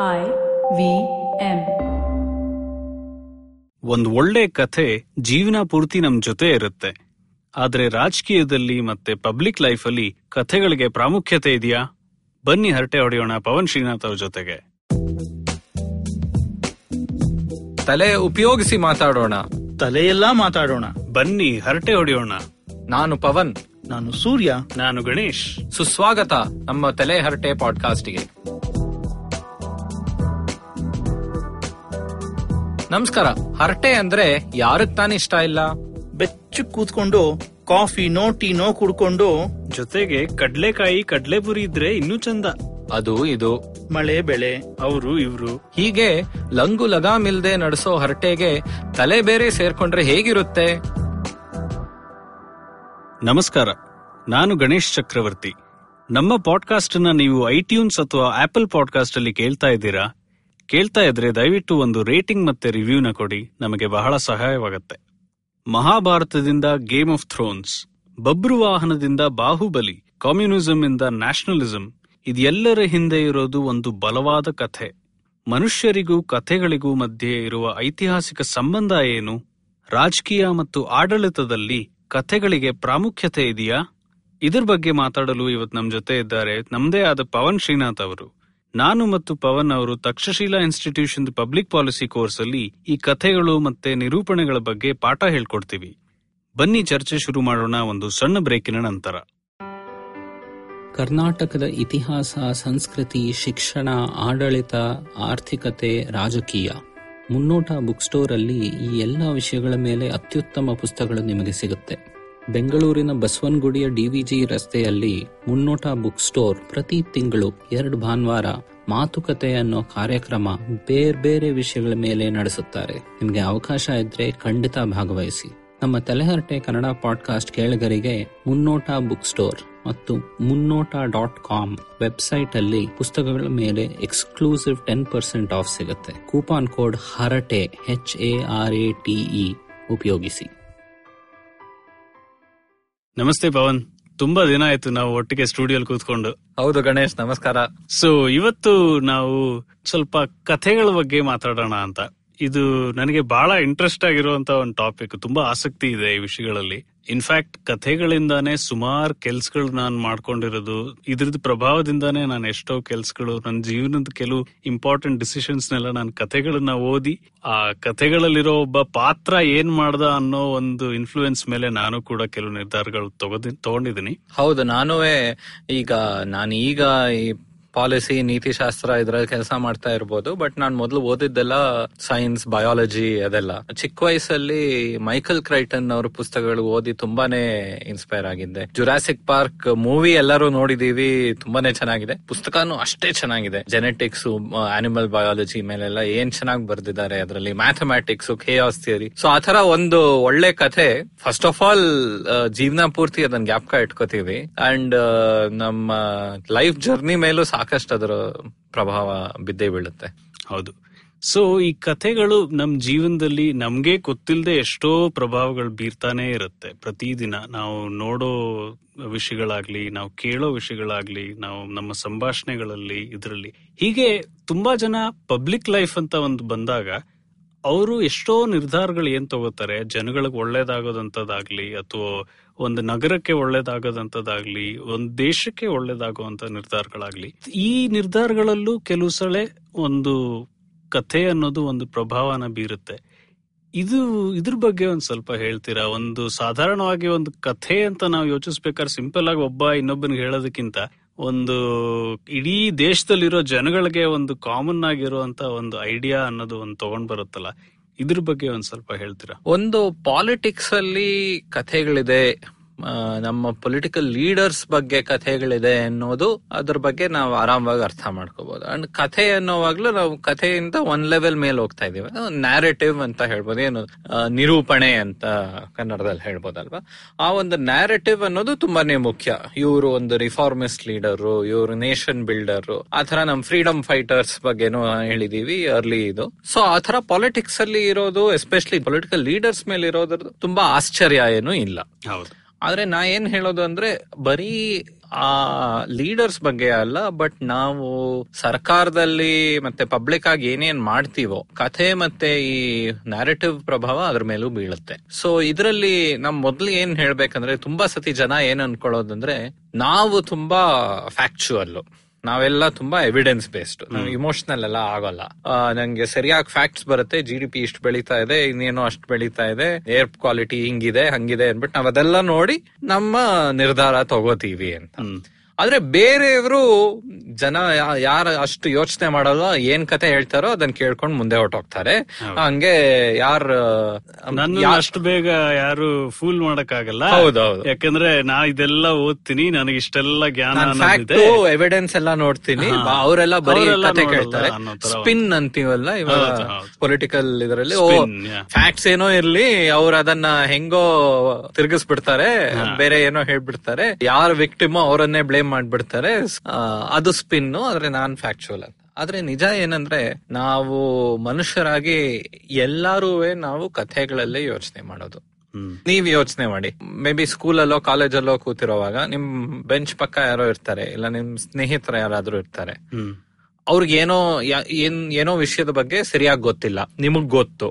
I V M ಒಂದ್ ಒಳ್ಳೆ ಕಥೆ ಜೀವನ ಪೂರ್ತಿ ನಮ್ ಜೊತೆ ಇರುತ್ತೆ. ಆದ್ರೆ ರಾಜಕೀಯದಲ್ಲಿ ಮತ್ತೆ ಪಬ್ಲಿಕ್ ಅಲ್ಲಿ ಕಥೆಗಳಿಗೆ ಪ್ರಾಮುಖ್ಯತೆ ಇದೆಯಾ? ಬನ್ನಿ ಹರಟೆ ಹೊಡೆಯೋಣ ಪವನ್ ಶ್ರೀನಾಥ್ ಅವ್ರ ಜೊತೆಗೆ. ತಲೆ ಉಪಯೋಗಿಸಿ ಮಾತಾಡೋಣ. ತಲೆಯೆಲ್ಲ ಮಾತಾಡೋಣ. ಬನ್ನಿ ಹರಟೆ ಹೊಡೆಯೋಣ. ನಾನು ಪವನ್. ನಾನು ಸೂರ್ಯ. ನಾನು ಗಣೇಶ್. ಸುಸ್ವಾಗತ ನಮ್ಮ ತಲೆ ಹರಟೆ ಪಾಡ್ಕಾಸ್ಟ್ಗೆ ನಮಸ್ಕಾರ. ಹರಟೆ ಅಂದ್ರೆ ಯಾರಕ್ ತಾನೇ ಇಷ್ಟ ಇಲ್ಲ? ಬೆಚ್ಚು ಕೂತ್ಕೊಂಡು ಕಾಫಿನೋ ಟೀನೋ ಕುಡ್ಕೊಂಡು ಜೊತೆಗೆ ಕಡ್ಲೆಕಾಯಿ ಕಡ್ಲೆಪುರಿ ಇದ್ರೆ ಇನ್ನೂ ಚಂದ. ಅದು ಇದು. ಮಳೆ ಬೆಳೆ ಅವರು ಇವ್ರು. ಹೀಗೆ ಲಂಗು ಲಗಾಮಿಲ್ದೆ ನಡೆಸೋ ಹರಟೆಗೆ ತಲೆ ಬೇರೆ ಸೇರ್ಕೊಂಡ್ರೆ ಹೇಗಿರುತ್ತೆ? ನಮಸ್ಕಾರ. ನಾನು ಗಣೇಶ್ ಚಕ್ರವರ್ತಿ. ನಮ್ಮ ಪಾಡ್ಕಾಸ್ಟ್ನ ನೀವು ಐಟ್ಯೂನ್ಸ್ ಅಥವಾ ಆಪಲ್ ಪಾಡ್ಕಾಸ್ಟ್ ಅಲ್ಲಿ ಕೇಳ್ತಾ ಇದ್ದೀರಾ? ಕೇಳ್ತಾ ಇದ್ರೆ ದಯವಿಟ್ಟು ಒಂದು ರೇಟಿಂಗ್ ಮತ್ತೆ ರಿವ್ಯೂನ ಕೊಡಿ. ನಮಗೆ ಬಹಳ ಸಹಾಯವಾಗುತ್ತೆ. ಮಹಾಭಾರತದಿಂದ ಗೇಮ್ ಆಫ್ ಥ್ರೋನ್ಸ್ ಬಬ್ರು ವಾಹನದಿಂದ ಬಾಹುಬಲಿ ಕಮ್ಯುನಿಸಂ ಇಂದ ನ್ಯಾಷನಲಿಸಂ ಇದೆಲ್ಲರ ಹಿಂದೆ ಇರೋದು ಒಂದು ಬಲವಾದ ಕಥೆ. ಮನುಷ್ಯರಿಗೂ ಕಥೆಗಳಿಗೂ ಮಧ್ಯೆ ಇರುವ ಐತಿಹಾಸಿಕ ಸಂಬಂಧ ಏನು? ರಾಜಕೀಯ ಮತ್ತು ಆಡಳಿತದಲ್ಲಿ ಕಥೆಗಳಿಗೆ ಪ್ರಾಮುಖ್ಯತೆ ಇದೆಯಾ? ಇದ್ರ ಬಗ್ಗೆ ಮಾತಾಡಲು ಇವತ್ತು ನಮ್ ಜೊತೆ ಇದ್ದಾರೆ ನಮ್ದೇ ಆದ ಪವನ್ ಶ್ರೀನಾಥ್ ಅವರು. ನಾನು ಮತ್ತು ಪವನ್ ಅವರು Takshashila institution public policy course ಅಲ್ಲಿ ಈ ಕಥೆಗಳು ಮತ್ತೆ ನಿರೂಪಣೆಗಳ ಬಗ್ಗೆ ಪಾಠ ಹೇಳ್ಕೊಡ್ತೀವಿ. ಬನ್ನಿ ಚರ್ಚೆ ಶುರು ಮಾಡೋಣ ಒಂದು ಸಣ್ಣ ಬ್ರೇಕಿನ ನಂತರ. ಕರ್ನಾಟಕದ ಇತಿಹಾಸ, ಸಂಸ್ಕೃತಿ, ಶಿಕ್ಷಣ, ಆಡಳಿತ, ಆರ್ಥಿಕತೆ, ರಾಜಕೀಯ ಮುನ್ನೋಟ ಬುಕ್ ಸ್ಟೋರ್ ಅಲ್ಲಿ ಈ ಎಲ್ಲ ವಿಷಯಗಳ ಮೇಲೆ ಅತ್ಯುತ್ತಮ ಪುಸ್ತಕಗಳು ನಿಮಗೆ ಸಿಗುತ್ತೆ. ಬೆಂಗಳೂರಿನ ಬಸವನಗುಡಿಯ ಡಿವಿಜಿ ರಸ್ತೆಯಲ್ಲಿ ಮುನ್ನೋಟ ಬುಕ್ ಸ್ಟೋರ್ ಪ್ರತಿ ತಿಂಗಳು ಎರಡು ಭಾನುವಾರ ಮಾತುಕತೆ ಅನ್ನೋ ಕಾರ್ಯಕ್ರಮ ಬೇರೆ ಬೇರೆ ವಿಷಯಗಳ ಮೇಲೆ ನಡೆಸುತ್ತಾರೆ. ನಿಮಗೆ ಅವಕಾಶ ಇದ್ರೆ ಖಂಡಿತ ಭಾಗವಹಿಸಿ. ನಮ್ಮ ತಲೆಹರಟೆ ಕನ್ನಡ ಪಾಡ್ಕಾಸ್ಟ್ ಕೇಳಿಗರಿಗೆ ಮುನ್ನೋಟ ಬುಕ್ ಸ್ಟೋರ್ ಮತ್ತು ಮುನ್ನೋಟ ಡಾಟ್ ಕಾಮ್ ವೆಬ್ಸೈಟ್ ಅಲ್ಲಿ ಪುಸ್ತಕಗಳ ಮೇಲೆ ಎಕ್ಸ್ಕ್ಲೂಸಿವ್ ಟೆನ್ ಪರ್ಸೆಂಟ್ ಆಫ್ ಸಿಗುತ್ತೆ. Coupon code Harate H A R A T E ಉಪಯೋಗಿಸಿ. ನಮಸ್ತೆ ಪವನ್. ತುಂಬಾ ದಿನ ಆಯ್ತು ನಾವು ಒಟ್ಟಿಗೆ ಸ್ಟುಡಿಯೋಲ್ ಕೂತ್ಕೊಂಡು. ಹೌದು ಗಣೇಶ್ ನಮಸ್ಕಾರ. ಸೊ ಇವತ್ತು ನಾವು ಸ್ವಲ್ಪ ಕಥೆಗಳ ಬಗ್ಗೆ ಮಾತಾಡೋಣ ಅಂತ. ಇದು ನನಗೆ ಬಹಳ ಇಂಟ್ರೆಸ್ಟ್ ಆಗಿರುವಂತ ಒಂದು ಟಾಪಿಕ್ ತುಂಬಾ ಆಸಕ್ತಿ ಇದೆ ಈ ವಿಷಯಗಳಲ್ಲಿ. ಇನ್ಫ್ಯಾಕ್ಟ್ ಕಥೆಗಳಿಂದಾನೇ ಸುಮಾರು ಕೆಲ್ಸಗಳು ನಾನು ಮಾಡ್ಕೊಂಡಿರೋದು. ಇದ್ರದ್ದು ಪ್ರಭಾವದಿಂದಾನೇ ನಾನು ಎಷ್ಟೋ ಕೆಲ್ಸಗಳು ನನ್ನ ಜೀವನದ ಕೆಲವು ಇಂಪಾರ್ಟೆಂಟ್ ಡಿಸಿಷನ್ಸ್ ನೆಲ್ಲ ನಾನು ಕಥೆಗಳನ್ನ ಓದಿ, ಆ ಕಥೆಗಳಲ್ಲಿರೋ ಒಬ್ಬ ಪಾತ್ರ ಏನ್ ಮಾಡ್ದ ಅನ್ನೋ ಒಂದು ಇನ್ಫ್ಲೂಯೆನ್ಸ್ ಮೇಲೆ ನಾನು ಕೂಡ ಕೆಲವು ನಿರ್ಧಾರಗಳು ತಗೊಂಡಿದ್ದೀನಿ ಹೌದು, ನಾನುವೇ ಈಗ ನಾನು ಈಗ ಈ ಪಾಲಿಸಿ, ನೀತಿಶಾಸ್ತ್ರ ಇದ್ರಲ್ಲಿ ಕೆಲಸ ಮಾಡ್ತಾ ಇರ್ಬೋದು. ಬಟ್ ನಾನು ಮೊದಲು ಓದಿದ್ದೆಲ್ಲ ಸೈನ್ಸ್, ಬಯಾಲಜಿ ಅದೆಲ್ಲ. ಚಿಕ್ಕ ವಯಸ್ಸಲ್ಲಿ ಮೈಕಲ್ ಕ್ರೈಟನ್ ಅವ್ರ ಪುಸ್ತಕಗಳು ಓದಿ ತುಂಬಾನೇ ಇನ್ಸ್ಪೈರ್ ಆಗಿದ್ದೆ. ಜುರಾಸಿಕ್ ಪಾರ್ಕ್ ಮೂವಿ ಎಲ್ಲರೂ ನೋಡಿದೀವಿ, ತುಂಬಾನೇ ಚೆನ್ನಾಗಿದೆ. ಪುಸ್ತಕನು ಅಷ್ಟೇ ಚೆನ್ನಾಗಿದೆ. ಜೆನೆಟಿಕ್ಸ್ ಆನಿಮಲ್ ಬಯಾಲಜಿ ಮೇಲೆಲ್ಲ ಏನ್ ಚೆನ್ನಾಗಿ ಬರ್ದಿದ್ದಾರೆ ಅದರಲ್ಲಿ. ಮ್ಯಾಥಮ್ಯಾಟಿಕ್ಸ್ ಖೇಯಾಸ್ ಥಿಯರಿ ಸೊ ಆತರ ಒಂದು ಒಳ್ಳೆ ಕಥೆ. ಫಸ್ಟ್ ಆಫ್ ಆಲ್ ಜೀವನ ಪೂರ್ತಿ ಅದನ್ನ ಜ್ಞಾಪಕ ಇಟ್ಕೋತೀವಿ. ಅಂಡ್ ನಮ್ಮ ಲೈಫ್ ಜರ್ನಿ ಮೇಲೂ ಸಾಕಷ್ಟು ಅದರ ಪ್ರಭಾವ ಬಿದ್ದೇ ಬೀಳುತ್ತೆ. ಹೌದು. ಸೊ ಈ ಕಥೆಗಳು ನಮ್ ಜೀವನದಲ್ಲಿ ನಮ್ಗೆ ಗೊತ್ತಿಲ್ಲದೆ ಎಷ್ಟೋ ಪ್ರಭಾವಗಳು ಬೀರ್ತಾನೆ ಇರುತ್ತೆ. ಪ್ರತಿದಿನ ನಾವು ನೋಡೋ ವಿಷಯಗಳಾಗ್ಲಿ, ನಾವು ಕೇಳೋ ವಿಷಯಗಳಾಗ್ಲಿ, ನಾವು ನಮ್ಮ ಸಂಭಾಷಣೆಗಳಲ್ಲಿ, ಇದರಲ್ಲಿ. ಹೀಗೆ ತುಂಬಾ ಜನ ಪಬ್ಲಿಕ್ ಲೈಫ್ ಅಂತ ಒಂದು ಬಂದಾಗ, ಅವರು ಎಷ್ಟೋ ನಿರ್ಧಾರಗಳು ಏನ್ ತಗೋತಾರೆ? ಜನಗಳಿಗೆ ಒಳ್ಳೇದಾಗೋದಂತದಾಗ್ಲಿ ಅಥವಾ ಒಂದು ನಗರಕ್ಕೆ ಒಳ್ಳೇದಾಗದಂತದಾಗ್ಲಿ ಒಂದು ದೇಶಕ್ಕೆ ಒಳ್ಳೇದಾಗುವಂತ ನಿರ್ಧಾರಗಳಾಗ್ಲಿ, ಈ ನಿರ್ಧಾರಗಳಲ್ಲೂ ಕೆಲವು ಸಲ ಒಂದು ಕಥೆ ಅನ್ನೋದು ಒಂದು ಪ್ರಭಾವನ ಬೀರುತ್ತೆ. ಇದು, ಇದ್ರ ಬಗ್ಗೆ ಒಂದ್ ಸ್ವಲ್ಪ ಹೇಳ್ತೀರಾ? ಒಂದು ಸಾಧಾರಣವಾಗಿ ಒಂದು ಕಥೆ ಅಂತ ನಾವು ಯೋಚಿಸ್ಬೇಕಾದ್ರೆ ಸಿಂಪಲ್ ಆಗಿ ಒಬ್ಬ ಇನ್ನೊಬ್ಬನಿಗೆ ಹೇಳೋದಕ್ಕಿಂತ ಒಂದು ಇಡೀ ದೇಶದಲ್ಲಿರೋ ಜನಗಳಿಗೆ ಒಂದು ಕಾಮನ್ ಆಗಿರುವಂತ ಒಂದು ಐಡಿಯಾ ಅನ್ನೋದು ಒಂದು ತಗೊಂಡ್ ಬರುತ್ತಲ್ಲ. ಇದ್ರ ಬಗ್ಗೆ ಒಂದ್ ಸ್ವಲ್ಪ ಹೇಳ್ತೀರಾ? ಒಂದು ಪಾಲಿಟಿಕ್ಸ್ ಅಲ್ಲಿ ಕಥೆಗಳಿದೆ. ನಮ್ಮ ಪೊಲಿಟಿಕಲ್ ಲೀಡರ್ಸ್ ಬಗ್ಗೆ ಕಥೆಗಳಿದೆ ಅನ್ನೋದು ಅದ್ರ ಬಗ್ಗೆ ನಾವು ಆರಾಮವಾಗಿ ಅರ್ಥ ಮಾಡ್ಕೋಬಹುದು ಅಂಡ್ ಕಥೆ ಅನ್ನೋವಾಗ್ಲೂ ನಾವು ಕಥೆಯಿಂದ ಒನ್ ಲೆವೆಲ್ ಮೇಲೆ ಹೋಗ್ತಾ ಇದೀವಿ ನ್ಯಾರೇಟಿವ್ ಅಂತ ಹೇಳ್ಬೋದು. ಏನು ನಿರೂಪಣೆ ಅಂತ ಕನ್ನಡದಲ್ಲಿ ಹೇಳ್ಬೋದಲ್ವಾ? ಆ ಒಂದು ನ್ಯಾರೇಟಿವ್ ಅನ್ನೋದು ತುಂಬಾನೇ ಮುಖ್ಯ. ಇವರು ಒಂದು ರಿಫಾರ್ಮಿಸ್ಟ್ ಲೀಡರು ಇವರು ನೇಷನ್ ಬಿಲ್ಡರ್ ಆ ತರ ನಮ್ ಫ್ರೀಡಮ್ ಫೈಟರ್ಸ್ ಬಗ್ಗೆನೂ ಹೇಳಿದೀವಿ ಅರ್ಲಿ ಇದು. ಸೊ ಆ ತರ ಪಾಲಿಟಿಕ್ಸ್ ಅಲ್ಲಿ ಇರೋದು ಎಸ್ಪೆಷಲಿ ಪೊಲಿಟಿಕಲ್ ಲೀಡರ್ಸ್ ಮೇಲೆ ಇರೋದ್ರದ್ದು ತುಂಬಾ ಆಶ್ಚರ್ಯ ಏನು ಇಲ್ಲ. ಹೌದು. ಆದ್ರೆ ನಾ ಏನ್ ಹೇಳೋದು ಅಂದ್ರೆ ಬರೀ ಆ ಲೀಡರ್ಸ್ ಬಗ್ಗೆ ಅಲ್ಲ ಬಟ್ ನಾವು ಸರ್ಕಾರದಲ್ಲಿ ಮತ್ತೆ ಪಬ್ಲಿಕ್ ಆಗಿ ಏನೇನ್ ಮಾಡ್ತೀವೋ, ಕಥೆ ಮತ್ತೆ ಈ ನ್ಯಾರೇಟಿವ್ ಪ್ರಭಾವ ಅದ್ರ ಮೇಲೂ ಬೀಳುತ್ತೆ. ಸೊ ಇದರಲ್ಲಿ ನಮ್ ಮೊದ್ಲು ಏನ್ ಹೇಳ್ಬೇಕಂದ್ರೆ, ತುಂಬಾ ಸತಿ ಜನ ಏನ್ ಅನ್ಕೊಳ್ಳೋದಂದ್ರೆ, ನಾವು ತುಂಬಾ ಫ್ಯಾಕ್ಚುಯಲ್ ನಾವೆಲ್ಲ ತುಂಬಾ ಎವಿಡೆನ್ಸ್ ಬೇಸ್ಡ್ ಇಮೋಷನಲ್ ಎಲ್ಲ ಆಗೋಲ್ಲ. ನಂಗೆ ಸರಿಯಾಗಿ ಫ್ಯಾಕ್ಟ್ಸ್ ಬರುತ್ತೆ ಜಿ ಡಿ ಪಿ ಇಷ್ಟು ಬೆಳೀತಾ ಇದೆ ಇನ್ನೇನೋ ಅಷ್ಟು ಬೆಳೀತಾ ಇದೆ ಏರ್ ಕ್ವಾಲಿಟಿ ಹಿಂಗಿದೆ ಹಂಗಿದೆ ಅನ್ಬಿಟ್ಟು ನಾವ್ ಅದೆಲ್ಲ ನೋಡಿ ನಮ್ಮ ನಿರ್ಧಾರ ತಗೋತೀವಿ ಅಂತ. ಆದ್ರೆ ಬೇರೆಯವರು ಜನ ಯಾರ ಅಷ್ಟು ಯೋಚನೆ ಮಾಡಲ್ಲ ಏನ್ ಕತೆ ಹೇಳ್ತಾರೋ ಅದನ್ನ ಕೇಳ್ಕೊಂಡು ಮುಂದೆ ಹೊರಟೋಗ್ತಾರೆ. ಹಂಗೆ ಯಾರ ಅಷ್ಟು ಬೇಗ ಯಾರು ಫೂಲ್ ಮಾಡಕ್ ಆಗಲ್ಲ ಹೌದೌದು. ಯಾಕಂದ್ರೆ ನಾ ಇದೆಲ್ಲ ಓದ್ತೀನಿ ನನಗೆ ಇಷ್ಟೆಲ್ಲ ಜ್ಞಾನ ಎವಿಡೆನ್ಸ್ ಎಲ್ಲ ನೋಡ್ತೀನಿ. ಅವರೆಲ್ಲ ಬರೀ ಕತೆ ಕೇಳ್ತಾರೆ. ಸ್ಪಿನ್ ಅಂತೀವಲ್ಲ ಇವಾಗ. ಪೊಲಿಟಿಕಲ್ ಇದರಲ್ಲಿ. ಫ್ಯಾಕ್ಟ್ಸ್ ಏನೋ ಇರ್ಲಿ ಅವ್ರ ಅದನ್ನ ಹೆಂಗೋ ತಿರ್ಗಿಸ್ಬಿಡ್ತಾರೆ ಬೇರೆ ಏನೋ ಹೇಳ್ಬಿಡ್ತಾರೆ. ಯಾರ ವಿಕ್ಟಿಮೋ ಅವರನ್ನೇ ಬ್ಲೇಮ್ ಮಾಡ್ಬಿಡ್ತಾರೆ. ಅದು ಸ್ಪಿನ್ ಆದ್ರೆ ನಾನ್ ಫ್ಯಾಕ್ಚುಯಲ್ ಅಂತ. ಆದ್ರೆ ನಿಜ ಏನಂದ್ರೆ ನಾವು ಮನುಷ್ಯರಾಗಿ ಎಲ್ಲಾರು ನಾವು ಕಥೆಗಳಲ್ಲೇ ಯೋಚನೆ ಮಾಡೋದು. ನೀವ್ ಯೋಚನೆ ಮಾಡಿ. ಮೇ ಬಿ ಸ್ಕೂಲಲ್ಲೋ ಕಾಲೇಜಲ್ಲೋ ಕೂತಿರೋವಾಗ ನಿಮ್ ಬೆಂಚ್ ಪಕ್ಕ ಯಾರೋ ಇರ್ತಾರೆ ಇಲ್ಲ ನಿಮ್ ಸ್ನೇಹಿತರ ಯಾರಾದ್ರೂ ಇರ್ತಾರೆ. ಅವ್ರಿಗೆ ಏನೋ ಏನ್ ಏನೋ ವಿಷಯದ ಬಗ್ಗೆ ಸರಿಯಾಗಿ ಗೊತ್ತಿಲ್ಲ. ನಿಮಗ್ ಗೊತ್ತು.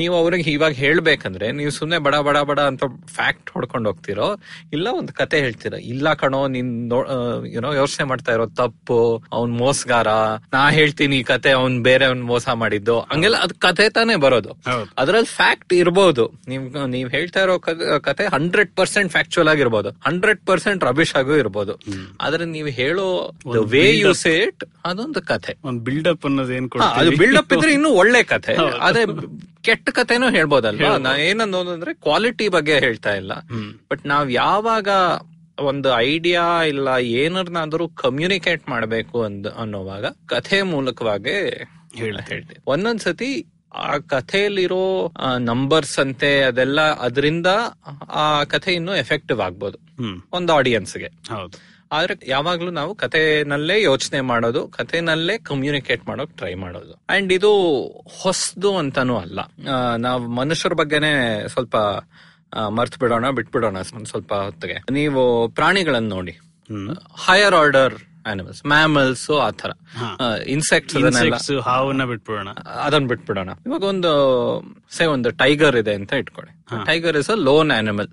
ನೀವು ಅವ್ರಿಗೆ ಇವಾಗ ಹೇಳ್ಬೇಕಂದ್ರೆ ನೀವು ಸುಮ್ನೆ ಬಡ ಬಡ ಬಡ ಅಂತ ಫ್ಯಾಕ್ಟ್ ಹೊಡ್ಕೊಂಡು ಹೋಗ್ತಿರೋ ಇಲ್ಲ ಒಂದ್ ಕತೆ ಹೇಳ್ತೀರ ಇಲ್ಲ ಕಣೋ ನೀನ್ ಏನೋ ಯೋಚನೆ ಮಾಡ್ತಾ ಇರೋ ತಪ್ಪು ಅವ್ನ್ ಮೋಸಗಾರ ನಾ ಹೇಳ್ತೀನಿ ಈ ಕತೆ ಅವ್ನ್ ಬೇರೆ ಅವ್ನ್ ಮೋಸ ಮಾಡಿದ್ದು ಹಂಗೆಲ್ಲ ಅದ್ ಕತೆ ತಾನೇ ಬರೋದು. ಅದ್ರಲ್ಲಿ ಫ್ಯಾಕ್ಟ್ ಇರ್ಬೋದು. ನೀವ್ ನೀವ್ ಹೇಳ್ತಾ ಇರೋ ಕತೆ ಹಂಡ್ರೆಡ್ ಪರ್ಸೆಂಟ್ ಫ್ಯಾಕ್ಚುಯಲ್ ಆಗಿರ್ಬೋದು. ಹಂಡ್ರೆಡ್ ಪರ್ಸೆಂಟ್ ರಬಿಶ್ ಆಗು ಇರ್ಬೋದು. ಆದ್ರೆ ನೀವು ಹೇಳೋ ವೇ ಯು ಸೇಟ್ ಅದೊಂದು ಕಥೆ ಒಂದ್ ಬಿಲ್ಡಪ್ ಅನ್ನೋದು ಏನ್ ಅದು ಬಿಲ್ಡಪ್ ಇದ್ರೆ ಇನ್ನೂ ಒಳ್ಳೆ ಕಥೆ ಅದೇ ಕೆಟ್ಟ ಕಥೆನೂ ಹೇಳ್ಬೋದಲ್ವಾ? ನಾ ಏನನ್ನೋದಂದ್ರೆ ಕ್ವಾಲಿಟಿ ಬಗ್ಗೆ ಹೇಳ್ತಾ ಇಲ್ಲ. ಬಟ್ ನಾವ್ ಯಾವಾಗ ಒಂದು ಐಡಿಯಾ ಇಲ್ಲ ಏನನ್ನಾದ್ರೂ ಕಮ್ಯುನಿಕೇಟ್ ಮಾಡಬೇಕು ಅಂದ್ ಅನ್ನೋವಾಗ ಕಥೆ ಮೂಲಕವಾಗಿ ಹೇಳ್ತೇವೆ. ಒಂದೊಂದ್ಸತಿ ಆ ಕಥೆಯಲ್ಲಿರೋ ನಂಬರ್ಸ್ ಅಂತೆ ಅದೆಲ್ಲ ಅದರಿಂದ ಆ ಕಥೆ ಇನ್ನೂ ಎಫೆಕ್ಟಿವ್ ಆಗ್ಬೋದು. ಒಂದು ಆಡಿಯನ್ಸ್ಗೆ ಹೌದು. ಆದ್ರೆ ಯಾವಾಗ್ಲೂ ನಾವು ಕಥೆನಲ್ಲೇ ಯೋಚನೆ ಮಾಡೋದು ಕಥೆನಲ್ಲೇ ಕಮ್ಯುನಿಕೇಟ್ ಮಾಡೋಕ್ ಟ್ರೈ ಮಾಡೋದು. ಅಂಡ್ ಇದು ಹೊಸದು ಅಂತಾನೂ ಅಲ್ಲ. ನಾವು ಮನುಷ್ಯರ ಬಗ್ಗೆನೆ ಸ್ವಲ್ಪ ಮರ್ತ್ ಬಿಡೋಣ ಬಿಟ್ಬಿಡೋಣ ಸ್ವಲ್ಪ ಹೊತ್ತಿಗೆ. ನೀವು ಪ್ರಾಣಿಗಳನ್ನ ನೋಡಿ. ಹೈಯರ್ ಆರ್ಡರ್ ಆನಿಮಲ್ಸ್ ಮ್ಯಾಮಲ್ಸ್ ಆ ತರ ಇನ್ಸೆಕ್ಟ್ಸ್ ಹಾವನ್ನ ಬಿಟ್ಬಿಡೋಣ. ಅದನ್ನ ಬಿಟ್ಬಿಡೋಣ. ಇವಾಗ ಒಂದು ಸೇ ಒಂದು ಟೈಗರ್ ಇದೆ ಅಂತ ಇಟ್ಕೊಳ್ಳಿ. Tiger is a lone animal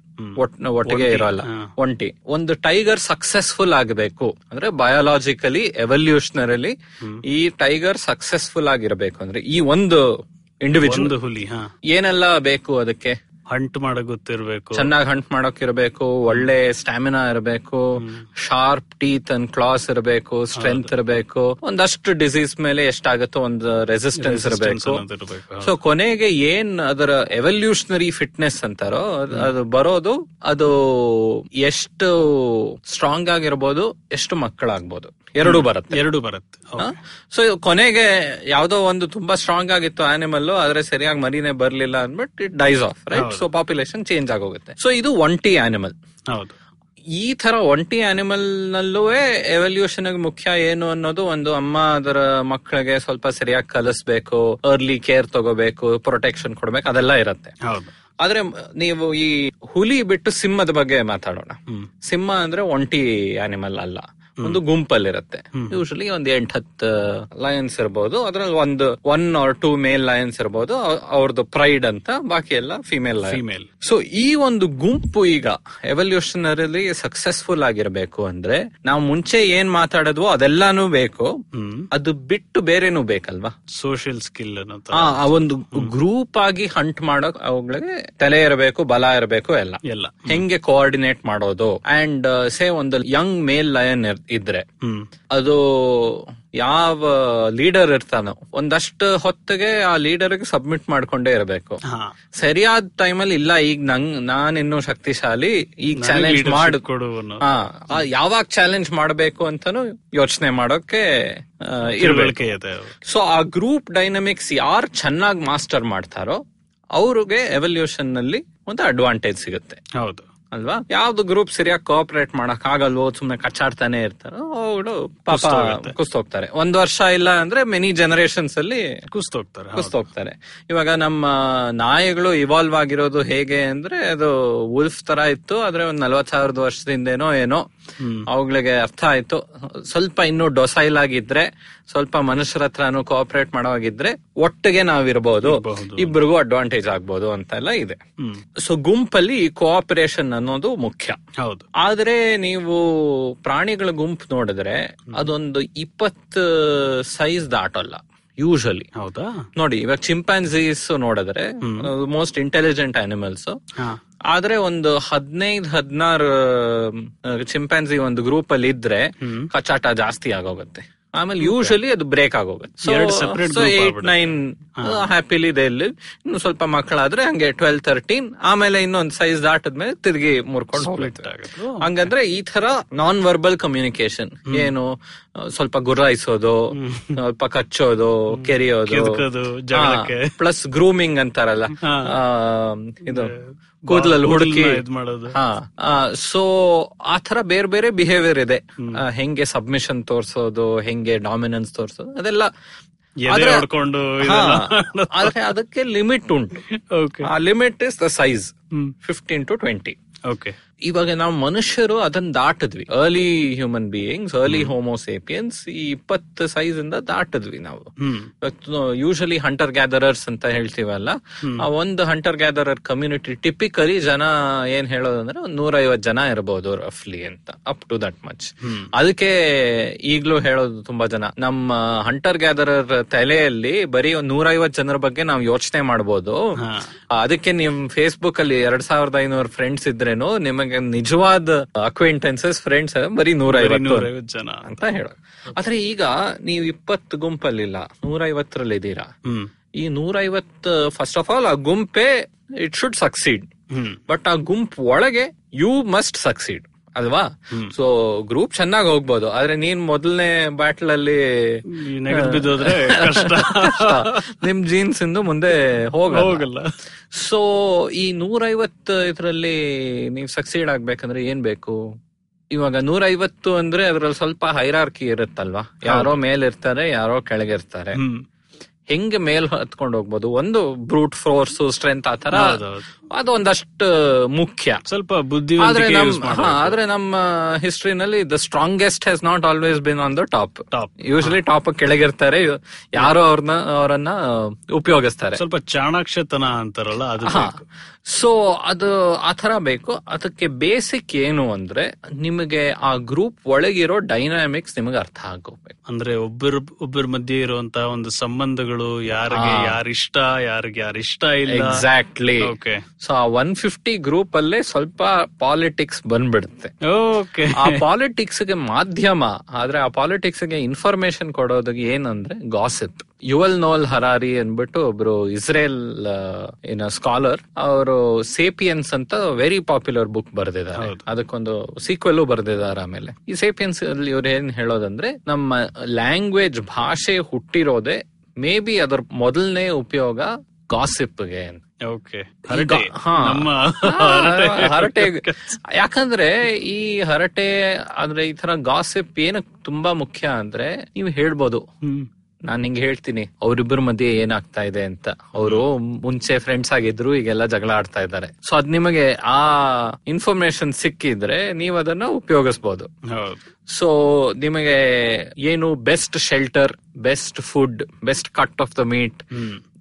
ಒಟ್ಟಿಗೆ ಇರೋಲ್ಲ. ಒಂಟಿ. ಒಂದು ಟೈಗರ್ ಸಕ್ಸಸ್ಫುಲ್ ಆಗಬೇಕು. ಅಂದ್ರೆ ಬಯಾಲಜಿಕಲಿ ಎವಲ್ಯೂಷನರಲ್ಲಿ ಈ ಟೈಗರ್ ಸಕ್ಸಸ್ಫುಲ್ ಆಗಿರಬೇಕು. ಅಂದ್ರೆ ಈ ಒಂದು ಇಂಡಿವಿಜುವಲ್ ಹುಲಿ ಏನೆಲ್ಲ ಬೇಕು ಅದಕ್ಕೆ? ಹಂಟ್ ಮಾಡಕ್ ಗೊತ್ತಿರ್ಬೇಕು ಚೆನ್ನಾಗಿ ಹಂಟ್ ಮಾಡೋಕ್ ಇರಬೇಕು ಒಳ್ಳೆ ಸ್ಟಾಮಿನಾ ಇರಬೇಕು ಶಾರ್ಪ್ ಟೀತ್ ಅಂಡ್ ಕ್ಲಾಸ್ ಇರಬೇಕು ಸ್ಟ್ರೆಂತ್ ಇರಬೇಕು ಒಂದಷ್ಟು ಡಿಸೀಸ್ ಮೇಲೆ ಎಷ್ಟಾಗುತ್ತೋ ಒಂದು ರೆಸಿಸ್ಟೆನ್ಸ್ ಇರ್ಬೇಕು. ಸೊ ಕೊನೆಗೆ ಏನ್ ಅದರ ಎವಲ್ಯೂಷನರಿ ಫಿಟ್ನೆಸ್ ಅಂತಾರೋ ಅದು ಬರೋದು ಅದು ಎಷ್ಟು ಸ್ಟ್ರಾಂಗ್ ಆಗಿರ್ಬೋದು ಎಷ್ಟು ಮಕ್ಕಳಾಗ್ಬೋದು. ಎರಡು ಬರುತ್ತೆ. ಎರಡು ಬರುತ್ತೆ. ಸೊ ಕೊನೆಗೆ ಯಾವ್ದೋ ಒಂದು ತುಂಬಾ ಸ್ಟ್ರಾಂಗ್ ಆಗಿತ್ತು ಆನಿಮಲ್ ಆದ್ರೆ ಸರಿಯಾಗಿ ಮರಿನೇ ಬರ್ಲಿಲ್ಲ ಅಂದ್ಬಿಟ್ಟು it dies off right so population change ಆಗೋಗುತ್ತೆ. ಸೊ ಇದು ಒಂಟಿ ಆನಿಮಲ್ ಹೌದು. ಈ ತರ ಒಂಟಿ ಆನಿಮಲ್ ನಲ್ಲೂ ಎವಲ್ಯೂಷನ್ ಮುಖ್ಯ ಏನು ಅನ್ನೋದು ಒಂದು ಅಮ್ಮ ಅದರ ಮಕ್ಕಳಿಗೆ ಸ್ವಲ್ಪ ಸರಿಯಾಗಿ ಕಲಿಸ್ಬೇಕು ಅರ್ಲಿ ಕೇರ್ ತಗೋಬೇಕು ಪ್ರೊಟೆಕ್ಷನ್ ಕೊಡ್ಬೇಕು ಅದೆಲ್ಲ ಇರುತ್ತೆ. ಆದ್ರೆ ನೀವು ಈ ಹುಲಿ ಬಿಟ್ಟು ಸಿಂಹದ ಬಗ್ಗೆ ಮಾತಾಡೋಣ. ಸಿಂಹ ಅಂದ್ರೆ ಒಂಟಿ ಆನಿಮಲ್ ಅಲ್ಲ. ಒಂದು ಗುಂಪಲ್ಲಿರುತ್ತೆ. ಯೂಶಲಿ ಒಂದ್ ಎಂಟ್ ಹತ್ತು ಲಯನ್ಸ್ ಇರಬಹುದು ಅದ್ರಲ್ಲಿ ಒಂದು one or two male lions ಇರಬಹುದು ಅವ್ರದ್ದು ಪ್ರೈಡ್ ಅಂತ ಬಾಕಿ ಎಲ್ಲ ಫಿಮೇಲ್ ಫಿಮೇಲ್ ಸೊ ಈ ಒಂದು ಗುಂಪು ಈಗ ಎವಲ್ಯೂಷನರಿ ಸಕ್ಸಸ್ಫುಲ್ ಆಗಿರ್ಬೇಕು ಅಂದ್ರೆ ನಾವು ಮುಂಚೆ ಏನ್ ಮಾತಾಡೋದ್ವೋ ಅದೆಲ್ಲಾನು ಬೇಕು. ಅದು ಬಿಟ್ಟು ಬೇರೆನೂ ಬೇಕಲ್ವಾ? ಸೋಷಿಯಲ್ ಸ್ಕಿಲ್ ಆ ಆ ಒಂದು ಗ್ರೂಪ್ ಆಗಿ ಹಂಟ್ ಮಾಡೋಕ್ ಅವುಗಳಿಗೆ ತಲೆ ಇರಬೇಕು ಬಲ ಇರಬೇಕು ಎಲ್ಲ. ಎಲ್ಲ. ಹೆಂಗೆ ಕೋಆರ್ಡಿನೇಟ್ ಮಾಡೋದು? ಅಂಡ್ ಸೇ ಒಂದು ಯಂಗ್ ಮೇಲ್ ಲಯನ್ ಇದ್ರೆ. ಅದು ಯಾವ ಲೀಡರ್ ಇರ್ತಾನೋ ಒಂದಷ್ಟು ಹೊತ್ತಿಗೆ ಆ ಲೀಡರ್ಗೆ ಸಬ್ಮಿಟ್ ಮಾಡ್ಕೊಂಡೇ ಇರಬೇಕು. ಸರಿಯಾದ ಟೈಮಲ್ಲಿ ಇಲ್ಲ ಈಗ ನಂಗ್ ನಾನಿನ್ನು ಶಕ್ತಿಶಾಲಿ ಈಗ ಚಾಲೆಂಜ್ ಮಾಡು ಹಾ ಯಾವಾಗ ಚಾಲೆಂಜ್ ಮಾಡಬೇಕು ಅಂತಾನು ಯೋಚನೆ ಮಾಡೋಕೆ ಇರಬೇಕು. ಸೊ ಆ ಗ್ರೂಪ್ ಡೈನಮಿಕ್ಸ್ ಯಾರು ಚೆನ್ನಾಗಿ ಮಾಸ್ಟರ್ ಮಾಡ್ತಾರೋ ಅವ್ರಿಗೆ ಎವಲ್ಯೂಷನ್ನಲ್ಲಿ ಒಂದು ಅಡ್ವಾಂಟೇಜ್ ಸಿಗುತ್ತೆ. ಹೌದು. ಅಲ್ವಾ? ಯಾವ್ದು ಗ್ರೂಪ್ ಸರಿಯಾಗಿ ಕೋಆಪರೇಟ್ ಮಾಡಕ್ ಆಗಲ್ವೋ ಸುಮ್ನೆ ಕಚ್ಚಾಡ್ತಾನೆ ಇರ್ತಾರೋ. ಅವಳು ಪಾಪ ಕುಸ್ತ ಕುಸ್ತೋಗ್ತಾರೆ ಒಂದ್ ವರ್ಷ ಇಲ್ಲ ಅಂದ್ರೆ ಮೆನಿ ಜನರೇಷನ್ಸ್ ಅಲ್ಲಿ ಕುಸ್ತೋಗ್ತಾರೆ ಕುಸ್ತ ಕುಸ್ತೋಗ್ತಾರೆ ಇವಾಗ ನಮ್ಮ ನಾಯಿಗಳು ಇವಾಲ್ವ್ ಆಗಿರೋದು ಹೇಗೆ ಅಂದ್ರೆ ಅದು ಉಲ್ಫ್ ತರ ಇತ್ತು ಆದ್ರೆ ಒಂದ್ ನಲ್ವತ್ ಸಾವಿರದ ವರ್ಷದಿಂದೇನೋ ಏನೋ ಅವುಗಳಿಗೆ ಅರ್ಥ ಆಯ್ತು. ಸ್ವಲ್ಪ ಇನ್ನು ಡೊಸೈಲ್ ಆಗಿದ್ರೆ ಸ್ವಲ್ಪ ಮನುಷ್ಯರ ಹತ್ರನು ಕೋಆಪರೇಟ್ ಮಾಡೋವಾಗಿದ್ರೆ ಒಟ್ಟಿಗೆ ನಾವಿರ್ಬೋದು. ಇರಬಹುದು. ಇಬ್ಬರಿಗೂ ಅಡ್ವಾಂಟೇಜ್ ಆಗ್ಬೋದು ಅಂತೆಲ್ಲ ಇದೆ. ಸೊ ಗುಂಪಲ್ಲಿ ಕೋಆಪರೇಷನ್ ಅನ್ನೋದು ಮುಖ್ಯ. ಹೌದು. ಆದ್ರೆ ನೀವು ಪ್ರಾಣಿಗಳ ಗುಂಪು ನೋಡಿದ್ರೆ ಅದೊಂದು ಇಪ್ಪತ್ತು ಸೈಜ್ ದಾಟಲ್ಲ ಯೂಶಲಿ ಹೌದಾ? ನೋಡಿ ಇವಾಗ ಚಿಂಪಾನ್ಸೀಸ್ ನೋಡಿದ್ರೆ ಮೋಸ್ಟ್ ಇಂಟೆಲಿಜೆಂಟ್ ಅನಿಮಲ್ಸ್ ಆದ್ರೆ ಒಂದು ಹದಿನೈದು ಹದಿನಾರು ಚಿಂಪಾನ್ಸಿ ಒಂದು ಗ್ರೂಪ್ ಅಲ್ಲಿ ಇದ್ರೆ ಕಚಾಟ ಜಾಸ್ತಿ ಆಗೋಗುತ್ತೆ. ಆಮೇಲೆ ಯೂಶಲಿ ಅದು ಬ್ರೇಕ್ ಆಗೋಗುತ್ತೆ. ನೈನ್ ಹ್ಯಾಪಿಲಿ ಇದೆ ಇಲ್ಲಿ ಇನ್ನು ಸ್ವಲ್ಪ ಮಕ್ಕಳಾದ್ರೆ ಹಂಗೆ ಟ್ವೆಲ್ ತರ್ಟೀನ್ ಆಮೇಲೆ ಇನ್ನೊಂದು ಸೈಜ್ ದಾಟದ್ಮೇಲೆ ತಿರುಗಿ ಮುರ್ಕೊಂಡು ಹೋಗುತ್ತೆ. ಹಂಗಂದ್ರೆ ಈ ತರ ನಾನ್ ವರ್ಬಲ್ ಕಮ್ಯುನಿಕೇಶನ್ ಏನು ಸ್ವಲ್ಪ ಗುರಾಯಿಸೋದು ಸ್ವಲ್ಪ ಕಚ್ಚೋದು ಕೆರೆಯೋದು. ಪ್ಲಸ್ ಗ್ರೂಮಿಂಗ್ ಅಂತಾರಲ್ಲ. ಇದು. ಕೂದಲಲ್ಲಿ ಹುಡುಕಿ. ಮಾಡೋದು. ಹಾ ಸೊ ಆ ತರ ಬೇರೆ ಬೇರೆ ಬಿಹೇವಿಯರ್ ಇದೆ. ಹೆಂಗೆ ಸಬ್ಮಿಷನ್ ತೋರ್ಸೋದು ಹೆಂಗೆ ಡಾಮಿನೆನ್ಸ್ ತೋರ್ಸೋದು ಅದೆಲ್ಲ ಆದ್ರೆ- ಅದಕ್ಕೆ ಲಿಮಿಟ್ ಉಂಟು. ಆ limit is the size fifteen to twenty okay ಇವಾಗ ನಾವು ಮನುಷ್ಯರು ಅದನ್ನ ದಾಟಿದ್ವಿ. Early human beings early Homo sapiens ಈ ಇಪ್ಪತ್ತು ಸೈಜ್ ಇಂದ ದಾಟಿದ್ವಿ ನಾವು. ಯೂಶಲಿ ಹಂಟರ್ ಗ್ಯಾದರರ್ಸ್ ಅಂತ ಹೇಳ್ತೀವಲ್ಲ ಆ ಒಂದು ಹಂಟರ್ ಗ್ಯಾದರರ್ ಕಮ್ಯುನಿಟಿ ಟಿಪಿಕಲಿ ಜನ ಏನ್ ಹೇಳೋದಂದ್ರೆ ಒಂದ್ ನೂರೈವತ್ ಜನ ಇರಬಹುದು ರಫ್ಲಿ ಅಂತ ಅಪ್ ಟು ದಟ್ ಮಚ್ ಅದಕ್ಕೆ ಈಗ್ಲೂ ಹೇಳೋದು ತುಂಬಾ ಜನ. ನಮ್ಮ ಹಂಟರ್ ಗ್ಯಾದರರ್ ತಲೆಯಲ್ಲಿ ಬರೀ ಒಂದ್ ನೂರೈವತ್ ಜನರ ಬಗ್ಗೆ ನಾವು ಯೋಚನೆ ಮಾಡಬಹುದು ಅದಕ್ಕೆ ನಿಮ್ ಫೇಸ್ಬುಕ್ ಅಲ್ಲಿ ಎರಡ್ ಸಾವಿರದ ಐನೂರು ಫ್ರೆಂಡ್ಸ್ ಇದ್ರೇನು ನಿಮಗೆ ನಿಜವಾದ ಅಕ್ವೆಂಟೆನ್ಸಸ್ ಫ್ರೆಂಡ್ಸ್ ಬರೀ ನೂರ ಐವತ್ತು ಜನ. ಅಂತ ಹೇಳ ಆದ್ರೆ ಈಗ ನೀವು ಇಪ್ಪತ್ತು ಗುಂಪಲ್ಲಿಲ್ಲ ನೂರೈವತ್ತರಲ್ಲಿ ಇದ್ದೀರಾ ಹ್ಮ್. ಈ ನೂರೈವತ್ತು ಫಸ್ಟ್ ಆಫ್ ಆಲ್ ಆ ಗುಂಪೇ ಇಟ್ ಶುಡ್ ಸಕ್ಸೀಡ್ ಬಟ್ ಆ ಗುಂಪು ಒಳಗೆ ಯು ಮಸ್ಟ್ ಸಕ್ಸೀಡ್ ಅಲ್ವಾ? ಸೊ ಗ್ರೂಪ್ ಚೆನ್ನಾಗಿ ಹೋಗ್ಬೋದು. ಆದ್ರೆ ನೀನ್ ಮೊದಲನೇ ಬ್ಯಾಟಲ್ ಅಲ್ಲಿ ನಿಮ್ ಜೀನ್ಸ್ ಇಂದು ಮುಂದೆ ಹೋಗ ಹೋಗಲ್ಲ. ಸೊ ಈ ನೂರೈವತ್ತು ಇದ್ರಲ್ಲಿ ನೀವ್ ಸಕ್ಸೀಡ್ ಆಗ್ಬೇಕಂದ್ರೆ ಏನ್ ಬೇಕು? ಇವಾಗ ನೂರೈವತ್ತು ಅಂದ್ರೆ ಅದ್ರಲ್ಲಿ ಸ್ವಲ್ಪ ಹೈರಾರ್ಕಿ ಇರುತ್ತಲ್ವಾ? ಯಾರೋ ಮೇಲಿರ್ತಾರೆ ಯಾರೋ ಕೆಳಗಿರ್ತಾರೆ. ಹೆಂಗ್ ಹೆಂಗೆ ಮೇಲ್ ಹತ್ಕೊಂಡು ಹೋಗ್ಬೋದು? ಒಂದು ಬ್ರೂಟ್ ಫೋರ್ಸ್ ಸ್ಟ್ರೆಂತ್ ಆತರ ಹೌದೌದು. ಅದು ಒಂದಷ್ಟು ಮುಖ್ಯ. ಸ್ವಲ್ಪ ಬುದ್ಧಿ ಆದ್ರೆ ನಮ್ಮ ಹಿಸ್ಟ್ರಿನಲ್ಲಿ the strongest has not always been on the top top usually top ಕೆಳಗಿರ್ತಾರೆ. ಯಾರು ಅವ್ರನ್ನ ಅವರನ್ನ ಉಪಯೋಗಿಸ್ತಾರೆ. ಸ್ವಲ್ಪ ಚಾಣಾಕ್ಷತನ ಅಂತಾರಲ್ಲ ಅದು ಸೊ ಅದು ಆತರ ಬೇಕು. ಅದಕ್ಕೆ ಬೇಸಿಕ್ ಏನು ಅಂದ್ರೆ ನಿಮಗೆ ಆ ಗ್ರೂಪ್ ಒಳಗಿರೋ ಡೈನಾಮಿಕ್ಸ್ ನಿಮಗೆ ಅರ್ಥ ಆಗೋಗ್ಬೇಕು ಅಂದ್ರೆ ಒಬ್ಬರ ಒಬ್ಬರ ಮಧ್ಯೆ ಇರುವಂತಹ ಒಂದು ಸಂಬಂಧಗಳು ಯಾರಿಗೆ. ಯಾರಿಷ್ಟ ಯಾರಿಗೆ ಯಾರಿಷ್ಟ ಇಲ್ಲ. ಎಕ್ಸಾಕ್ಟ್ಲಿ ಓಕೆ ಸೊ ಆ ಒನ್ ಫಿಫ್ಟಿ ಗ್ರೂಪ್ ಅಲ್ಲೇ ಸ್ವಲ್ಪ ಪಾಲಿಟಿಕ್ಸ್ ಬಂದ್ಬಿಡುತ್ತೆ. ಆ ಪಾಲಿಟಿಕ್ಸ್ಗೆ ಮಾಧ್ಯಮ ಆದ್ರೆ ಆ ಪಾಲಿಟಿಕ್ಸ್ಗೆ ಇನ್ಫಾರ್ಮೇಶನ್ ಕೊಡೋದಕ್ಕೆ ಏನಂದ್ರೆ ಗಾಸಿಪ್ ಯುವಲ್ ನೋಲ್ ಹರಾರಿ ಅನ್ಬಿಟ್ಟು ಒಬ್ರು ಇಸ್ರೇಲ್ ಏನ ಸ್ಕಾಲರ್ ಅವರು ಸೇಪಿಯನ್ಸ್ ಅಂತ ವೆರಿ ಪಾಪ್ಯುಲರ್ ಬುಕ್ ಬರ್ದಿದ್ದಾರೆ. ಅದಕ್ಕೊಂದು ಸೀಕ್ವೆಲ್ ಬರ್ದಿದ್ದಾರೆ ಆಮೇಲೆ. ಈ ಸೇಪಿಯನ್ಸ್ ಅಲ್ಲಿ ಇವ್ರು ಏನ್ ಹೇಳೋದಂದ್ರೆ ನಮ್ಮ ಲ್ಯಾಂಗ್ವೇಜ್ ಭಾಷೆ ಹುಟ್ಟಿರೋದೇ ಮೇ ಬಿ ಅದರ ಮೊದಲನೇ ಉಪಯೋಗ ಗಾಸಿಪ್ಗೆ ಗೆ ಓಕೆ ಹರಟೆ. ಯಾಕಂದ್ರೆ ಈ ಹರಟೆ ಅಂದ್ರೆ ಈ ತರ ಗಾಸಿಪ್ ಏನಕ್ ತುಂಬಾ ಮುಖ್ಯ ಅಂದ್ರೆ ನೀವು ಹೇಳ್ಬೋದು. ನಾನ್ ಹಿಂಗ್ ಹೇಳ್ತೀನಿ ಅವರಿಬ್ಬರ ಮಧ್ಯೆ ಏನಾಗ್ತಾ ಇದೆ ಅಂತ. ಅವರು ಮುಂಚೆ ಫ್ರೆಂಡ್ಸ್ ಆಗಿದ್ರು ಈಗೆಲ್ಲ ಜಗಳ ಆಡ್ತಾ ಇದ್ದಾರೆ. ಸೊ ಅದ್ ನಿಮಗೆ ಆ ಇನ್ಫಾರ್ಮೇಶನ್ ಸಿಕ್ಕಿದ್ರೆ ನೀವ್ ಅದನ್ನ ಉಪಯೋಗಿಸ್ಬೋದು. ಹೌದು. ಸೊ ನಿಮಗೆ ಏನು best shelter best food best cut of the meat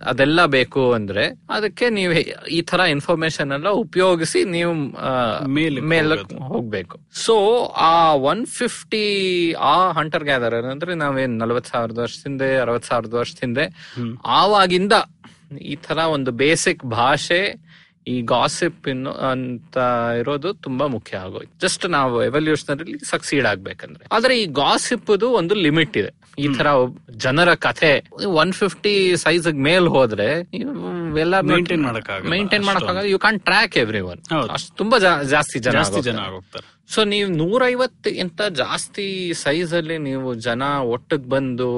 ಅದೆಲ್ಲ ಬೇಕು ಅಂದ್ರೆ ಅದಕ್ಕೆ ನೀವು ಈ ತರ ಇನ್ಫಾರ್ಮೇಶನ್ ಎಲ್ಲ ಉಪಯೋಗಿಸಿ ನೀವು ಮೇಲ್ ಹೋಗ್ಬೇಕು. ಸೊ ಆ ಒನ್ ಫಿಫ್ಟಿ ಆ ಹಂಟರ್ ಗ್ಯಾದರ್ ಅಂದ್ರೆ ನಾವೇನ್ ನಲ್ವತ್ ಸಾವಿರದ ವರ್ಷದಿಂದ ಅರವತ್ ಸಾವಿರದ ವರ್ಷದಿಂದ ಆವಾಗಿಂದ ಈ ತರ ಒಂದು ಬೇಸಿಕ್ ಭಾಷೆ ಈ ಗಾಸಿಪ್ ಇನ್ನು ಅಂತ ಇರೋದು ತುಂಬಾ ಮುಖ್ಯ ಆಗೋಯ್ತು. ಜಸ್ಟ್ ನಾವು ಎವಲ್ಯೂಷನರಿ ಸಕ್ಸೀಡ್ ಆಗ್ಬೇಕಂದ್ರೆ. ಆದ್ರೆ ಈ ಗಾಸಿಪ್ ಒಂದು ಲಿಮಿಟ್ ಇದೆ. ಈ ತರ ಜನರ ಕಥೆ ಒನ್ ಫಿಫ್ಟಿ ಸೈಜ್ ಮೇಲ್ ಹೋದ್ರೆ ಮೇಂಟೈನ್ ಮಾಡಕ್ ಮೇಂಟೈನ್ ಮಾಡಕ್ you can't track every one ಅಷ್ಟು ತುಂಬಾ ಜಾಸ್ತಿ ಜನ ಜಾಸ್ತಿ ಜನ ಆಗೋಗ್ತಾರೆ. ಸೊ ನೀವು ನೂರೈವತ್ತು ಇಂತ ಜಾಸ್ತಿ ಸೈಜ್ ಅಲ್ಲಿ ನೀವು ಜನ ಒಟ್ಟಿಗೆ ಬಂದು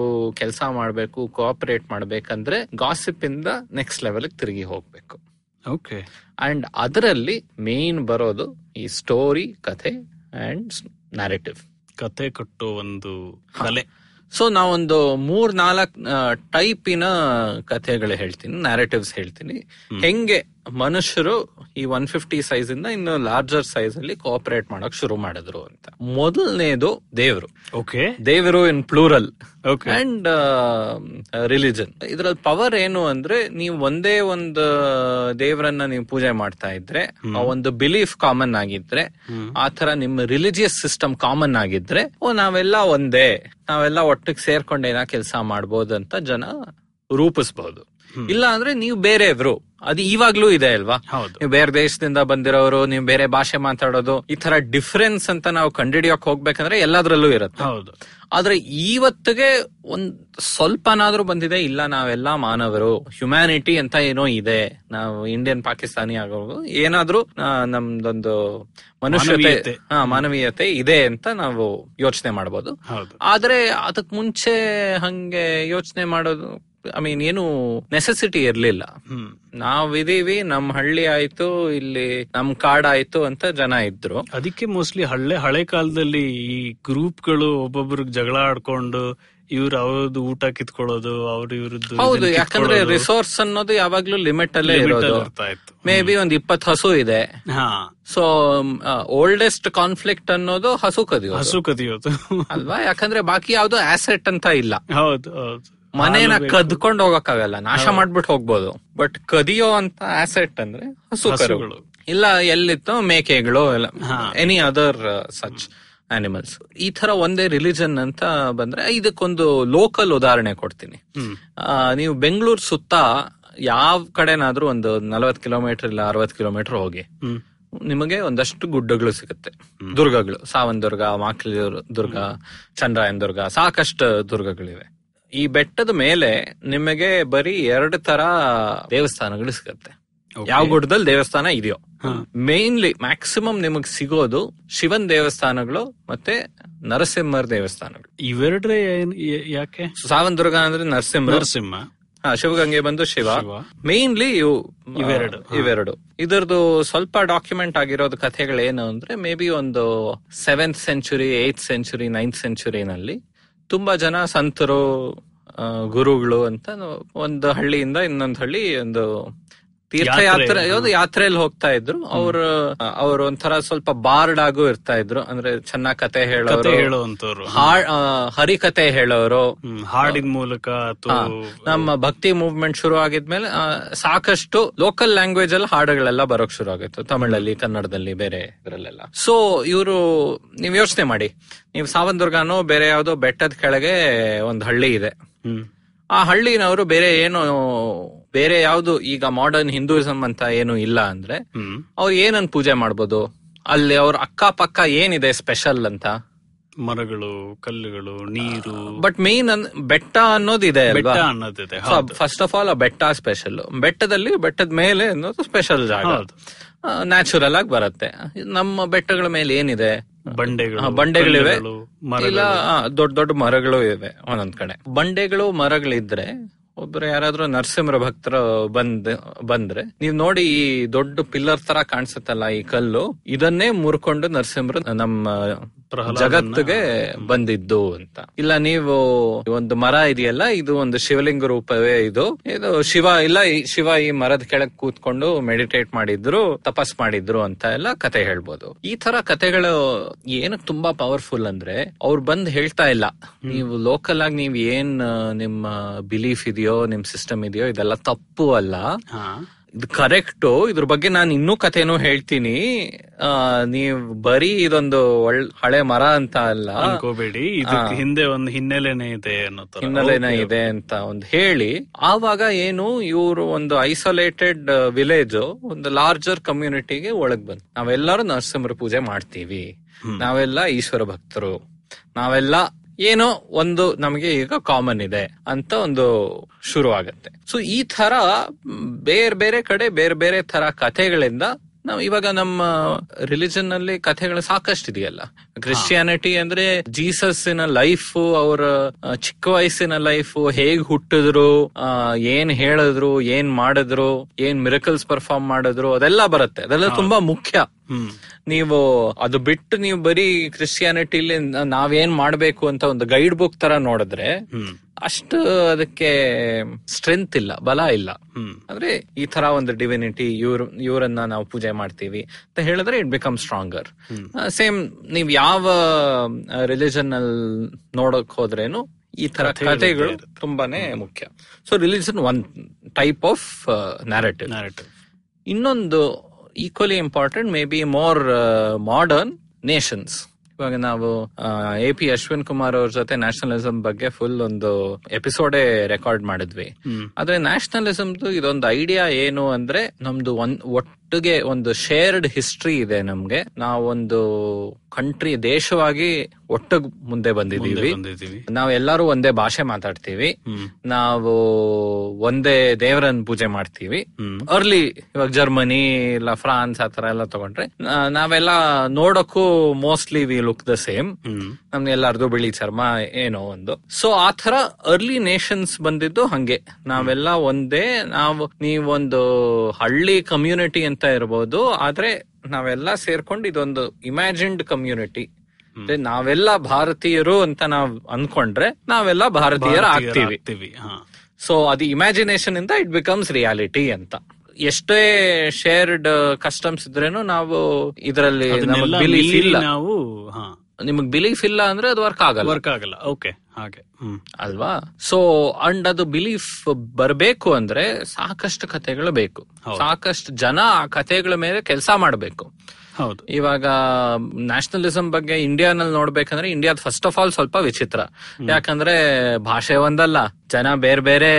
ಕೆಲಸ ಮಾಡ್ಬೇಕು ಕೋಆಪರೇಟ್ ಮಾಡ್ಬೇಕಂದ್ರೆ ಗಾಸಿಪ್ ಇಂದ ನೆಕ್ಸ್ಟ್ ಲೆವೆಲ್ ತಿರುಗಿ ಹೋಗ್ಬೇಕು. ಓಕೆ ಅಂಡ್ ಅದರಲ್ಲಿ ಮೇನ್ ಬರೋದು ಈ ಸ್ಟೋರಿ ಕಥೆ ಅಂಡ್ ನ್ಯಾರೇಟಿವ್ ಕತೆ ಕಟ್ಟೋ ಒಂದು ಕಲೆ. ಸೊ ನಾವೊಂದು ಮೂರ್ ನಾಲ್ಕ್ ಟೈಪಿನ ಕಥೆಗಳು ಹೇಳ್ತೀನಿ ನ್ಯಾರೇಟಿವ್ಸ್ ಹೇಳ್ತೀನಿ. ಹೆಂಗೆ ಮನುಷ್ಯರು ಈ ಒನ್ ಫಿಫ್ಟಿ ಸೈಜ್ ಇಂದ ಇನ್ನು ಲಾರ್ಜರ್ ಸೈಜ್ ಅಲ್ಲಿ ಕೋಆಪರೇಟ್ ಮಾಡಕ್ ಶುರು ಮಾಡಿದ್ರು ಅಂತ. ಮೊದಲನೇದು ದೇವರು. ಓಕೆ ದೇವರು ಇನ್ ಪ್ಲೂರಲ್. ಅಂಡ್ ರಿಲಿಜನ್ ಇದ್ರಲ್ಲಿ ಪವರ್ ಏನು ಅಂದ್ರೆ ನೀವು ಒಂದೇ ಒಂದು ದೇವರನ್ನ ನೀವು ಪೂಜೆ ಮಾಡ್ತಾ ಇದ್ರೆ ಆ ಒಂದು ಬಿಲೀಫ್ ಕಾಮನ್ ಆಗಿದ್ರೆ ಆ ತರ ನಿಮ್ಮ ರಿಲಿಜಿಯಸ್ ಸಿಸ್ಟಮ್ ಕಾಮನ್ ಆಗಿದ್ರೆ ಓ ನಾವೆಲ್ಲ ಒಂದೇ ನಾವೆಲ್ಲ ಒಟ್ಟಿಗೆ ಸೇರ್ಕೊಂಡು ಏನೋ ಕೆಲಸ ಮಾಡ್ಬೋದು ಅಂತ ಜನ ರೂಪಿಸಬಹುದು ಇಲ್ಲ ಅಂದ್ರೆ ನೀವು ಬೇರೆಯವರು. ಅದು ಇವಾಗ್ಲೂ ಇದೆ ಅಲ್ವಾ. ನೀವು ಬೇರೆ ದೇಶದಿಂದ ಬಂದಿರೋರು ನೀವು ಬೇರೆ ಭಾಷೆ ಮಾತಾಡೋದು ಈ ತರ ಡಿಫ್ರೆನ್ಸ್ ಅಂತ ನಾವು ಕಂಡಿಡಿಯೋಕ್ ಹೋಗ್ಬೇಕಂದ್ರೆ ಎಲ್ಲದ್ರಲ್ಲೂ ಇರುತ್ತೆ. ಹೌದು. ಆದ್ರೆ ಇವತ್ತಿಗೆ ಒಂದ್ ಸ್ವಲ್ಪನಾದ್ರೂ ಬಂದಿದೆ ಇಲ್ಲ ನಾವೆಲ್ಲ ಮಾನವರು. ಹ್ಯುಮ್ಯಾನಿಟಿ ಅಂತ ಏನೋ ಇದೆ. ನಾವು ಇಂಡಿಯನ್ ಪಾಕಿಸ್ತಾನಿ ಆಗೋದು ಏನಾದ್ರೂ ನಮ್ದೊಂದು ಮನುಷ್ಯತೆ ಮಾನವೀಯತೆ. ಹಾ ಮಾನವೀಯತೆ ಇದೆ ಅಂತ ನಾವು ಯೋಚನೆ ಮಾಡಬಹುದು ಹೌದು. ಆದ್ರೆ ಅದಕ್ ಮುಂಚೆ ಹಂಗೆ ಯೋಚನೆ ಮಾಡೋದು ಐ ಮೀನ್ ಏನು ನೆಸೆಸಿಟಿ ಇರ್ಲಿಲ್ಲ. ನಾವಿದೀವಿ ನಮ್ ಹಳ್ಳಿ ಆಯ್ತು ಇಲ್ಲಿ ನಮ್ ಕಾಡಾಯ್ತು ಅಂತ ಜನ ಇದ್ರು. ಅದಕ್ಕೆ ಮೋಸ್ಟ್ಲಿ ಹಳೆ ಹಳೆ ಕಾಲದಲ್ಲಿ ಈ ಗ್ರೂಪ್ಗಳು ಒಬ್ಬೊಬ್ರಿಗೆ ಜಗಳ ಆಡ್ಕೊಂಡು ಇವ್ರ ಅವ್ರದ್ದು ಊಟ ಕಿತ್ಕೊಳ್ಳೋದು ಅವ್ರ ಇವ್ರದ್ದು ಹೌದು ಯಾಕಂದ್ರೆ ರಿಸೋರ್ಸ್ ಅನ್ನೋದು ಯಾವಾಗ್ಲೂ ಲಿಮಿಟ್ ಅಲ್ಲೇ ಇರೋದು. ಮೇ ಬಿ ಒಂದ್ ಇಪ್ಪತ್ ಹಸು ಇದೆ. ಹಾ. ಸೊ ಓಲ್ಡೆಸ್ಟ್ ಕಾನ್ಫ್ಲಿಕ್ಟ್ ಅನ್ನೋದು ಹಸು ಕದಿಯೋದು. ಹಸು ಕದಿಯೋದು. ಅಲ್ವಾ? ಯಾಕಂದ್ರೆ ಬಾಕಿ ಯಾವ್ದು ಆಸೆಟ್ ಅಂತ ಇಲ್ಲ. ಹೌದು ಹೌದು. ಮನೇನ ಕದ್ಕೊಂಡು ಹೋಗಕ್ಕಾಗಲ್ಲ. ನಾಶ ಮಾಡ್ಬಿಟ್ಟು ಹೋಗ್ಬೋದು. ಬಟ್ ಕದಿಯೋ ಅಂತ ಆಸೆಟ್ ಅಂದ್ರೆ ಹಸು ಕರುಗಳು ಇಲ್ಲ ಎಲ್ಲಿತ್ತು ಮೇಕೆಗಳು ಎಲ್ಲ ಎನಿ ಅದರ್ ಸಚ್ ಅನಿಮಲ್ಸ್ ಈ ತರ ಒಂದೇ ರಿಲಿಜನ್ ಅಂತ ಬಂದ್ರೆ ಇದಕ್ಕೊಂದು ಲೋಕಲ್ ಉದಾಹರಣೆ ಕೊಡ್ತೀನಿ. ಆ, ನೀವು ಬೆಂಗಳೂರು ಸುತ್ತ ಯಾವ ಕಡೆನಾದ್ರೂ ಒಂದು ನಲವತ್ ಕಿಲೋಮೀಟರ್ ಇಲ್ಲ ಅರವತ್ ಕಿಲೋಮೀಟರ್ ಹೋಗಿ. ನಿಮಗೆ ಒಂದಷ್ಟು ಗುಡ್ಡಗಳು ಸಿಗುತ್ತೆ. ದುರ್ಗಗಳು. ಸಾವನ್ ದುರ್ಗ ಮಾಕ್ಲಿ ದುರ್ಗ ಚಂದ್ರಾಯನ್ ದುರ್ಗ ಸಾಕಷ್ಟು ದುರ್ಗಗಳಿವೆ. ಈ ಬೆಟ್ಟದ ಮೇಲೆ ನಿಮಗೆ ಬರೀ ಎರಡು ತರ ದೇವಸ್ಥಾನಗಳು ಸಿಗುತ್ತೆ. ಯಾವ ಗುಡ್ಡದಲ್ಲಿ ದೇವಸ್ಥಾನ ಇದೆಯೋ. ಮೇನ್ಲಿ ಮ್ಯಾಕ್ಸಿಮಮ್ ನಿಮಗ್ ಸಿಗೋದು ಶಿವನ್ ದೇವಸ್ಥಾನಗಳು ಮತ್ತೆ ನರಸಿಂಹರ ದೇವಸ್ಥಾನಗಳು. ಇವೆರಡ್ರೆ ಯಾಕೆ? ಸಾವನ್ ದುರ್ಗ ಅಂದ್ರೆ ನರಸಿಂಹ. ನರಸಿಂಹ. ಹಾ, ಶಿವಗಂಗೆ ಬಂದು ಶಿವ. ಮೇನ್ಲಿ ಇವು ಇವೆರಡು, ಇವೆರಡು. ಇದರದು ಸ್ವಲ್ಪ ಡಾಕ್ಯುಮೆಂಟ್ ಆಗಿರೋದು ಕಥೆಗಳೇನು ಅಂದ್ರೆ ಮೇ ಬಿ ಒಂದು seventh century eighth century ninth ಸೆಂಚುರಿನಲ್ಲಿ ತುಂಬಾ ಜನ ಸಂತರು ಗುರುಗಳು ಅಂತ ಒಂದು ಹಳ್ಳಿಯಿಂದ ಇನ್ನೊಂದು ಹಳ್ಳಿ ಒಂದು ತೀರ್ಥಯಾತ್ರೆ ಯಾತ್ರೆ, ಯಾವ್ದು ಯಾತ್ರೆಯಲ್ಲಿ ಹೋಗ್ತಾ ಇದ್ರು. ಅವ್ರು ಅವ್ರ ಒಂಥರ ಸ್ವಲ್ಪ ಬಾರ್ಡ್ ಆಗು ಇರ್ತಾ ಇದ್ರು. ಅಂದ್ರೆ ಚೆನ್ನಾಗ್ ಕತೆ ಕತೆ ಹೇಳೋರು ಹೇಳುವಂತವ್ರು ಹಾ- ಆ, ಹರಿಕತೆ ಹೇಳೋರು. ಹಾಡಿನ ಮೂಲಕ ನಮ್ಮ ಭಕ್ತಿ ಮೂವ್ಮೆಂಟ್ ಶುರು ಆಗಿದ್ಮೇಲೆ ಸಾಕಷ್ಟು ಲೋಕಲ್ ಲ್ಯಾಂಗ್ವೇಜ್ ಅಲ್ಲಿ ಹಾಡುಗಳೆಲ್ಲ ಬರೋಕ್ ಶುರು ಆಗಿತ್ತು ತಮಿಳಲ್ಲಿ ಕನ್ನಡದಲ್ಲಿ ಬೇರೆ ಇದ್ರಲ್ಲೆಲ್ಲ. ಸೊ ಇವರು ನೀವ್ ಯೋಚನೆ ಮಾಡಿ. ನೀವು ಸಾವಂದುರ್ಗನೋ ಬೇರೆ ಯಾವ್ದೋ ಬೆಟ್ಟದ ಕೆಳಗೆ ಒಂದ್ ಹಳ್ಳಿ ಇದೆ. ಆ ಹಳ್ಳಿನವರು ಬೇರೆ ಏನು ಬೇರೆ ಯಾವ್ದು ಈಗ ಮಾಡರ್ನ್ ಹಿಂದೂಯಿಸಂ ಅಂತ ಏನು ಇಲ್ಲ ಅಂದ್ರೆ ಅವ್ರು ಏನನ್ ಪೂಜೆ ಮಾಡ್ಬೋದು? ಅಲ್ಲಿ ಅವ್ರ ಅಕ್ಕಪಕ್ಕ ಏನಿದೆ ಸ್ಪೆಷಲ್ ಅಂತ? ಮರಗಳು ಕಲ್ಲುಗಳು ನೀರು. ಬಟ್ ಮೇನ್ ಬೆಟ್ಟ ಅನ್ನೋದಿದೆ ಫಸ್ಟ್ ಆಫ್ ಆಲ್ ಆ ಬೆಟ್ಟ ಸ್ಪೆಷಲ್ ಬೆಟ್ಟದಲ್ಲಿ ಬೆಟ್ಟದ ಮೇಲೆ ಅನ್ನೋದು ಸ್ಪೆಷಲ್ ಜಾಗ. ನ್ಯಾಚುರಲ್ ಆಗಿ ಬರುತ್ತೆ. ನಮ್ಮ ಬೆಟ್ಟಗಳ ಮೇಲೆ ಏನಿದೆ? ಬಂಡೆಗಳು ಬಂಡೆಗಳಿವೆ. ಇಲ್ಲ ದೊಡ್ಡ ದೊಡ್ಡ ಮರಗಳು ಇವೆ ಒಂದೊಂದ್ ಕಡೆ ಬಂಡೆಗಳು ಮರಗಳಿದ್ರೆ ಒಬ್ರು ಯಾರಾದ್ರೂ ನರಸಿಂಹರ ಭಕ್ತರು ಬಂದ್ ಬಂದ್ರೆ ನೀವ್ ನೋಡಿ ಈ ದೊಡ್ಡ ಪಿಲ್ಲರ್ ತರ ಕಾಣಿಸುತ್ತಲ್ಲ ಈ ಕಲ್ಲು ಇದನ್ನೇ ಮುರ್ಕೊಂಡು ನರಸಿಂಹರು ನಮ್ಮ ಜಗತ್ತಿಗೆ ಬಂದಿದ್ದು ಅಂತ. ಇಲ್ಲ ನೀವು ಒಂದು ಮರ ಇದೆಯಲ್ಲ ಇದು ಒಂದು ಶಿವಲಿಂಗ ರೂಪವೇ ಇದು. ಇದು ಶಿವ ಇಲ್ಲ ಈ ಶಿವ ಈ ಮರದ ಕೆಳಗ್ ಕೂತ್ಕೊಂಡು ಮೆಡಿಟೇಟ್ ಮಾಡಿದ್ರು ತಪಸ್ ಮಾಡಿದ್ರು ಅಂತ ಎಲ್ಲ ಕತೆ ಹೇಳ್ಬೋದು. ಈ ತರ ಕತೆಗಳು ಏನಕ್ ತುಂಬಾ ಪವರ್ಫುಲ್ ಅಂದ್ರೆ ಅವ್ರು ಬಂದ್ ಹೇಳ್ತಾ ಇಲ್ಲ. ನೀವು ಲೋಕಲ್ ಆಗಿ ನೀವ್ ಏನ್ ನಿಮ್ಮ ಬಿಲೀಫ್ ಇದೆಯೋ ನಿಮ್ ಸಿಸ್ಟಮ್ ಇದೆಯೋ ಇದೆಲ್ಲ ತಪ್ಪು ಅಲ್ಲ. ಇದು ಕರೆಕ್ಟ್. ಇದ್ರ ಬಗ್ಗೆ ನಾನು ಇನ್ನೂ ಕಥೆನೂ ಹೇಳ್ತೀನಿ. ನೀವ್ ಬರೀ ಇದೊಂದು ಹಳೆ ಮರ ಅಂತ ಅಲ್ಲ. ಅನ್ಕೋಬೇಡಿ. ಹಿಂದೆ ಒಂದು ಹಿನ್ನೆಲೆನೇ ಇದೆ ಹಿನ್ನೆಲೆನ ಇದೆ ಅಂತ ಒಂದು ಹೇಳಿ. ಆವಾಗ ಏನು ಇವರು ಒಂದು ಐಸೋಲೇಟೆಡ್ ವಿಲೇಜ್ ಒಂದು ಲಾರ್ಜರ್ ಕಮ್ಯುನಿಟಿಗೆ ಒಳಗ್ ಬಂದ್. ನಾವೆಲ್ಲರೂ ನರಸಿಂಹರ ಪೂಜೆ ಮಾಡ್ತೀವಿ. ನಾವೆಲ್ಲ ಈಶ್ವರ ಭಕ್ತರು. ನಾವೆಲ್ಲ ಏನೋ ಒಂದು ನಮಗೆ ಈಗ ಕಾಮನ್ ಇದೆ ಅಂತ ಒಂದು ಶುರು ಆಗತ್ತೆ ಸೊ ಈ ತರ ಬೇರೆ ಬೇರೆ ಕಡೆ ಬೇರೆ ಬೇರೆ ತರ ಕಥೆಗಳಿಂದ ನಾವು ಇವಾಗ ನಮ್ಮ ರಿಲಿಜನ್ ಅಲ್ಲಿ ಕಥೆಗಳು ಸಾಕಷ್ಟು ಇದೆಯಲ್ಲ ಕ್ರಿಶ್ಚಿಯಾನಿಟಿ ಅಂದ್ರೆ ಜೀಸಸ್ನ ಲೈಫ್ ಅವರ ಚಿಕ್ಕ ವಯಸ್ಸಿನ ಲೈಫ್ ಹೇಗ್ ಹುಟ್ಟಿದ್ರು ಏನ್ ಹೇಳಿದ್ರು ಏನ್ ಮಾಡಿದ್ರು ಏನ್ ಮಿರಕಲ್ಸ್ ಪರ್ಫಾರ್ಮ್ ಮಾಡಿದ್ರು ಅದೆಲ್ಲ ಬರುತ್ತೆ. ಅದೆಲ್ಲ ತುಂಬಾ ಮುಖ್ಯ. ನೀವು ಅದು ಬಿಟ್ಟು ನೀವು ಬರೀ ಕ್ರಿಶ್ಚಿಯಾನಿಟಿಲಿ ನಾವೇನ್ ಮಾಡ್ಬೇಕು ಅಂತ ಒಂದು ಗೈಡ್ ಬುಕ್ ತರ ನೋಡಿದ್ರೆ ಅಷ್ಟು ಅದಕ್ಕೆ ಸ್ಟ್ರೆಂತ್ ಇಲ್ಲ ಬಲ ಇಲ್ಲ. ಅಂದ್ರೆ ಈ ತರ ಒಂದು ಡಿವಿನಿಟಿ ಇವ್ರ ಇವರನ್ನ ನಾವು ಪೂಜೆ ಮಾಡ್ತೀವಿ ಅಂತ ಹೇಳಿದ್ರೆ ಇಟ್ ಬಿಕಮ್ ಸ್ಟ್ರಾಂಗರ್ ಸೇಮ್ ನೀವ್ ಯಾವ ರಿಲಿಜನ್ ಅಲ್ಲಿ ನೋಡಕ್ ಹೋದ್ರೇನು ಈ ತರ ಕಥೆಗಳು ತುಂಬಾನೇ ಮುಖ್ಯ. So religion one type of narrative. ಇನ್ನೊಂದು equally important maybe more modern nations ಇವಾಗ ನಾವು ಎ ಪಿ ಅಶ್ವಿನ್ ಕುಮಾರ್ ಅವ್ರ ಜೊತೆ ನ್ಯಾಷನಲಿಸಂ ಬಗ್ಗೆ ಫುಲ್ ಒಂದು ಎಪಿಸೋಡೇ ರೆಕಾರ್ಡ್ ಮಾಡಿದ್ವಿ. ಆದ್ರೆ ನ್ಯಾಷನಲಿಸಮ್ದು ಇದೊಂದು ಐಡಿಯಾ ಏನು ಅಂದ್ರೆ ನಮ್ದು ಒಂದ್ ಒಟ್ಟಿಗೆ ಒಂದು ಶೇರ್ಡ್ ಹಿಸ್ಟ್ರಿ ಇದೆ ನಮ್ಗೆ. ನಾವೊಂದು ಕಂಟ್ರಿ ದೇಶವಾಗಿ ಒಟ್ಟಿಗೆ ಮುಂದೆ ಬಂದಿದೀವಿ ಬಂದಿದ್ದೀವಿ. ನಾವೆಲ್ಲರೂ ಒಂದೇ ಭಾಷೆ ಮಾತಾಡ್ತೀವಿ. ನಾವು ಒಂದೇ ದೇವರನ್ ಪೂಜೆ ಮಾಡ್ತೀವಿ. ಅರ್ಲಿ ಇವಾಗ ಜರ್ಮನಿ ಇಲ್ಲ ಫ್ರಾನ್ಸ್ ಆತರ ಎಲ್ಲ ತಗೊಂಡ್ರೆ ನಾವೆಲ್ಲ ನೋಡಕ್ಕೂ mostly we look the same. ನಮ್ ನಮ್ಗೆ ಎಲ್ಲಾರ್ದು ಬಿಳಿ ಚರ್ಮ ಏನೋ ಒಂದು. ಸೊ ಆತರ ತರ ಅರ್ಲಿ ನೇಷನ್ಸ್ ಬಂದಿದ್ದು ಹಂಗೆ. ನಾವೆಲ್ಲ ಒಂದೇ ನಾವು ನೀವೊಂದು ಹಳ್ಳಿ ಕಮ್ಯುನಿಟಿ ಅಂತ ಇರ್ಬೋದು ಆದ್ರೆ ನಾವೆಲ್ಲ ಸೇರ್ಕೊಂಡು ಇದೊಂದು ಇಮ್ಯಾಜಿನ್ಡ್ ಕಮ್ಯುನಿಟಿ ನಾವೆಲ್ಲ ಭಾರತೀಯರು ಅಂತ ನಾವ್ ಅನ್ಕೊಂಡ್ರೆ ನಾವೆಲ್ಲ ಭಾರತೀಯರ ಆಗ್ತೀವಿ. ಸೊ ಅದು ಇಮ್ಯಾಜಿನೇಷನ್ ಇಂದ ಇಟ್ ಬಿಕಮ್ಸ್ ರಿಯಾಲಿಟಿ ಅಂತ. ಎಷ್ಟೇ ಶೇರ್ಡ್ ಕಸ್ಟಮ್ಸ್ ಇದ್ರೇನು ನಾವು ಇದರಲ್ಲಿ ನಮಗ್ ಬಿಲೀಫ್ ಇಲ್ಲ. ನಾವು ನಿಮಗ್ ಬಿಲೀಫ್ ಇಲ್ಲ ಅಂದ್ರೆ ಅದು ವರ್ಕ್ ಆಗಲ್ಲ. ವರ್ಕ್ ಆಗಲ್ಲ ಓಕೆ ಹಾಗೆ ಅಲ್ವಾ? ಸೊ ಅಂಡ್ ಅದು ಬಿಲೀಫ್ ಬರಬೇಕು ಅಂದ್ರೆ ಸಾಕಷ್ಟು ಕಥೆಗಳು ಬೇಕು. ಸಾಕಷ್ಟು ಜನ ಆ ಕಥೆಗಳ ಮೇಲೆ ಕೆಲಸ ಮಾಡಬೇಕು. ಹೌದು. ಇವಾಗ ನ್ಯಾಷನಲಿಸಂ ಬಗ್ಗೆ ಇಂಡಿಯಾನಲ್ಲಿ ನೋಡ್ಬೇಕಂದ್ರೆ ಇಂಡಿಯಾದ ಫಸ್ಟ್ ಆಫ್ ಆಲ್ ಸ್ವಲ್ಪ ವಿಚಿತ್ರ. ಯಾಕಂದ್ರೆ ಭಾಷೆ ಒಂದಲ್ಲ. ಜನ ಬೇರೆ ಬೇರೆ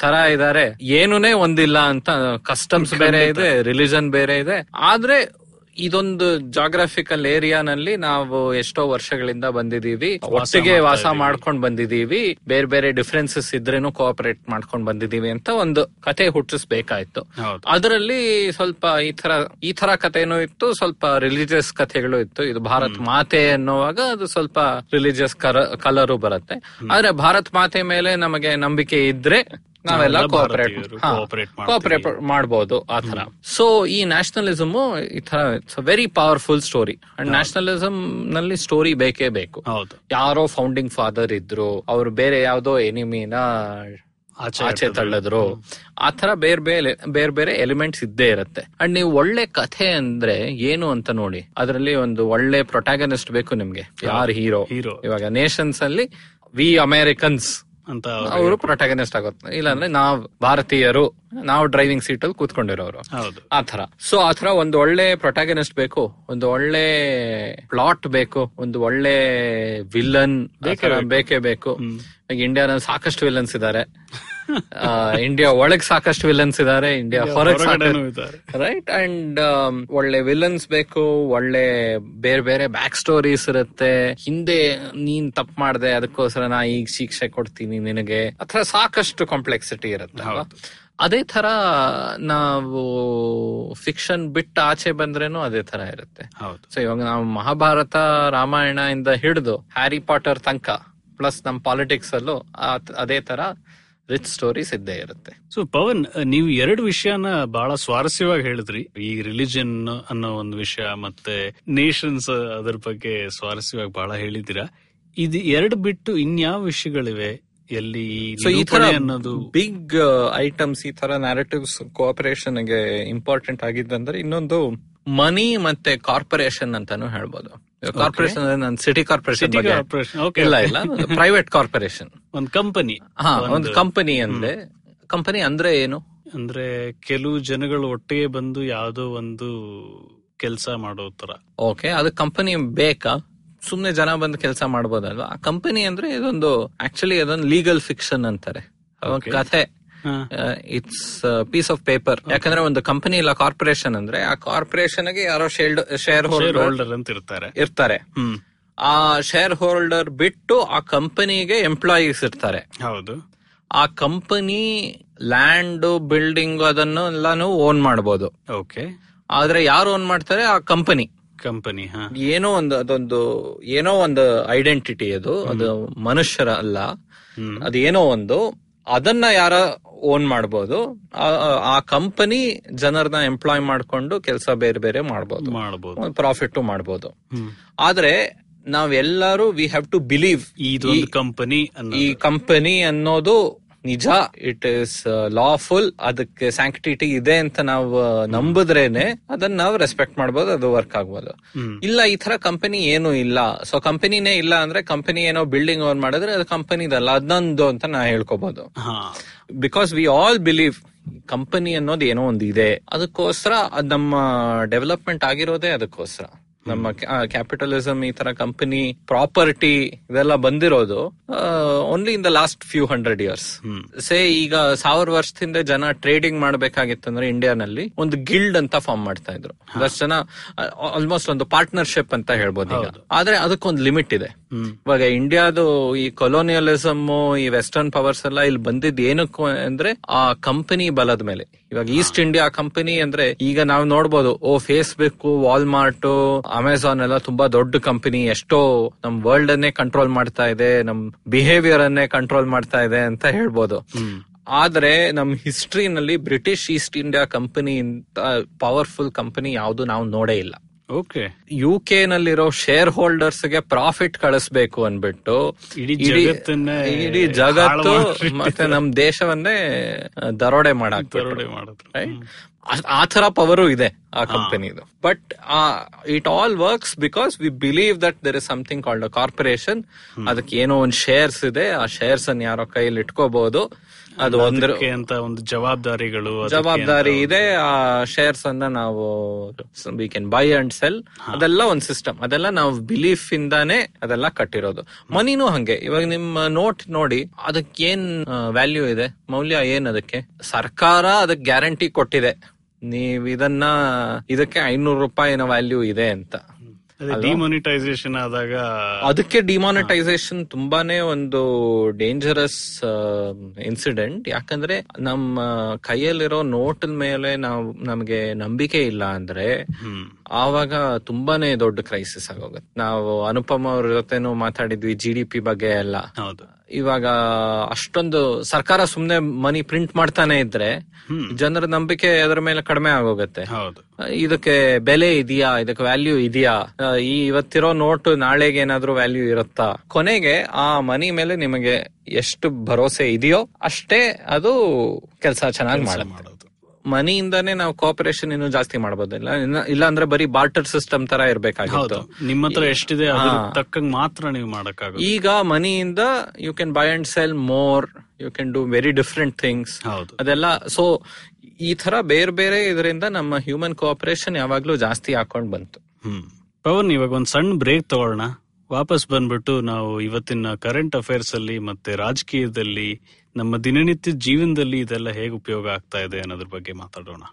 ತರ ಇದಾರೆ. ಏನೂನೇ ಒಂದಿಲ್ಲ ಅಂತ ಕಸ್ಟಮ್ಸ್ ಬೇರೆ ಇದೆ ರಿಲಿಜನ್ ಬೇರೆ ಇದೆ. ಆದ್ರೆ ಇದೊಂದು ಜಾಗ್ರಫಿಕಲ್ ಏರಿಯಾನಲ್ಲಿ ನಾವು ಎಷ್ಟೋ ವರ್ಷಗಳಿಂದ ಬಂದಿದೀವಿ ಒಟ್ಟಿಗೆ ವಾಸ ಮಾಡ್ಕೊಂಡು ಬಂದಿದೀವಿ ಬೇರೆ ಬೇರೆ ಡಿಫ್ರೆನ್ಸಸ್ ಇದ್ರೇನು ಕೋಆಪರೇಟ್ ಮಾಡ್ಕೊಂಡ್ ಬಂದಿದೀವಿ ಅಂತ ಒಂದು ಕತೆ ಹುಟ್ಟಿಸ್ಬೇಕಾಯ್ತು. ಅದರಲ್ಲಿ ಸ್ವಲ್ಪ ಈ ತರ ಈ ತರ ಕಥೆನು ಇತ್ತು ಸ್ವಲ್ಪ ರಿಲಿಜಿಯಸ್ ಕಥೆಗಳು ಇತ್ತು. ಇದು ಭಾರತ್ ಮಾತೆ ಅನ್ನುವಾಗ ಅದು ಸ್ವಲ್ಪ ರಿಲಿಜಿಯಸ್ ಕಲರು ಬರುತ್ತೆ. ಆದ್ರೆ ಭಾರತ್ ಮಾತೆ ಮೇಲೆ ನಮಗೆ ನಂಬಿಕೆ ಇದ್ರೆ ನಾವೆಲ್ಲ ಕೋಆಪರೇಟ್ ಕೋಆಪರೇಟ್ ಮಾಡ್ಬೋದು ಆ ತರ ಸೊ ಈ ನ್ಯಾಷನಲಿಸಮ್ ಈ ತರ it's very powerful story and nationalism ನಲ್ಲಿ ಸ್ಟೋರಿ ಬೇಕೇ ಬೇಕು. ಯಾರೋ ಫೌಂಡಿಂಗ್ ಫಾದರ್ ಇದ್ರು ಅವ್ರು ಬೇರೆ ಯಾವ್ದೋ ಎನಿಮಿನ ಆಚೆ ತಳ್ಳದ್ರು. ತಳ್ಳಿದ್ರು. ಆ ತರ ಬೇರೆ ಬೇರೆ ಬೇರೆ ಬೇರೆ ಎಲಿಮೆಂಟ್ಸ್ ಇದ್ದೇ ಇರುತ್ತೆ. ಅಂಡ್ ನೀವು ಒಳ್ಳೆ ಕಥೆ ಅಂದ್ರೆ ಏನು ಅಂತ ನೋಡಿ. ಅದರಲ್ಲಿ ಒಂದು ಒಳ್ಳೆ ಪ್ರೊಟ್ಯಾಗನಿಸ್ಟ್ ಬೇಕು ನಿಮ್ಗೆ. ಯಾರು? Hero hero. ಇವಾಗ ನೇಷನ್ಸ್ ಅಲ್ಲಿ ವಿ ಅಮೇರಿಕನ್ಸ್ ಅಂತ ಅವರು ಪ್ರೊಟಾಗನಿಸ್ಟ್ ಆಗುತ್ತೆ ಇಲ್ಲಾಂದ್ರೆ ನಾವ್ ಭಾರತೀಯರು ನಾವು ಡ್ರೈವಿಂಗ್ ಸೀಟ್ ಅಲ್ಲಿ ಕೂತ್ಕೊಂಡಿರೋರು. ಆತರ ಆ ತರ ಸೊ ಆ ತರ ಒಂದು ಒಳ್ಳೆ ಪ್ರೊಟಾಗನಿಸ್ಟ್ ಬೇಕು ಒಂದು ಒಳ್ಳೆ ಪ್ಲಾಟ್ ಬೇಕು ಒಂದು ಒಳ್ಳೆ ವಿಲನ್ ಬೇಕೇ ಬೇಕು. ಇಂಡಿಯಾನಲ್ಲಿ ಸಾಕಷ್ಟು ವಿಲನ್ಸ್ ಇದಾರೆ ಇಂಡಿಯಾ ಒಳಗ್ ಸಾಕಷ್ಟು ವಿಲನ್ಸ್ ಇದಾರೆ ಇಂಡಿಯಾ ಹೊರಗ್ ರೈಟ್ ಅಂಡ್ ಒಳ್ಳೆ ವಿಲನ್ಸ್ ಬೇಕು ಒಳ್ಳೆ ಬೇರೆ ಬೇರೆ ಬ್ಯಾಕ್ ಸ್ಟೋರೀಸ್ ಇರುತ್ತೆ. ಹಿಂದೆ ನೀನ್ ತಪ್ಪು ಮಾಡ್ದೆ ಅದಕ್ಕೋಸ್ಕರ ನಾ ಈಗ ಶಿಕ್ಷೆ ಕೊಡ್ತೀನಿ ನಿನಗೆ. ಅಥವಾ ಸಾಕಷ್ಟು ಕಾಂಪ್ಲೆಕ್ಸಿಟಿ ಇರುತ್ತೆ? ಅದೇ ತರ ನಾವು ಫಿಕ್ಷನ್ ಬಿಟ್ಟು ಆಚೆ ಬಂದ್ರೇನು ಅದೇ ತರ ಇರುತ್ತೆ. ಸೊ ಇವಾಗ ನಾವು ಮಹಾಭಾರತ ರಾಮಾಯಣ ಇಂದ ಹಿಡಿದು ಹ್ಯಾರಿ ಪಾಟರ್ ತನಕ ಪ್ಲಸ್ ನಮ್ ಪಾಲಿಟಿಕ್ಸ್ ಅಲ್ಲೂ ಆ- ಅದೇ ತರ ರಿಚ್ ಸ್ಟೋರೀಸ್ ಇದ್ದೇ ಇರುತ್ತೆ. ಸೊ ಪವನ್ ನೀವು ಎರಡು ವಿಷಯನ ಬಹಳ ಸ್ವಾರಸ್ಯವಾಗಿ ಹೇಳಿದ್ರಿ. ಈ ರಿಲಿಜನ್ ಅನ್ನೋ ಒಂದು ವಿಷಯ ಮತ್ತೆ ನೇಷನ್ಸ್ ಅದರ ಬಗ್ಗೆ ಸ್ವಾರಸ್ಯವಾಗಿ ಬಹಳ ಹೇಳಿದಿರಾ ಇದು ಎರಡು ಬಿಟ್ಟು ಇನ್ಯಾವ ವಿಷಯಗಳಿವೆ? ಎಲ್ಲಿ ಈ ತರ ಅನ್ನೋದು ಬಿಗ್ ಐಟಮ್ಸ್ ಈ ತರ ನ್ಯಾರೇಟಿವ್ಸ್ ಕೋಆಪರೇಷನ್ಗೆ ಇಂಪಾರ್ಟೆಂಟ್ ಆಗಿದ್ದಂದ್ರೆ ಇನ್ನೊಂದು ಮನಿ ಮತ್ತೆ ಕಾರ್ಪೊರೇಷನ್ ಅಂತಾನು ಹೇಳ್ಬೋದು. ಕಾರ್ಪೊರೇಷನ್ ಅಂದ್ರೆ ನಾನು ಸಿಟಿ ಕಾರ್ಪೊರೇಷನ್. ಇಲ್ಲ ಇಲ್ಲ ಪ್ರೈವೇಟ್ ಕಾರ್ಪೊರೇಷನ್ ಒಂದು ಕಂಪನಿ ಹಾ ಒಂದು ಕಂಪನಿ ಅಂದ್ರೆ ಕಂಪನಿ ಅಂದ್ರೆ ಏನು? ಅಂದ್ರೆ ಕೆಲವು ಜನಗಳು ಒಟ್ಟಿಗೆ ಬಂದು ಯಾವ್ದೋ ಒಂದು ಕೆಲಸ ಮಾಡೋ ತರ ಓಕೆ ಅದು ಕಂಪನಿ ಬೇಕಾ? ಸುಮ್ನೆ ಜನ ಬಂದು ಕೆಲಸ ಮಾಡಬಹುದಲ್ವಾ ಆ ಕಂಪನಿ ಅಂದ್ರೆ ಇದೊಂದು ಆಕ್ಚುಲಿ ಅದೊಂದು ಲೀಗಲ್ ಫಿಕ್ಷನ್ ಅಂತಾರೆ. ಕಥೆ. ಇಟ್ಸ್ ಪೀಸ್ ಆಫ್ ಪೇಪರ್ ಯಾಕಂದ್ರೆ ಒಂದು ಕಂಪನಿ ಇಲ್ಲ ಕಾರ್ಪೊರೇಷನ್ ಅಂದ್ರೆ ಆ ಕಾರ್ಪೊರೇಷನ್ಗೆ ಯಾರೋ ಶೇರ್ ಹೋಲ್ಡರ್ ಅಂತ ಇರ್ತಾರೆ. ಇರ್ತಾರೆ. ಆ ಶೇರ್ ಹೋಲ್ಡರ್ ಬಿಟ್ಟು ಆ ಕಂಪನಿಗೆ ಎಂಪ್ಲಾಯೀಸ್ ಇರ್ತಾರೆ. ಹೌದು. ಆ ಕಂಪನಿ ಲ್ಯಾಂಡ್ ಬಿಲ್ಡಿಂಗ್ ಅದನ್ನು ಎಲ್ಲಾನು ಓನ್ ಮಾಡಬಹುದು ಓಕೆ ಆದ್ರೆ ಯಾರು ಓನ್ ಮಾಡ್ತಾರೆ? ಆ ಕಂಪನಿ ಕಂಪನಿ ಹಾ. ಏನೋ ಒಂದು ಅದೊಂದು ಏನೋ ಒಂದು ಐಡೆಂಟಿಟಿ ಅದು. ಅದು ಮನುಷ್ಯರ ಅಲ್ಲ ಅದೇನೋ ಅದು ಏನೋ ಒಂದು ಅದನ್ನ ಯಾರ ಓನ್ ಮಾಡಬಹುದು ಆ ಕಂಪನಿ ಜನರನ್ನ ಎಂಪ್ಲಾಯ್ ಮಾಡ್ಕೊಂಡು ಕೆಲಸ ಬೇರೆ ಬೇರೆ ಮಾಡಬಹುದು ಮಾಡಬಹುದು ಪ್ರಾಫಿಟ್ ಮಾಡಬಹುದು ಆದ್ರೆ ನಾವೆಲ್ಲರೂ ವಿ ಹ್ಯಾವ್ ಟು ಬಿಲೀವ್ ಈ ಕಂಪನಿ ಈ ಕಂಪನಿ ಅನ್ನೋದು ನಿಜ ಇಟ್ ಇಸ್ ಲಾಫುಲ್ ಅದಕ್ಕೆ ಸ್ಯಾಂಕ್ಟಿಟಿ ಇದೆ ಅಂತ ನಾವು ನಂಬಿದ್ರೇನೆ ಅದನ್ನ ನಾವು ರೆಸ್ಪೆಕ್ಟ್ ಮಾಡ್ಬೋದು ಅದು ವರ್ಕ್ ಆಗ್ಬೋದು. ಇಲ್ಲ ಈ ತರ ಕಂಪನಿ ಏನು ಇಲ್ಲ. ಸೊ ಕಂಪನಿನೇ ಇಲ್ಲ ಅಂದ್ರೆ ಕಂಪನಿ ಏನೋ ಬಿಲ್ಡಿಂಗ್ ಓನ್ ಮಾಡಿದ್ರೆ ಅದು ಕಂಪನಿದಲ್ಲ ಅದೊಂದು ಅಂತ ನಾ ಹೇಳ್ಕೋಬಹುದು because we all believe company ಅನ್ನೋದು ಏನೋ ಒಂದು ಇದೆ ಅದಕ್ಕೋಸ್ಕರ ಅದ್ ನಮ್ಮ ಡೆವಲಪ್ಮೆಂಟ್ ಆಗಿರೋದೇ ಅದಕ್ಕೋಸ್ಕರ. ನಮ್ಮ ಕ್ಯಾಪಿಟಲಿಸಂ ಈ ತರ ಕಂಪನಿ ಪ್ರಾಪರ್ಟಿ ಇದೆಲ್ಲ ಬಂದಿರೋದು only in the last few hundred years say ಈಗ ಸಾವಿರ ವರ್ಷದಿಂದ ಜನ ಟ್ರೇಡಿಂಗ್ ಮಾಡ್ಬೇಕಾಗಿತ್ತಂದ್ರೆ ಇಂಡಿಯಾನಲ್ಲಿ ಒಂದು ಗಿಲ್ಡ್ ಅಂತ ಫಾರ್ಮ್ ಮಾಡ್ತಾ ಇದ್ರು. ಅಷ್ಟು ಜನ ಆಲ್ಮೋಸ್ಟ್ ಒಂದು ಪಾರ್ಟ್ನರ್ಶಿಪ್ ಅಂತ ಹೇಳ್ಬೋದು ಈಗ. ಆದ್ರೆ ಅದಕ್ಕೊಂದು ಲಿಮಿಟ್ ಇದೆ. ಇವಾಗ ಇಂಡಿಯಾದು ಈ ಕೊಲೋನಿಯಲಿಸಮ್ ಈ ವೆಸ್ಟರ್ನ್ ಪವರ್ಸ್ ಎಲ್ಲ ಇಲ್ಲಿ ಬಂದಿದ್ ಏನಕ್ಕೂ ಅಂದ್ರೆ ಆ ಕಂಪನಿ ಬಲದ ಮೇಲೆ. ಇವಾಗ ಈಸ್ಟ್ ಇಂಡಿಯಾ ಕಂಪನಿ ಅಂದ್ರೆ ಈಗ ನಾವು ನೋಡ್ಬೋದು ಓ ಫೇಸ್ಬುಕ್ ವಾಲ್ಮಾರ್ಟ್ ಅಮೆಝಾನ್ ಎಲ್ಲ ತುಂಬಾ ದೊಡ್ಡ ಕಂಪನಿ ಎಷ್ಟೋ ನಮ್ ವರ್ಲ್ಡ್ ಅನ್ನೇ ಕಂಟ್ರೋಲ್ ಮಾಡ್ತಾ ಇದೆ ನಮ್ ಬಿಹೇವಿಯರ್ ಅನ್ನೇ ಕಂಟ್ರೋಲ್ ಮಾಡ್ತಾ ಇದೆ ಅಂತ ಹೇಳ್ಬೋದು. ಆದ್ರೆ ನಮ್ ಹಿಸ್ಟ್ರಿನಲ್ಲಿ British East India Company powerful company ಯಾವ್ದು ನಾವು ನೋಡೇ ಇಲ್ಲ. ಓಕೆ ಯು ಕೆ ನಲ್ಲಿರೋ ಶೇರ್ ಹೋಲ್ಡರ್ಸ್ಗೆ ಪ್ರಾಫಿಟ್ ಕಳಿಸ್ಬೇಕು ಅನ್ಬಿಟ್ಟು ಇಡೀ ಜಗತ್ತು ಮತ್ತೆ ನಮ್ ದೇಶವನ್ನೇ ದರೋಡೆ ಮಾಡಕ್. ಆ ತರ ಪವರು ಇದೆ ಆ ಕಂಪನಿದು but it all works because we believe that there is something called a corporation ಅದಕ್ಕೆ ಏನೋ ಒಂದ್ ಶೇರ್ಸ್ ಇದೆ. ಆ ಶೇರ್ಸ್ ಅನ್ನ ಯಾರೋ ಕೈಯಲ್ಲಿ ಇಟ್ಕೋಬಹುದು ಅದು ಅಂತ ಒಂದು ಜವಾಬ್ದಾರಿಗಳು ಜವಾಬ್ದಾರಿ ಇದೆ. ಆ ಶೇರ್ಸ್ ಅನ್ನ ನಾವು we can buy and sell ಅದೆಲ್ಲ ಒಂದ್ ಸಿಸ್ಟಮ್ ಅದೆಲ್ಲ ನಾವು ಬಿಲೀಫ್ ಇಂದಾನೆ ಅದೆಲ್ಲ ಕಟ್ಟಿರೋದು. ಮನಿನೂ ಹಂಗೆ. ಇವಾಗ ನಿಮ್ಮ ನೋಟ್ ನೋಡಿ ಅದಕ್ಕೆ ಏನ್ ವ್ಯಾಲ್ಯೂ ಇದೆ? ಮೌಲ್ಯ ಏನ್ ಅದಕ್ಕೆ? ಸರ್ಕಾರ ಅದಕ್ಕೆ ಗ್ಯಾರಂಟಿ ಕೊಟ್ಟಿದೆ. ನೀವ್ ಇದನ್ನ ಇದಕ್ಕೆ ಐನೂರು ರೂಪಾಯಿನ ವ್ಯಾಲ್ಯೂ ಇದೆ ಅಂತ. ಡಿಮಾನಿಟೈಸೇಷನ್ ಆದಾಗ ಅದಕ್ಕೆ ಡಿಮಾನಿಟೈಸೇಷನ್ ತುಂಬಾನೇ ಒಂದು ಡೇಂಜರಸ್ ಇನ್ಸಿಡೆಂಟ್ ಯಾಕಂದ್ರೆ ನಮ್ಮ ಕೈಯಲ್ಲಿರೋ ನೋಟ್ ಮೇಲೆ ನಾವು ನಮಗೆ ನಂಬಿಕೆ ಇಲ್ಲ ಅಂದ್ರೆ ಆವಾಗ ತುಂಬಾನೇ ದೊಡ್ಡ ಕ್ರೈಸಿಸ್ ಆಗೋಗುತ್ತೆ. ನಾವು ಅನುಪಮ ಅವ್ರ ಜೊತೆನೂ ಮಾತಾಡಿದ್ವಿ ಜಿ ಡಿ ಪಿ ಬಗ್ಗೆ ಎಲ್ಲ. ಹೌದು. ಇವಾಗ ಅಷ್ಟೊಂದು ಸರ್ಕಾರ ಸುಮ್ನೆ ಮನಿ ಪ್ರಿಂಟ್ ಮಾಡ್ತಾನೆ ಇದ್ರೆ ಜನರ ನಂಬಿಕೆ ಅದರ ಮೇಲೆ ಕಡಿಮೆ ಆಗೋಗತ್ತೆ. ಹೌದು. ಇದಕ್ಕೆ ಬೆಲೆ ಇದೆಯಾ? ಇದಕ್ಕೆ ವ್ಯಾಲ್ಯೂ ಇದೆಯಾ? ಈ ಇವತ್ತಿರೋ ನೋಟ್ ನಾಳೆಗೆ ಏನಾದ್ರೂ ವ್ಯಾಲ್ಯೂ ಇರುತ್ತಾ? ಕೊನೆಗೆ ಆ ಮನಿ ಮೇಲೆ ನಿಮಗೆ ಎಷ್ಟು ಭರೋಸೆ ಇದೆಯೋ ಅಷ್ಟೇ ಅದು ಕೆಲಸ ಚೆನ್ನಾಗಿ ಮಾಡುತ್ತೆ. ಮನಿಯಿಂದಾನೇ ನಾವು ಕೋಪರೇಷನ್ ಇನ್ನು ಜಾಸ್ತಿ ಮಾಡಬಹುದಿಲ್ಲ ಇಲ್ಲ ಅಂದ್ರೆ ಬರೀ ಬಾರ್ಟರ್ ಸಿಸ್ಟಮ್ ತರ ಇರಬೇಕಾಗಿತ್ತು. ನಿಮ್ಮ ಹತ್ರ ಎಷ್ಟಿದೆ ತಕ್ಕಂಗ್ ಮಾತ್ರ ನೀವು ಮಾಡಕ್ಕಾಗ ಈಗ ಮನಿಯಿಂದ you can buy and sell more you can do very different things ಹೌದು. ಅದೆಲ್ಲ ಸೊ ಈ ತರ ಬೇರೆ ಬೇರೆ ಇದರಿಂದ ನಮ್ಮ ಹ್ಯೂಮನ್ ಕೋಆಪರೇಷನ್ ಯಾವಾಗ್ಲೂ ಜಾಸ್ತಿ ಹಾಕೊಂಡ್ ಬಂತು. ಪವನ್ ಇವಾಗ ಒಂದ್ ಸಣ್ಣ ಬ್ರೇಕ್ ತಗೊಳ್ಳೋಣ ವಾಪಸ್ ಬಂದ್ಬಿಟ್ಟು ನಾವು ಇವತ್ತಿನ ಕರೆಂಟ್ ಅಫೇರ್ಸ್ ಅಲ್ಲಿ ಮತ್ತೆ ರಾಜಕೀಯದಲ್ಲಿ ನಮ್ಮ ದಿನನಿತ್ಯ ಜೀವನದಲ್ಲಿ ಇದೆಲ್ಲ ಹೇಗೆ ಉಪಯೋಗ ಆಗ್ತಾ ಇದೆ ಅನ್ನೋದ್ರ ಬಗ್ಗೆ ಮಾತಾಡೋಣ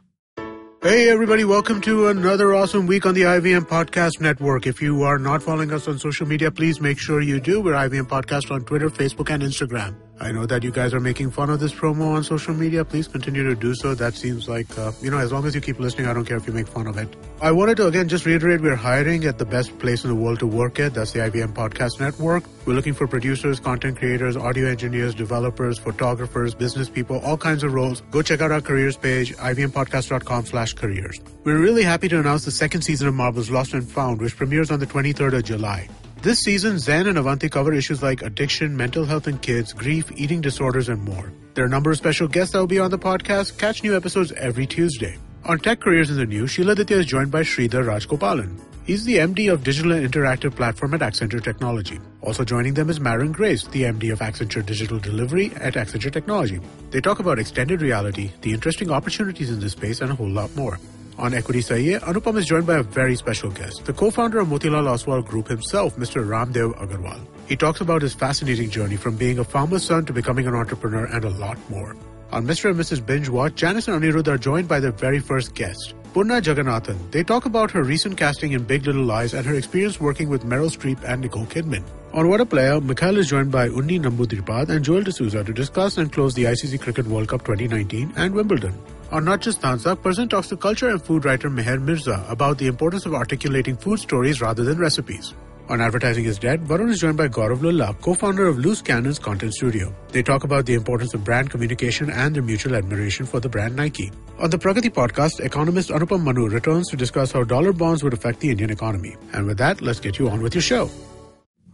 Hey everybody, welcome to another awesome week on the IVM Podcast Network. If you are not following us on social media, please make sure you do. We're IVM Podcast on Twitter, Facebook, and Instagram. I know that you guys are making fun of this promo on social media. Please continue to do so. That seems like, uh, you know, as long as you keep listening, I don't care if you make fun of it. I wanted to again just reiterate we're hiring at the best place in the world to work at. That's the IBM Podcast Network. We're looking for producers, content creators, audio engineers, developers, photographers, business people, all kinds of roles. Go check out our careers page, ivmpodcast.com slash careers. We're really happy to announce the second season of Marvel's Lost and Found, which premieres on the 23rd of July. This season, Zen and Avanti cover issues like addiction, mental health in kids, grief, eating disorders, and more. There are a number of special guests that will be on the podcast. Catch new episodes every Tuesday. On Tech Careers in the News, Sheila Ditya is joined by Sridhar Rajgopalan. He's the MD of Digital and Interactive Platform at Accenture Technology. Also joining them is Marin Grace, the MD of Accenture Digital Delivery at Accenture Technology. They talk about extended reality, the interesting opportunities in this space, and a whole lot more. On Equity Saye, Anupam is joined by a very special guest, the co-founder of Motilal Oswal Group himself, Mr. Ramdev Agarwal. He talks about his fascinating journey from being a farmer's son to becoming an entrepreneur and a lot more. On Mr. and Mrs. Binge Watch, Janice and Anirudh are joined by their very first guest, Purna Jagannathan. They talk about her recent casting in Big Little Lies and her experience working with Meryl Streep and Nicole Kidman. On What a Player, Mikhail is joined by Unni Namboodirpad and Joel D'Souza to discuss and close the ICC Cricket World Cup 2019 and Wimbledon On Not Just Danza, Person talks to culture and food writer Meher Mirza about the importance of articulating food stories rather than recipes. On Advertising is Dead, Varun is joined by Gaurav Lulla, co-founder of Loose Cannon's content studio. They talk about the importance of brand communication and their mutual admiration for the brand Nike. On the Pragati podcast, economist Anupam Manu returns to discuss how dollar bonds would affect the Indian economy. And with that, let's get you on with your show.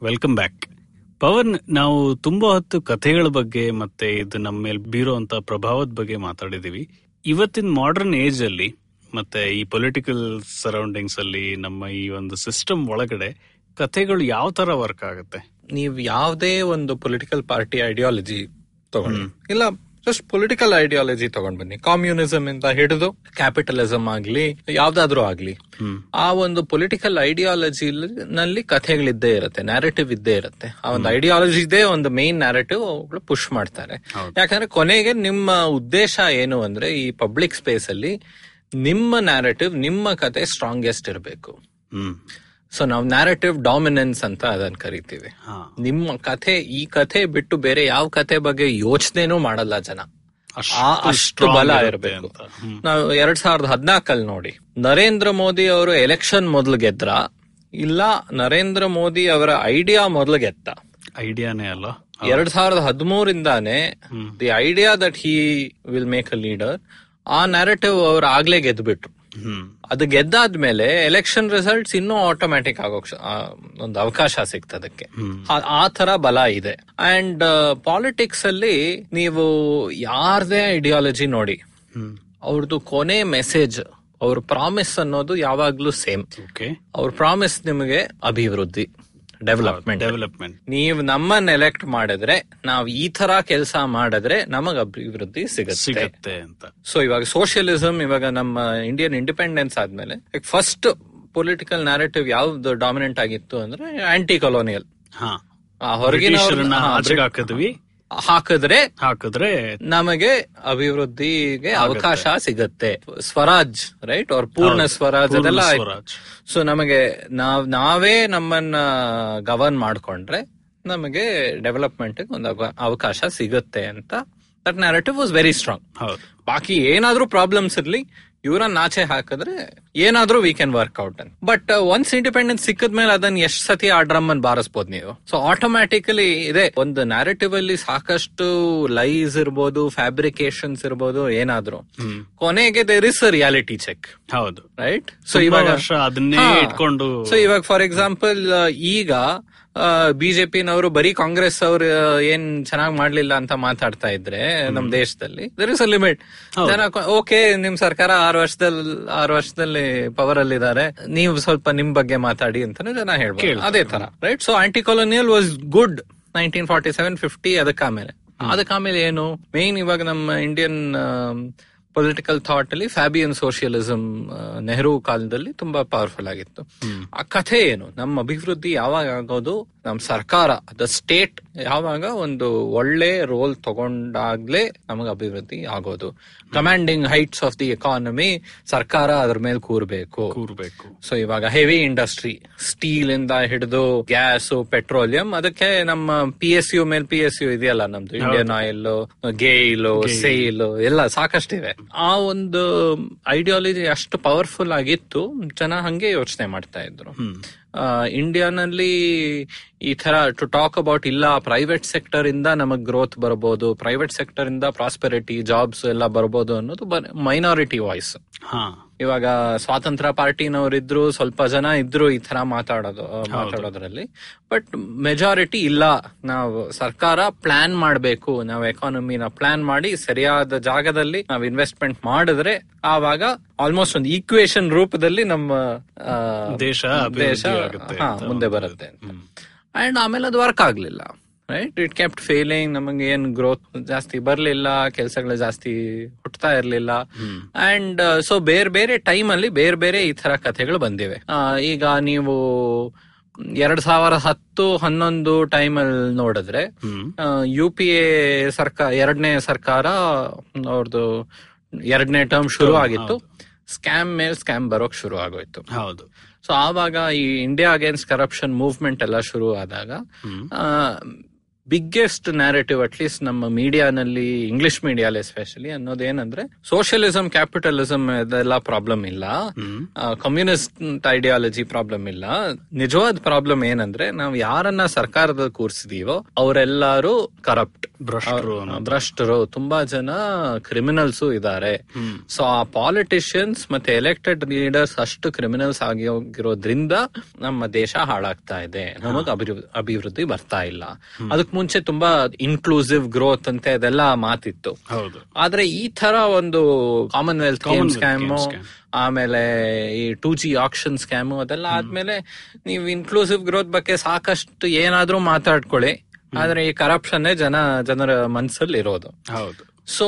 Welcome back Pavan ನಾವು ತುಂಬಾ ಹೊತ್ತು ಕಥೆಗಳ ಬಗ್ಗೆ ಮತ್ತೆ ಇದು ನಮ್ಮ ಮೇಲೆ ಬೀರುವಂತ ಪ್ರಭಾವದ ಬಗ್ಗೆ ಮಾತಾಡಿದೀವಿ ಇವತ್ತಿನ ಮಾಡರ್ನ್ ಏಜ್ ಅಲ್ಲಿ ಮತ್ತೆ ಈ ಪೊಲಿಟಿಕಲ್ ಸರೌಂಡಿಂಗ್ಸ್ ಅಲ್ಲಿ ನಮ್ಮ ಈ ಒಂದು ಸಿಸ್ಟಮ್ ಒಳಗಡೆ ಕಥೆಗಳು ಯಾವ ತರ ವರ್ಕ್ ಆಗುತ್ತೆ? ನೀವು ಯಾವುದೇ ಒಂದು ಪೊಲಿಟಿಕಲ್ ಪಾರ್ಟಿ ಐಡಿಯಾಲಜಿ ತಗೊಳ್ಳಿ. ಇಲ್ಲ ಜಸ್ಟ್ ಪೊಲಿಟಿಕಲ್ ಐಡಿಯಾಲಜಿ ತಗೊಂಡ್ ಬನ್ನಿ. ಕಮ್ಯುನಿಸಂ ಇಂದ ಹಿಡಿದು ಕ್ಯಾಪಿಟಲಿಸಂ ಆಗ್ಲಿ ಯಾವ್ದಾದ್ರು ಆಗ್ಲಿ. ಆ ಒಂದು ಪೊಲಿಟಿಕಲ್ ಐಡಿಯಾಲಜಿ ನಲ್ಲಿ ಕಥೆಗಳಿದ್ದೇ ಇರುತ್ತೆ ನ್ಯಾರೇಟಿವ್ ಇದ್ದೇ ಇರುತ್ತೆ. ಆ ಒಂದು ಐಡಿಯಾಲಜಿ ಇದೇ ಒಂದು ಮೇನ್ ನ್ಯಾರೇಟಿವ್ ಪುಷ್ ಮಾಡ್ತಾರೆ. ಯಾಕಂದ್ರೆ ಕೊನೆಗೆ ನಿಮ್ಮ ಉದ್ದೇಶ ಏನು ಅಂದ್ರೆ ಈ ಪಬ್ಲಿಕ್ ಸ್ಪೇಸ್ ಅಲ್ಲಿ ನಿಮ್ಮ ನ್ಯಾರೇಟಿವ್ ನಿಮ್ಮ ಕತೆ ಸ್ಟ್ರಾಂಗೆಸ್ಟ್ ಇರಬೇಕು. ಸೊ ನಾವು ನ್ಯಾರೇಟಿವ್ ಡಾಮಿನೆನ್ಸ್ ಅಂತ ಅದನ್ನ ಕರಿತೀವಿ. ನಿಮ್ಮ ಕಥೆ ಈ ಕಥೆ ಬಿಟ್ಟು ಬೇರೆ ಯಾವ ಕಥೆ ಬಗ್ಗೆ ಯೋಚನೆನೂ ಮಾಡಲ್ಲ ಜನ. ಅಷ್ಟು ಬಲ ಇರಬೇಕು. ನಾವು ಎರಡ್ ಸಾವಿರದ ಹದ್ನಾಲ್ಕಲ್ಲಿ ನೋಡಿ. ನರೇಂದ್ರ ಮೋದಿ ಅವರು ಎಲೆಕ್ಷನ್ ಮೊದಲು ಗೆದ್ರ? ಇಲ್ಲ ನರೇಂದ್ರ ಮೋದಿ ಅವರ ಐಡಿಯಾ ಮೊದಲು ಗೆದ್ದ ಐಡಿಯಾನೇ ಅಲ್ಲ. ಎರಡ್ ಸಾವಿರದ ಹದಿಮೂರಿಂದಾನೆ the idea that he will make a leader ಆ ನ್ಯಾರೇಟಿವ್ ಅವರು ಆಗ್ಲೇ ಗೆದ್ಬಿಟ್ರು. ಅದು ಗೆದ್ದಾದ್ಮೇಲೆ ಎಲೆಕ್ಷನ್ ರಿಸಲ್ಟ್ಸ್ ಇನ್ನೂ ಆಟೋಮ್ಯಾಟಿಕ್ ಆಗೋಕ್ ಒಂದು ಅವಕಾಶ ಸಿಗ್ತದಕ್ಕೆ ಆ- ಆ ತರ ಬಲ ಇದೆ. ಅಂಡ್ ಪಾಲಿಟಿಕ್ಸ್ ಅಲ್ಲಿ ನೀವು ಯಾರದೇ ಐಡಿಯಾಲಜಿ ನೋಡಿ ಅವ್ರದ್ದು ಕೊನೆ ಮೆಸೇಜ್ ಅವ್ರ ಪ್ರಾಮಿಸ್ ಅನ್ನೋದು ಯಾವಾಗ್ಲೂ ಸೇಮ್ ಓಕೆ ಅವ್ರ ಪ್ರಾಮಿಸ್ ನಿಮಗೆ ಅಭಿವೃದ್ಧಿ. ಡೆವಲಪ್ಮೆಂಟ್ ಡೆವಲಪ್ಮೆಂಟ್ ನೀವು ನಮ್ಮನ್ನ ಎಲೆಕ್ಟ್ ಮಾಡಿದ್ರೆ ನಾವು ಈ ತರ ಕೆಲಸ ಮಾಡಿದ್ರೆ ನಮಗ್ ಅಭಿವೃದ್ಧಿ ಸಿಗುತ್ತೆ. ಸಿಗುತ್ತೆ ಅಂತ. ಸೊ ಇವಾಗ ಸೋಷಿಯಲಿಸಂ ಇವಾಗ ನಮ್ಮ ಇಂಡಿಯನ್ ಇಂಡಿಪೆಂಡೆನ್ಸ್ ಆದ್ಮೇಲೆ ಫಸ್ಟ್ ಪೊಲಿಟಿಕಲ್ ನ್ಯಾರೇಟಿವ್ ಯಾವ್ದು ಡಾಮಿನೆಂಟ್ ಆಗಿತ್ತು ಅಂದ್ರೆ ಆಂಟಿ ಕೊಲೋನಿಯಲ್ ಹಾ ಹೊರಗಿನ ಹಾಕಿದ್ರೆ ಹಾಕಿದ್ರೆ ನಮಗೆ ಅಭಿವೃದ್ಧಿಗೆ ಅವಕಾಶ ಸಿಗತ್ತೆ. ಸ್ವರಾಜ್ ರೈಟ್ ಅವ್ರ ಪೂರ್ಣ ಸ್ವರಾಜ್ ಅದೆಲ್ಲ ಸ್ವರಾಜ್. ಸೊ ನಮಗೆ ನಾವ್ ನಾವೇ ನಮ್ಮನ್ನ ಗವರ್ನ್ ಮಾಡ್ಕೊಂಡ್ರೆ ನಮಗೆ ಡೆವಲಪ್ಮೆಂಟ್ ಒಂದು ಅವಕಾಶ ಸಿಗುತ್ತೆ ಅಂತ. That narrative was very strong ಬಾಕಿ ಏನಾದ್ರೂ ಪ್ರಾಬ್ಲಮ್ಸ್ ಇರ್ಲಿ ಇವ್ರನ್ನ ಆಚೆ ಹಾಕಿದ್ರೆ ಏನಾದ್ರೂ ವಿ ಕ್ಯಾನ್ ವರ್ಕ್ ಔಟ್ ಅನ್ ಬಟ್ ಒನ್ಸ್ ಇಂಡಿಪೆಂಡೆನ್ಸ್ ಸಿಕ್ಕದ್ಮೇಲೆ ಅದನ್ನ ಎಷ್ಟು ಸತಿ ಆ ಡ್ರಮ್ ಅನ್ನು ಬಾರಿಸಬಹುದು ನೀವು? ಸೊ ಆಟೋಮ್ಯಾಟಿಕಲಿ ಇದೆ. ಒಂದು ನ್ಯಾರೇಟಿವ್ ಅಲ್ಲಿ ಸಾಕಷ್ಟು ಲೈಸ್ ಇರ್ಬೋದು ಫ್ಯಾಬ್ರಿಕೇಶನ್ಸ್ ಇರ್ಬೋದು ಏನಾದ್ರೂ. ಕೊನೆಗೆ ದೇರ್ ಇಸ್ ರಿಯಾಲಿಟಿ ಚೆಕ್ ಹೌದು. ರೈಟ್ ಸೊ ಇವಾಗ ಅದನ್ನೇ ಇಟ್ಕೊಂಡು ಸೊ ಇವಾಗ ಫಾರ್ ಎಕ್ಸಾಂಪಲ್ ಈಗ ಬಿಜೆಪಿನವರು ಬರೀ ಕಾಂಗ್ರೆಸ್ ಅವರು ಏನ್ ಚೆನ್ನಾಗಿ ಮಾಡ್ಲಿಲ್ಲ ಅಂತ ಮಾತಾಡ್ತಾ ಇದ್ರೆ ನಮ್ ದೇಶದಲ್ಲಿ ದರ್ ಇಸ್ ಅ ಲಿಮಿಟ್ ಜನ ಓಕೆ ನಿಮ್ ಸರ್ಕಾರ ಆರು ವರ್ಷದಲ್ಲಿ ಆರು ವರ್ಷದಲ್ಲಿ ಪವರ್ ಅಲ್ಲಿ ಇದಾರೆ ನೀವು ಸ್ವಲ್ಪ ನಿಮ್ ಬಗ್ಗೆ ಮಾತಾಡಿ ಅಂತಾನೆ ಜನ ಹೇಳ್ಬೋದು. ಅದೇ ತರ right so anti colonial was good nineteen forty seven fifty ಅದಕ್ಕಾಮೇಲೆ ಅದಕ್ಕಾಮೇಲೆ ಏನು? ಮೇನ್ ಇವಾಗ ನಮ್ಮ ಇಂಡಿಯನ್ ಪೊಲಿಟಿಕಲ್ ಥಾಟ್ ಅಲ್ಲಿ ಫ್ಯಾಬಿಯನ್ ಸೋಷಿಯಲಿಸಂ ನೆಹರು ಕಾಲದಲ್ಲಿ ತುಂಬಾ ಪವರ್ಫುಲ್ ಆಗಿತ್ತು. ಆ ಕಥೆ ಏನು? ನಮ್ಮ ಅಭಿವೃದ್ಧಿ ಯಾವಾಗ ಆಗೋದು? ನಮ್ಮ ಸರ್ಕಾರ ದ ಸ್ಟೇಟ್ ಯಾವಾಗ ಒಂದು ಒಳ್ಳೆ ರೋಲ್ ತಗೊಂಡಾಗ್ಲೇ ನಮಗೆ ಅಭಿವೃದ್ಧಿ ಆಗೋದು. Commanding heights of the economy ಸರ್ಕಾರ ಅದ್ರ ಮೇಲೆ ಕೂರ್ಬೇಕು. ಕೂರ್ಬೇಕು. ಸೊ ಇವಾಗ ಹೆವಿ ಇಂಡಸ್ಟ್ರಿ ಸ್ಟೀಲ್ ಇಂದ ಹಿಡಿದು ಗ್ಯಾಸ್ ಪೆಟ್ರೋಲಿಯಂ ಅದಕ್ಕೆ ನಮ್ಮ ಪಿ ಎಸ್ ಯು ಮೇಲೆ ಪಿ ಎಸ್ ಯು ಇದೆಯಲ್ಲ ನಮ್ದು ಇಂಡಿಯನ್ ಆಯಿಲ್ ಗೇಲ್ ಸೇಲ್ ಎಲ್ಲ ಸಾಕಷ್ಟಿವೆ ಆ ಒಂದು ಐಡಿಯಾಲಜಿ ಅಷ್ಟು ಪವರ್ಫುಲ್ ಆಗಿತ್ತು ಜನ ಹಂಗೆ ಯೋಚನೆ ಮಾಡ್ತಾ ಇದ್ರು. ಇಂಡಿಯಾನಲ್ಲಿ ಈ ತರ ಟು ಟಾಕ್ ಅಬೌಟ್ ಇಲ್ಲ ಪ್ರೈವೇಟ್ ಸೆಕ್ಟರ್ ಇಂದ ನಮಗ್ ಗ್ರೋತ್ ಬರಬಹುದು ಪ್ರೈವೇಟ್ ಸೆಕ್ಟರ್ ಇಂದ ಪ್ರಾಸ್ಪೆರಿಟಿ ಜಾಬ್ಸ್ ಎಲ್ಲ ಬರಬಹುದು ಅನ್ನೋದು ಮೈನಾರಿಟಿ ವಾಯ್ಸ್ ಇವಾಗ ಸ್ವಾತಂತ್ರ್ಯ ಪಾರ್ಟಿನವರಿದ್ರು ಸ್ವಲ್ಪ ಜನ ಇದ್ರು ಈ ತರ ಮಾತಾಡೋದು ಮಾತಾಡೋದ್ರಲ್ಲಿ. ಬಟ್ ಮೆಜಾರಿಟಿ ಇಲ್ಲ. ನಾವು ಸರ್ಕಾರ ಪ್ಲಾನ್ ಮಾಡಬೇಕು. ನಾವು ಎಕಾನಮಿನ ಪ್ಲಾನ್ ಮಾಡಿ ಸರಿಯಾದ ಜಾಗದಲ್ಲಿ ನಾವು ಇನ್ವೆಸ್ಟ್ಮೆಂಟ್ ಮಾಡಿದ್ರೆ ಆವಾಗ ಆಲ್ಮೋಸ್ಟ್ ಒಂದು ಈಕ್ವೇಶನ್ ರೂಪದಲ್ಲಿ ನಮ್ಮ ದೇಶ ದೇಶ ಮುಂದೆ ಬರುತ್ತೆ ಅಂಡ್ ಆಮೇಲೆ ಅದು ವರ್ಕ್ ಆಗ್ಲಿಲ್ಲ. ರೈಟ್ ಇಟ್ ಕೆಪ್ಟ್ ಫೇಲಿಂಗ್ ನಮಗೆ ಏನ್ ಗ್ರೋತ್ ಜಾಸ್ತಿ ಬರ್ಲಿಲ್ಲ ಕೆಲಸಗಳು ಜಾಸ್ತಿ ಹುಟ್ಟತಾ ಇರ್ಲಿಲ್ಲ. ಅಂಡ್ ಸೊ ಬೇರೆ ಬೇರೆ ಟೈಮ್ ಅಲ್ಲಿ ಬೇರೆ ಬೇರೆ ಈ ತರ ಕಥೆಗಳು ಬಂದಿವೆ. ಈಗ ನೀವು ಎರಡ್ ಸಾವಿರ ಹತ್ತು ಹನ್ನೊಂದು ಟೈಮ್ ಅಲ್ಲಿ ನೋಡಿದ್ರೆ ಯು ಪಿ ಎ ಸರ್ಕಾರ ಎರಡನೇ ಸರ್ಕಾರ ಅವ್ರದ್ದು ಎರಡನೇ ಟರ್ಮ್ ಶುರು ಆಗಿತ್ತು. ಸ್ಕ್ಯಾಮ್ ಮೇಲೆ ಸ್ಕ್ಯಾಮ್ ಬರೋಕ್ ಶುರು ಆಗೋಯ್ತು. ಹೌದು. ಸೊ ಆವಾಗ ಈ ಇಂಡಿಯಾ ಅಗೇನ್ಸ್ಟ್ ಕರಪ್ಷನ್ ಮೂವ್ಮೆಂಟ್ ಎಲ್ಲ ಶುರು ಆದಾಗ ಬಿಗ್ಗೆಸ್ಟ್ ನ್ಯಾರೇಟಿವ್ ಅಟ್ಲೀಸ್ಟ್ ನಮ್ಮ ಮೀಡಿಯಾನಲ್ಲಿ ಇಂಗ್ಲಿಷ್ ಮೀಡಿಯಾಲ್ ಎಸ್ಪೆಷಲಿ ಅನ್ನೋದೇನಂದ್ರೆ ಸೋಷಿಯಲಿಸಂ ಕ್ಯಾಪಿಟಲಿಸಂ ಇದೆಲ್ಲ ಪ್ರಾಬ್ಲಮ್ ಇಲ್ಲ. ಕಮ್ಯುನಿಸ್ಟ್ ಐಡಿಯಾಲಜಿ ಪ್ರಾಬ್ಲಮ್ ಇಲ್ಲ. ನಿಜವಾದ ಪ್ರಾಬ್ಲಮ್ ಏನಂದ್ರೆ ನಾವು ಯಾರನ್ನ ಸರ್ಕಾರದ ಕೂರಿಸಿದೀವೋ ಅವರೆಲ್ಲರೂ ಕರಪ್ಟ್ ಭ್ರಷ್ಟರು ಭ್ರಷ್ಟರು. ತುಂಬಾ ಜನ ಕ್ರಿಮಿನಲ್ಸ್ ಇದ್ದಾರೆ. ಸೊ ಆ ಪಾಲಿಟಿಷಿಯನ್ಸ್ ಮತ್ತೆ ಎಲೆಕ್ಟೆಡ್ ಲೀಡರ್ಸ್ ಅಷ್ಟು ಕ್ರಿಮಿನಲ್ಸ್ ಆಗಿ ಹೋಗಿರೋದ್ರಿಂದ ನಮ್ಮ ದೇಶ ಹಾಳಾಗ್ತಾ ಇದೆ. ನಮಗ್ ಅಭಿವೃ- ಅಭಿವೃದ್ಧಿ ಬರ್ತಾ ಇಲ್ಲ. ಮುಂಚೆ ತುಂಬಾ ಇನ್ಕ್ಲೂಸಿವ್ ಗ್ರೋತ್ ಅಂತ ಅದೆಲ್ಲ ಮಾತಿತ್ತು. ಹೌದು. ಆದ್ರೆ ಈ ತರ ಒಂದು ಕಾಮನ್ವೆಲ್ತ್ ಗೇಮ್ ಸ್ಕ್ಯಾಮು ಸ್ಕ್ಯಾಮ್ ಆಮೇಲೆ ಈ ಟೂ ಜಿ ಆಕ್ಷನ್ ಸ್ಕ್ಯಾಮ್ ಅದೆಲ್ಲ ಆದ್ಮೇಲೆ ನೀವು ಇನ್ಕ್ಲೂಸಿವ್ ಗ್ರೋತ್ ಬಗ್ಗೆ ಸಾಕಷ್ಟು ಏನಾದ್ರೂ ಮಾತಾಡ್ಕೊಳ್ಳಿ. ಆದ್ರೆ ಈ ಕರಪ್ಷನ್ ಜನ ಜನರ ಮನ್ಸಲ್ಲಿ ಇರೋದು. ಹೌದು. ಸೊ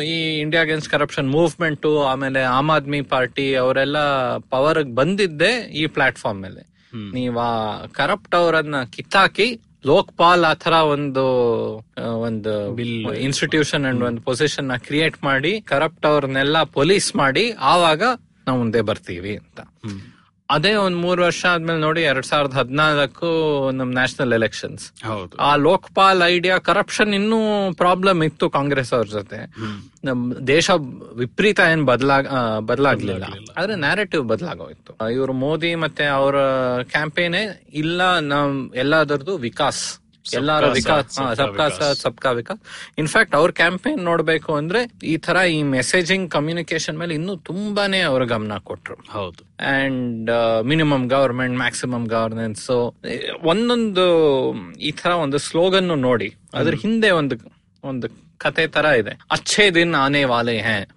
ಈ ಇಂಡಿಯಾ ಅಗೇನ್ಸ್ಟ್ ಕರಪ್ಷನ್ ಮೂವ್ಮೆಂಟ್ ಆಮೇಲೆ ಆಮ್ ಆದ್ಮಿ ಪಾರ್ಟಿ ಅವರೆಲ್ಲ ಪವರ್ ಬಂದಿದ್ದೆ ಈ ಪ್ಲಾಟ್ಫಾರ್ಮ್ ಮೇಲೆ ನೀವ್ ಕರಪ್ಟ್ ಅವರನ್ನ ಕಿತ್ತಾಕಿ ಲೋಕ್ಪಾಲ್ ಆ ತರ ಒಂದು ಒಂದು ಇನ್ಸ್ಟಿಟ್ಯೂಷನ್ ಅಂಡ್ ಒಂದು ಪೊಸಿಷನ್ನ ಕ್ರಿಯೇಟ್ ಮಾಡಿ ಕರಪ್ಟ್ ಅವ್ರನ್ನೆಲ್ಲ ಪೊಲೀಸ್ ಮಾಡಿ ಆವಾಗ ನಾವು ಮುಂದೆ ಬರ್ತೀವಿ ಅಂತ. ಅದೇ ಒಂದ್ ಮೂರ್ ವರ್ಷ ಆದ್ಮೇಲೆ ನೋಡಿ ಎರಡ್ ಸಾವಿರದ ಹದಿನಾಲ್ಕು ನಮ್ ನ್ಯಾಷನಲ್ ಎಲೆಕ್ಷನ್ಸ್ ಆ ಲೋಕ್ಪಾಲ್ ಐಡಿಯಾ ಕರಪ್ಷನ್ ಇನ್ನೂ ಪ್ರಾಬ್ಲಮ್ ಇತ್ತು ಕಾಂಗ್ರೆಸ್ ಅವ್ರ ಜೊತೆ. ನಮ್ ದೇಶ ವಿಪರೀತ ಏನ್ ಬದಲಾಗ ಬದಲಾಗ್ಲಿಲ್ಲ. ಆದ್ರೆ ನ್ಯಾರೇಟಿವ್ ಬದಲಾಗೋಯ್ತು. ಇವರು ಮೋದಿ ಮತ್ತೆ ಅವರ ಕ್ಯಾಂಪೇನೆ ಇಲ್ಲ ನಮ್ ಎಲ್ಲದರದು ವಿಕಾಸ್. ಎಲ್ಲಾರ ವಿಕಾಸ್ ಸಬ್ಕಾ ಸಾಥ್ ಸಬ್ಕಾ ವಿಕಾಸ್. ಇನ್ಫ್ಯಾಕ್ಟ್ ಅವ್ರ ಕ್ಯಾಂಪೇನ್ ನೋಡ್ಬೇಕು ಅಂದ್ರೆ ಈ ತರ ಈ ಮೆಸೇಜಿಂಗ್ ಕಮ್ಯುನಿಕೇಶನ್ ಮೇಲೆ ಇನ್ನೂ ತುಂಬಾನೇ ಅವ್ರ ಗಮನ ಕೊಟ್ರು. ಹೌದು. And minimum government maximum governance so ಒಂದೊಂದು ಈ ತರ ಒಂದು ಸ್ಲೋಗನ್ ನೋಡಿ ಅದ್ರ ಹಿಂದೆ ಒಂದು ಒಂದು ಕತೆ ತರ ಇದೆ. ಅಚ್ಚೆ ದಿನ ಆನೆ ವಾಲೆ ಹೇ.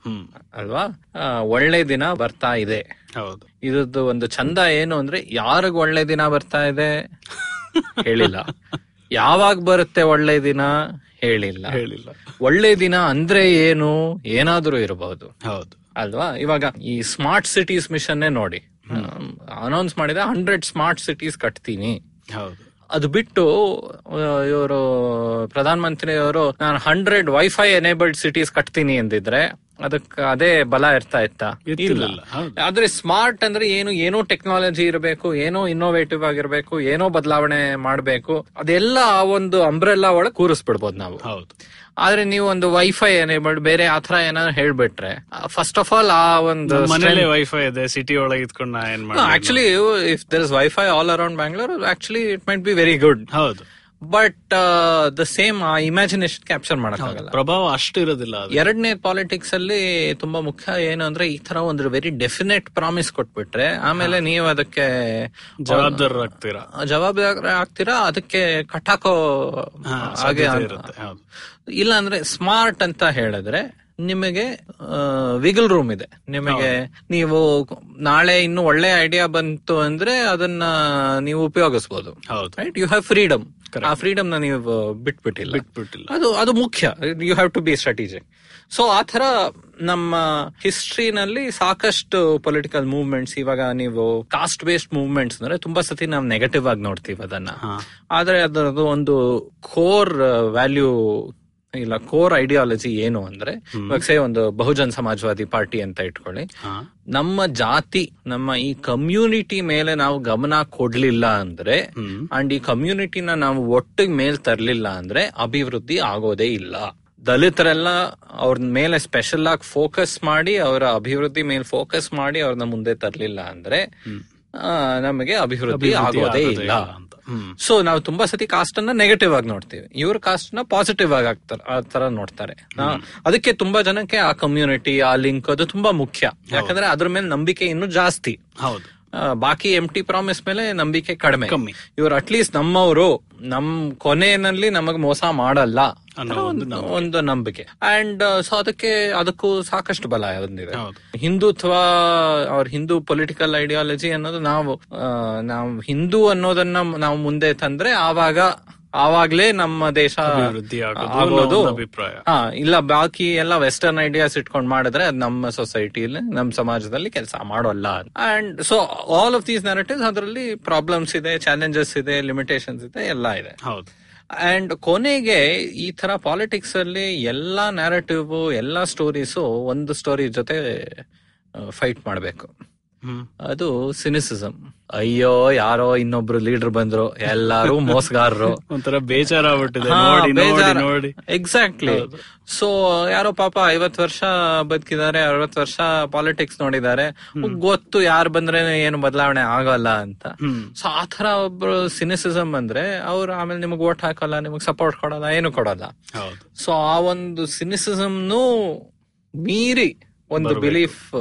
ಅಲ್ವಾ? ಒಳ್ಳೆ ದಿನ ಬರ್ತಾ ಇದೆ. ಹೌದು. ಇದ್ರದ್ದು ಒಂದು ಚಂದ ಏನು ಅಂದ್ರೆ ಯಾರಿಗ್ ಒಳ್ಳೆ ದಿನ ಬರ್ತಾ ಇದೆ? ಹೇಳಿಲ್ಲ ಯಾವಾಗ ಬರುತ್ತೆ ಒಳ್ಳೆ ದಿನ ಹೇಳಿಲ್ಲ. ಹೇಳಿಲ್ಲ. ಒಳ್ಳೆ ದಿನ ಅಂದ್ರೆ ಏನು ಏನಾದ್ರೂ ಇರಬಹುದು ಹೌದು. ಅಲ್ವಾ? ಇವಾಗ ಈ ಸ್ಮಾರ್ಟ್ ಸಿಟೀಸ್ ಮಿಷನ್ ನೋಡಿ. ಅನೌನ್ಸ್ ಮಾಡಿದ ಹಂಡ್ರೆಡ್ ಸ್ಮಾರ್ಟ್ ಸಿಟೀಸ್ ಕಟ್ತೀನಿ. ಹೌದು. ಅದು ಬಿಟ್ಟು ಇವರು ಪ್ರಧಾನ ಮಂತ್ರಿಯವರು ನಾನು ಹಂಡ್ರೆಡ್ ವೈಫೈ ಎನೇಬಲ್ಡ್ ಸಿಟೀಸ್ ಕಟ್ತೀನಿ ಎಂದಿದ್ರೆ ಅದಕ್ಕೆ ಅದೇ ಬಲ ಇರ್ತಾ ಇತ್ತ? ಇಲ್ಲ. ಆದ್ರೆ ಸ್ಮಾರ್ಟ್ ಅಂದ್ರೆ ಏನು ಏನೋ ಟೆಕ್ನಾಲಜಿ ಇರಬೇಕು ಏನೋ ಇನ್ನೋವೇಟಿವ್ ಆಗಿರ್ಬೇಕು ಏನೋ ಬದಲಾವಣೆ ಮಾಡ್ಬೇಕು ಅದೆಲ್ಲ ಆ ಒಂದು ಅಂಬ್ರೆಲ್ಲಾ ಒಳಗೆ ಕೂರಿಸ್ಬಿಡ್ಬೋದು ನಾವು. ಹೌದು. ಆದ್ರೆ ನೀವು ಒಂದು ವೈಫೈ ಎನೇಬಲ್ಡ್ ಬೇರೆ ಆತರ ಏನಾದ್ರು ಹೇಳ್ಬಿಟ್ರೆ ಫಸ್ಟ್ ಆಫ್ ಆಲ್ ಆ ಒಂದು ವೈಫೈ ಇದೆ ಸಿಟಿ ಒಳಗೆ ಇದ್ಕೊಂಡು actually if there is wifi all around Bangalore actually it might be very good ಹೌದು. ಬಟ್ ದ ಸೇಮ್ ಆ ಇಮ್ಯಾಜಿನೇಷನ್ ಕ್ಯಾಪ್ಚರ್ ಮಾಡಕ್ಕಾಗಲ್ಲ. ಪ್ರಭಾವ ಅಷ್ಟು ಇರೋದಿಲ್ಲ ಎರಡನೇ ಪಾಲಿಟಿಕ್ಸ್ ಅಲ್ಲಿ ತುಂಬಾ ಮುಖ್ಯ ಏನು ಅಂದ್ರೆ ಈ ತರ ಒಂದು ವೆರಿ ಡೆಫಿನೆಟ್ ಪ್ರಾಮಿಸ್ ಕೊಟ್ಬಿಟ್ರೆ ಆಮೇಲೆ ನೀವು ಅದಕ್ಕೆ ಜವಾಬ್ದಾರ ಜವಾಬ್ದಾರ ಆಗ್ತೀರಾ? ಅದಕ್ಕೆ ಕಟ್ಟಾಕೋ ಹಾ, ಹಾಗೆ ಇಲ್ಲ ಅಂದ್ರೆ ಸ್ಮಾರ್ಟ್ ಅಂತ ಹೇಳಿದ್ರೆ ನಿಮಗೆ ವಿಗಲ್ ರೂಮ್ ಇದೆ. ನಿಮಗೆ ನೀವು ನಾಳೆ ಇನ್ನು ಒಳ್ಳೆ ಐಡಿಯಾ ಬಂತು ಅಂದ್ರೆ ಅದನ್ನ ನೀವು ಉಪಯೋಗಿಸಬಹುದು ಹೌದು. ರೈಟ್ ಯು ಹ್ಯಾವ್ ಫ್ರೀಡಮ್ ಆ ಫ್ರೀಡಮ್ನ ನೀವು ಬಿಟ್ಬಿಟ್ಟಿಲ್ಲ. ಬಿಟ್ಬಿಟ್ಟಿಲ್ಲ. ಅದು ಅದು ಮುಖ್ಯ. You have to be strategic so ಆ ತರ ನಮ್ಮ ಹಿಸ್ಟ್ರಿನಲ್ಲಿ ಸಾಕಷ್ಟು ಪೊಲಿಟಿಕಲ್ ಮೂವ್ಮೆಂಟ್ಸ್ ಇವಾಗ ನೀವು ಕಾಸ್ಟ್ ಬೇಸ್ಡ್ ಮೂವ್ಮೆಂಟ್ಸ್ ಅಂದ್ರೆ ತುಂಬಾ ಸತಿ ನಾವು ನೆಗೆಟಿವ್ ಆಗಿ ನೋಡ್ತೀವಿ ಅದನ್ನ. ಆದ್ರೆ ಅದರದ್ದು ಒಂದು ಕೋರ್ ವ್ಯಾಲ್ಯೂ ಇಲ್ಲ ಕೋರ್ ಐಡಿಯಾಲಜಿ ಏನು ಅಂದ್ರೆ ಇವಾಗ ಸೇ ಒಂದು ಬಹುಜನ್ ಸಮಾಜವಾದಿ ಪಾರ್ಟಿ ಅಂತ ಇಟ್ಕೊಳ್ಳಿ. ನಮ್ಮ ಜಾತಿ ನಮ್ಮ ಈ ಕಮ್ಯುನಿಟಿ ಮೇಲೆ ನಾವು ಗಮನ ಕೊಡ್ಲಿಲ್ಲ ಅಂದ್ರೆ ಅಂಡ್ ಈ ಕಮ್ಯುನಿಟಿನ ನಾವು ಒಟ್ಟಿಗೆ ಮೇಲ್ ತರ್ಲಿಲ್ಲ ಅಂದ್ರೆ ಅಭಿವೃದ್ಧಿ ಆಗೋದೇ ಇಲ್ಲ. ದಲಿತರೆಲ್ಲ ಅವ್ರ ಮೇಲೆ ಸ್ಪೆಷಲ್ ಆಗಿ ಫೋಕಸ್ ಮಾಡಿ ಅವರ ಅಭಿವೃದ್ಧಿ ಮೇಲೆ ಫೋಕಸ್ ಮಾಡಿ ಅವ್ರನ್ನ ಮುಂದೆ ತರ್ಲಿಲ್ಲ ಅಂದ್ರೆ ನಮಗೆ ಅಭಿವೃದ್ಧಿ ಆಗೋದೇ ಇಲ್ಲ. ಸೊ ನಾವು ತುಂಬಾ ಸತಿ ಕಾಸ್ಟ್ ಅನ್ನ ನೆಗೆಟಿವ್ ಆಗಿ ನೋಡ್ತೀವಿ. ಇವ್ರ ಕಾಸ್ಟ್ನ ಪಾಸಿಟಿವ್ ಆಗಿ ಆಗ್ತಾರೆ ಆ ತರ ನೋಡ್ತಾರೆ. ಅದಕ್ಕೆ ತುಂಬಾ ಜನಕ್ಕೆ ಆ ಕಮ್ಯುನಿಟಿ ಆ ಲಿಂಕ್ ಅದು ತುಂಬಾ ಮುಖ್ಯ. ಯಾಕಂದ್ರೆ ಅದ್ರ ಮೇಲೆ ನಂಬಿಕೆ ಇನ್ನು ಜಾಸ್ತಿ. ಹೌದು. ಬಾಕಿ ಎಂ ಟಿ ಪ್ರಾಮಿಸ್ ಮೇಲೆ ನಂಬಿಕೆ ಕಡಿಮೆ ಕಮ್ಮಿ. ಇವ್ರು ಅಟ್ಲೀಸ್ಟ್ ನಮ್ಮವರು ನಮ್ ಕೊನೆಯಲ್ಲಿ ನಮಗ್ ಮೋಸ ಮಾಡಲ್ಲ ಒಂದು ನಂಬಿಕೆ ಅಂಡ್ ಸೊ ಅದಕ್ಕೆ ಅದಕ್ಕೂ ಸಾಕಷ್ಟು ಬಲ ಹೊಂದಿದೆ ಹೌದು. ಹಿಂದುತ್ವ ಅವ್ರ ಹಿಂದೂ ಪೊಲಿಟಿಕಲ್ ಐಡಿಯಾಲಜಿ ಅನ್ನೋದು ನಾವು ನಾವು ಹಿಂದೂ ಅನ್ನೋದನ್ನ ನಾವು ಮುಂದೆ ತಂದ್ರೆ ಆವಾಗ ಆವಾಗ್ಲೇ ನಮ್ಮ ದೇಶ ಆಗೋದು ಅಭಿಪ್ರಾಯ. ಹಾ ಇಲ್ಲ ಬಾಕಿ ಎಲ್ಲ ವೆಸ್ಟರ್ನ್ ಐಡಿಯಾಸ್ ಇಟ್ಕೊಂಡ್ ಮಾಡಿದ್ರೆ ಅದು ನಮ್ಮ ಸೊಸೈಟಿಲಿ ನಮ್ಮ ಸಮಾಜದಲ್ಲಿ ಕೆಲಸ ಮಾಡೋಲ್ಲ and so all of these narratives ಅದರಲ್ಲಿ ಪ್ರಾಬ್ಲಮ್ಸ್ ಇದೆ ಚಾಲೆಂಜಸ್ ಇದೆ ಲಿಮಿಟೇಷನ್ಸ್ ಇದೆ ಎಲ್ಲ ಇದೆ. ಹೌದು. ಅಂಡ್ ಕೊನೆಗೆ ಈ ತರ ಪಾಲಿಟಿಕ್ಸ್ ಅಲ್ಲಿ ಎಲ್ಲಾ ನ್ಯಾರೇಟಿವ್ ಎಲ್ಲಾ ಸ್ಟೋರೀಸು ಒಂದು ಸ್ಟೋರಿ ಜೊತೆ ಫೈಟ್ ಮಾಡಬೇಕು. ಅದು ಸಿನಿಸಿಸಂ ಅಯ್ಯೋ ಯಾರೋ ಇನ್ನೊಬ್ರು ಲೀಡರ್ ಬಂದ್ರು ಎಲ್ಲಾರು ಮೋಸಗಾರರು. ಒಂಥರ ಬೇಜಾರ. ನೋಡಿ. ಎಕ್ಸಾಕ್ಟ್ಲಿ ಸೊ ಯಾರೋ ಪಾಪ ಐವತ್ ವರ್ಷ ಬದುಕಿದ್ದಾರೆ ಅರವತ್ ವರ್ಷ ಪಾಲಿಟಿಕ್ಸ್ ನೋಡಿದ್ದಾರೆ. ಗೊತ್ತು ಯಾರು ಬಂದ್ರೆ ಏನು ಬದಲಾವಣೆ ಆಗಲ್ಲ ಅಂತ. ಸೊ ಆತರ ಒಬ್ರು ಸಿನಿಸಿಸಮ್ ಅಂದ್ರೆ ಅವ್ರು ಆಮೇಲೆ ನಿಮಗ್ ಓಟ್ ಹಾಕಲ್ಲ ನಿಮಗ್ ಸಪೋರ್ಟ್ ಕೊಡಲ್ಲ ಏನು ಕೊಡಲ್ಲ. ಸೊ ಆ ಒಂದು ಸಿನಿಸಿಸಮ್ನು ಮೀರಿ ಒಂದು ಬಿಲೀಫ್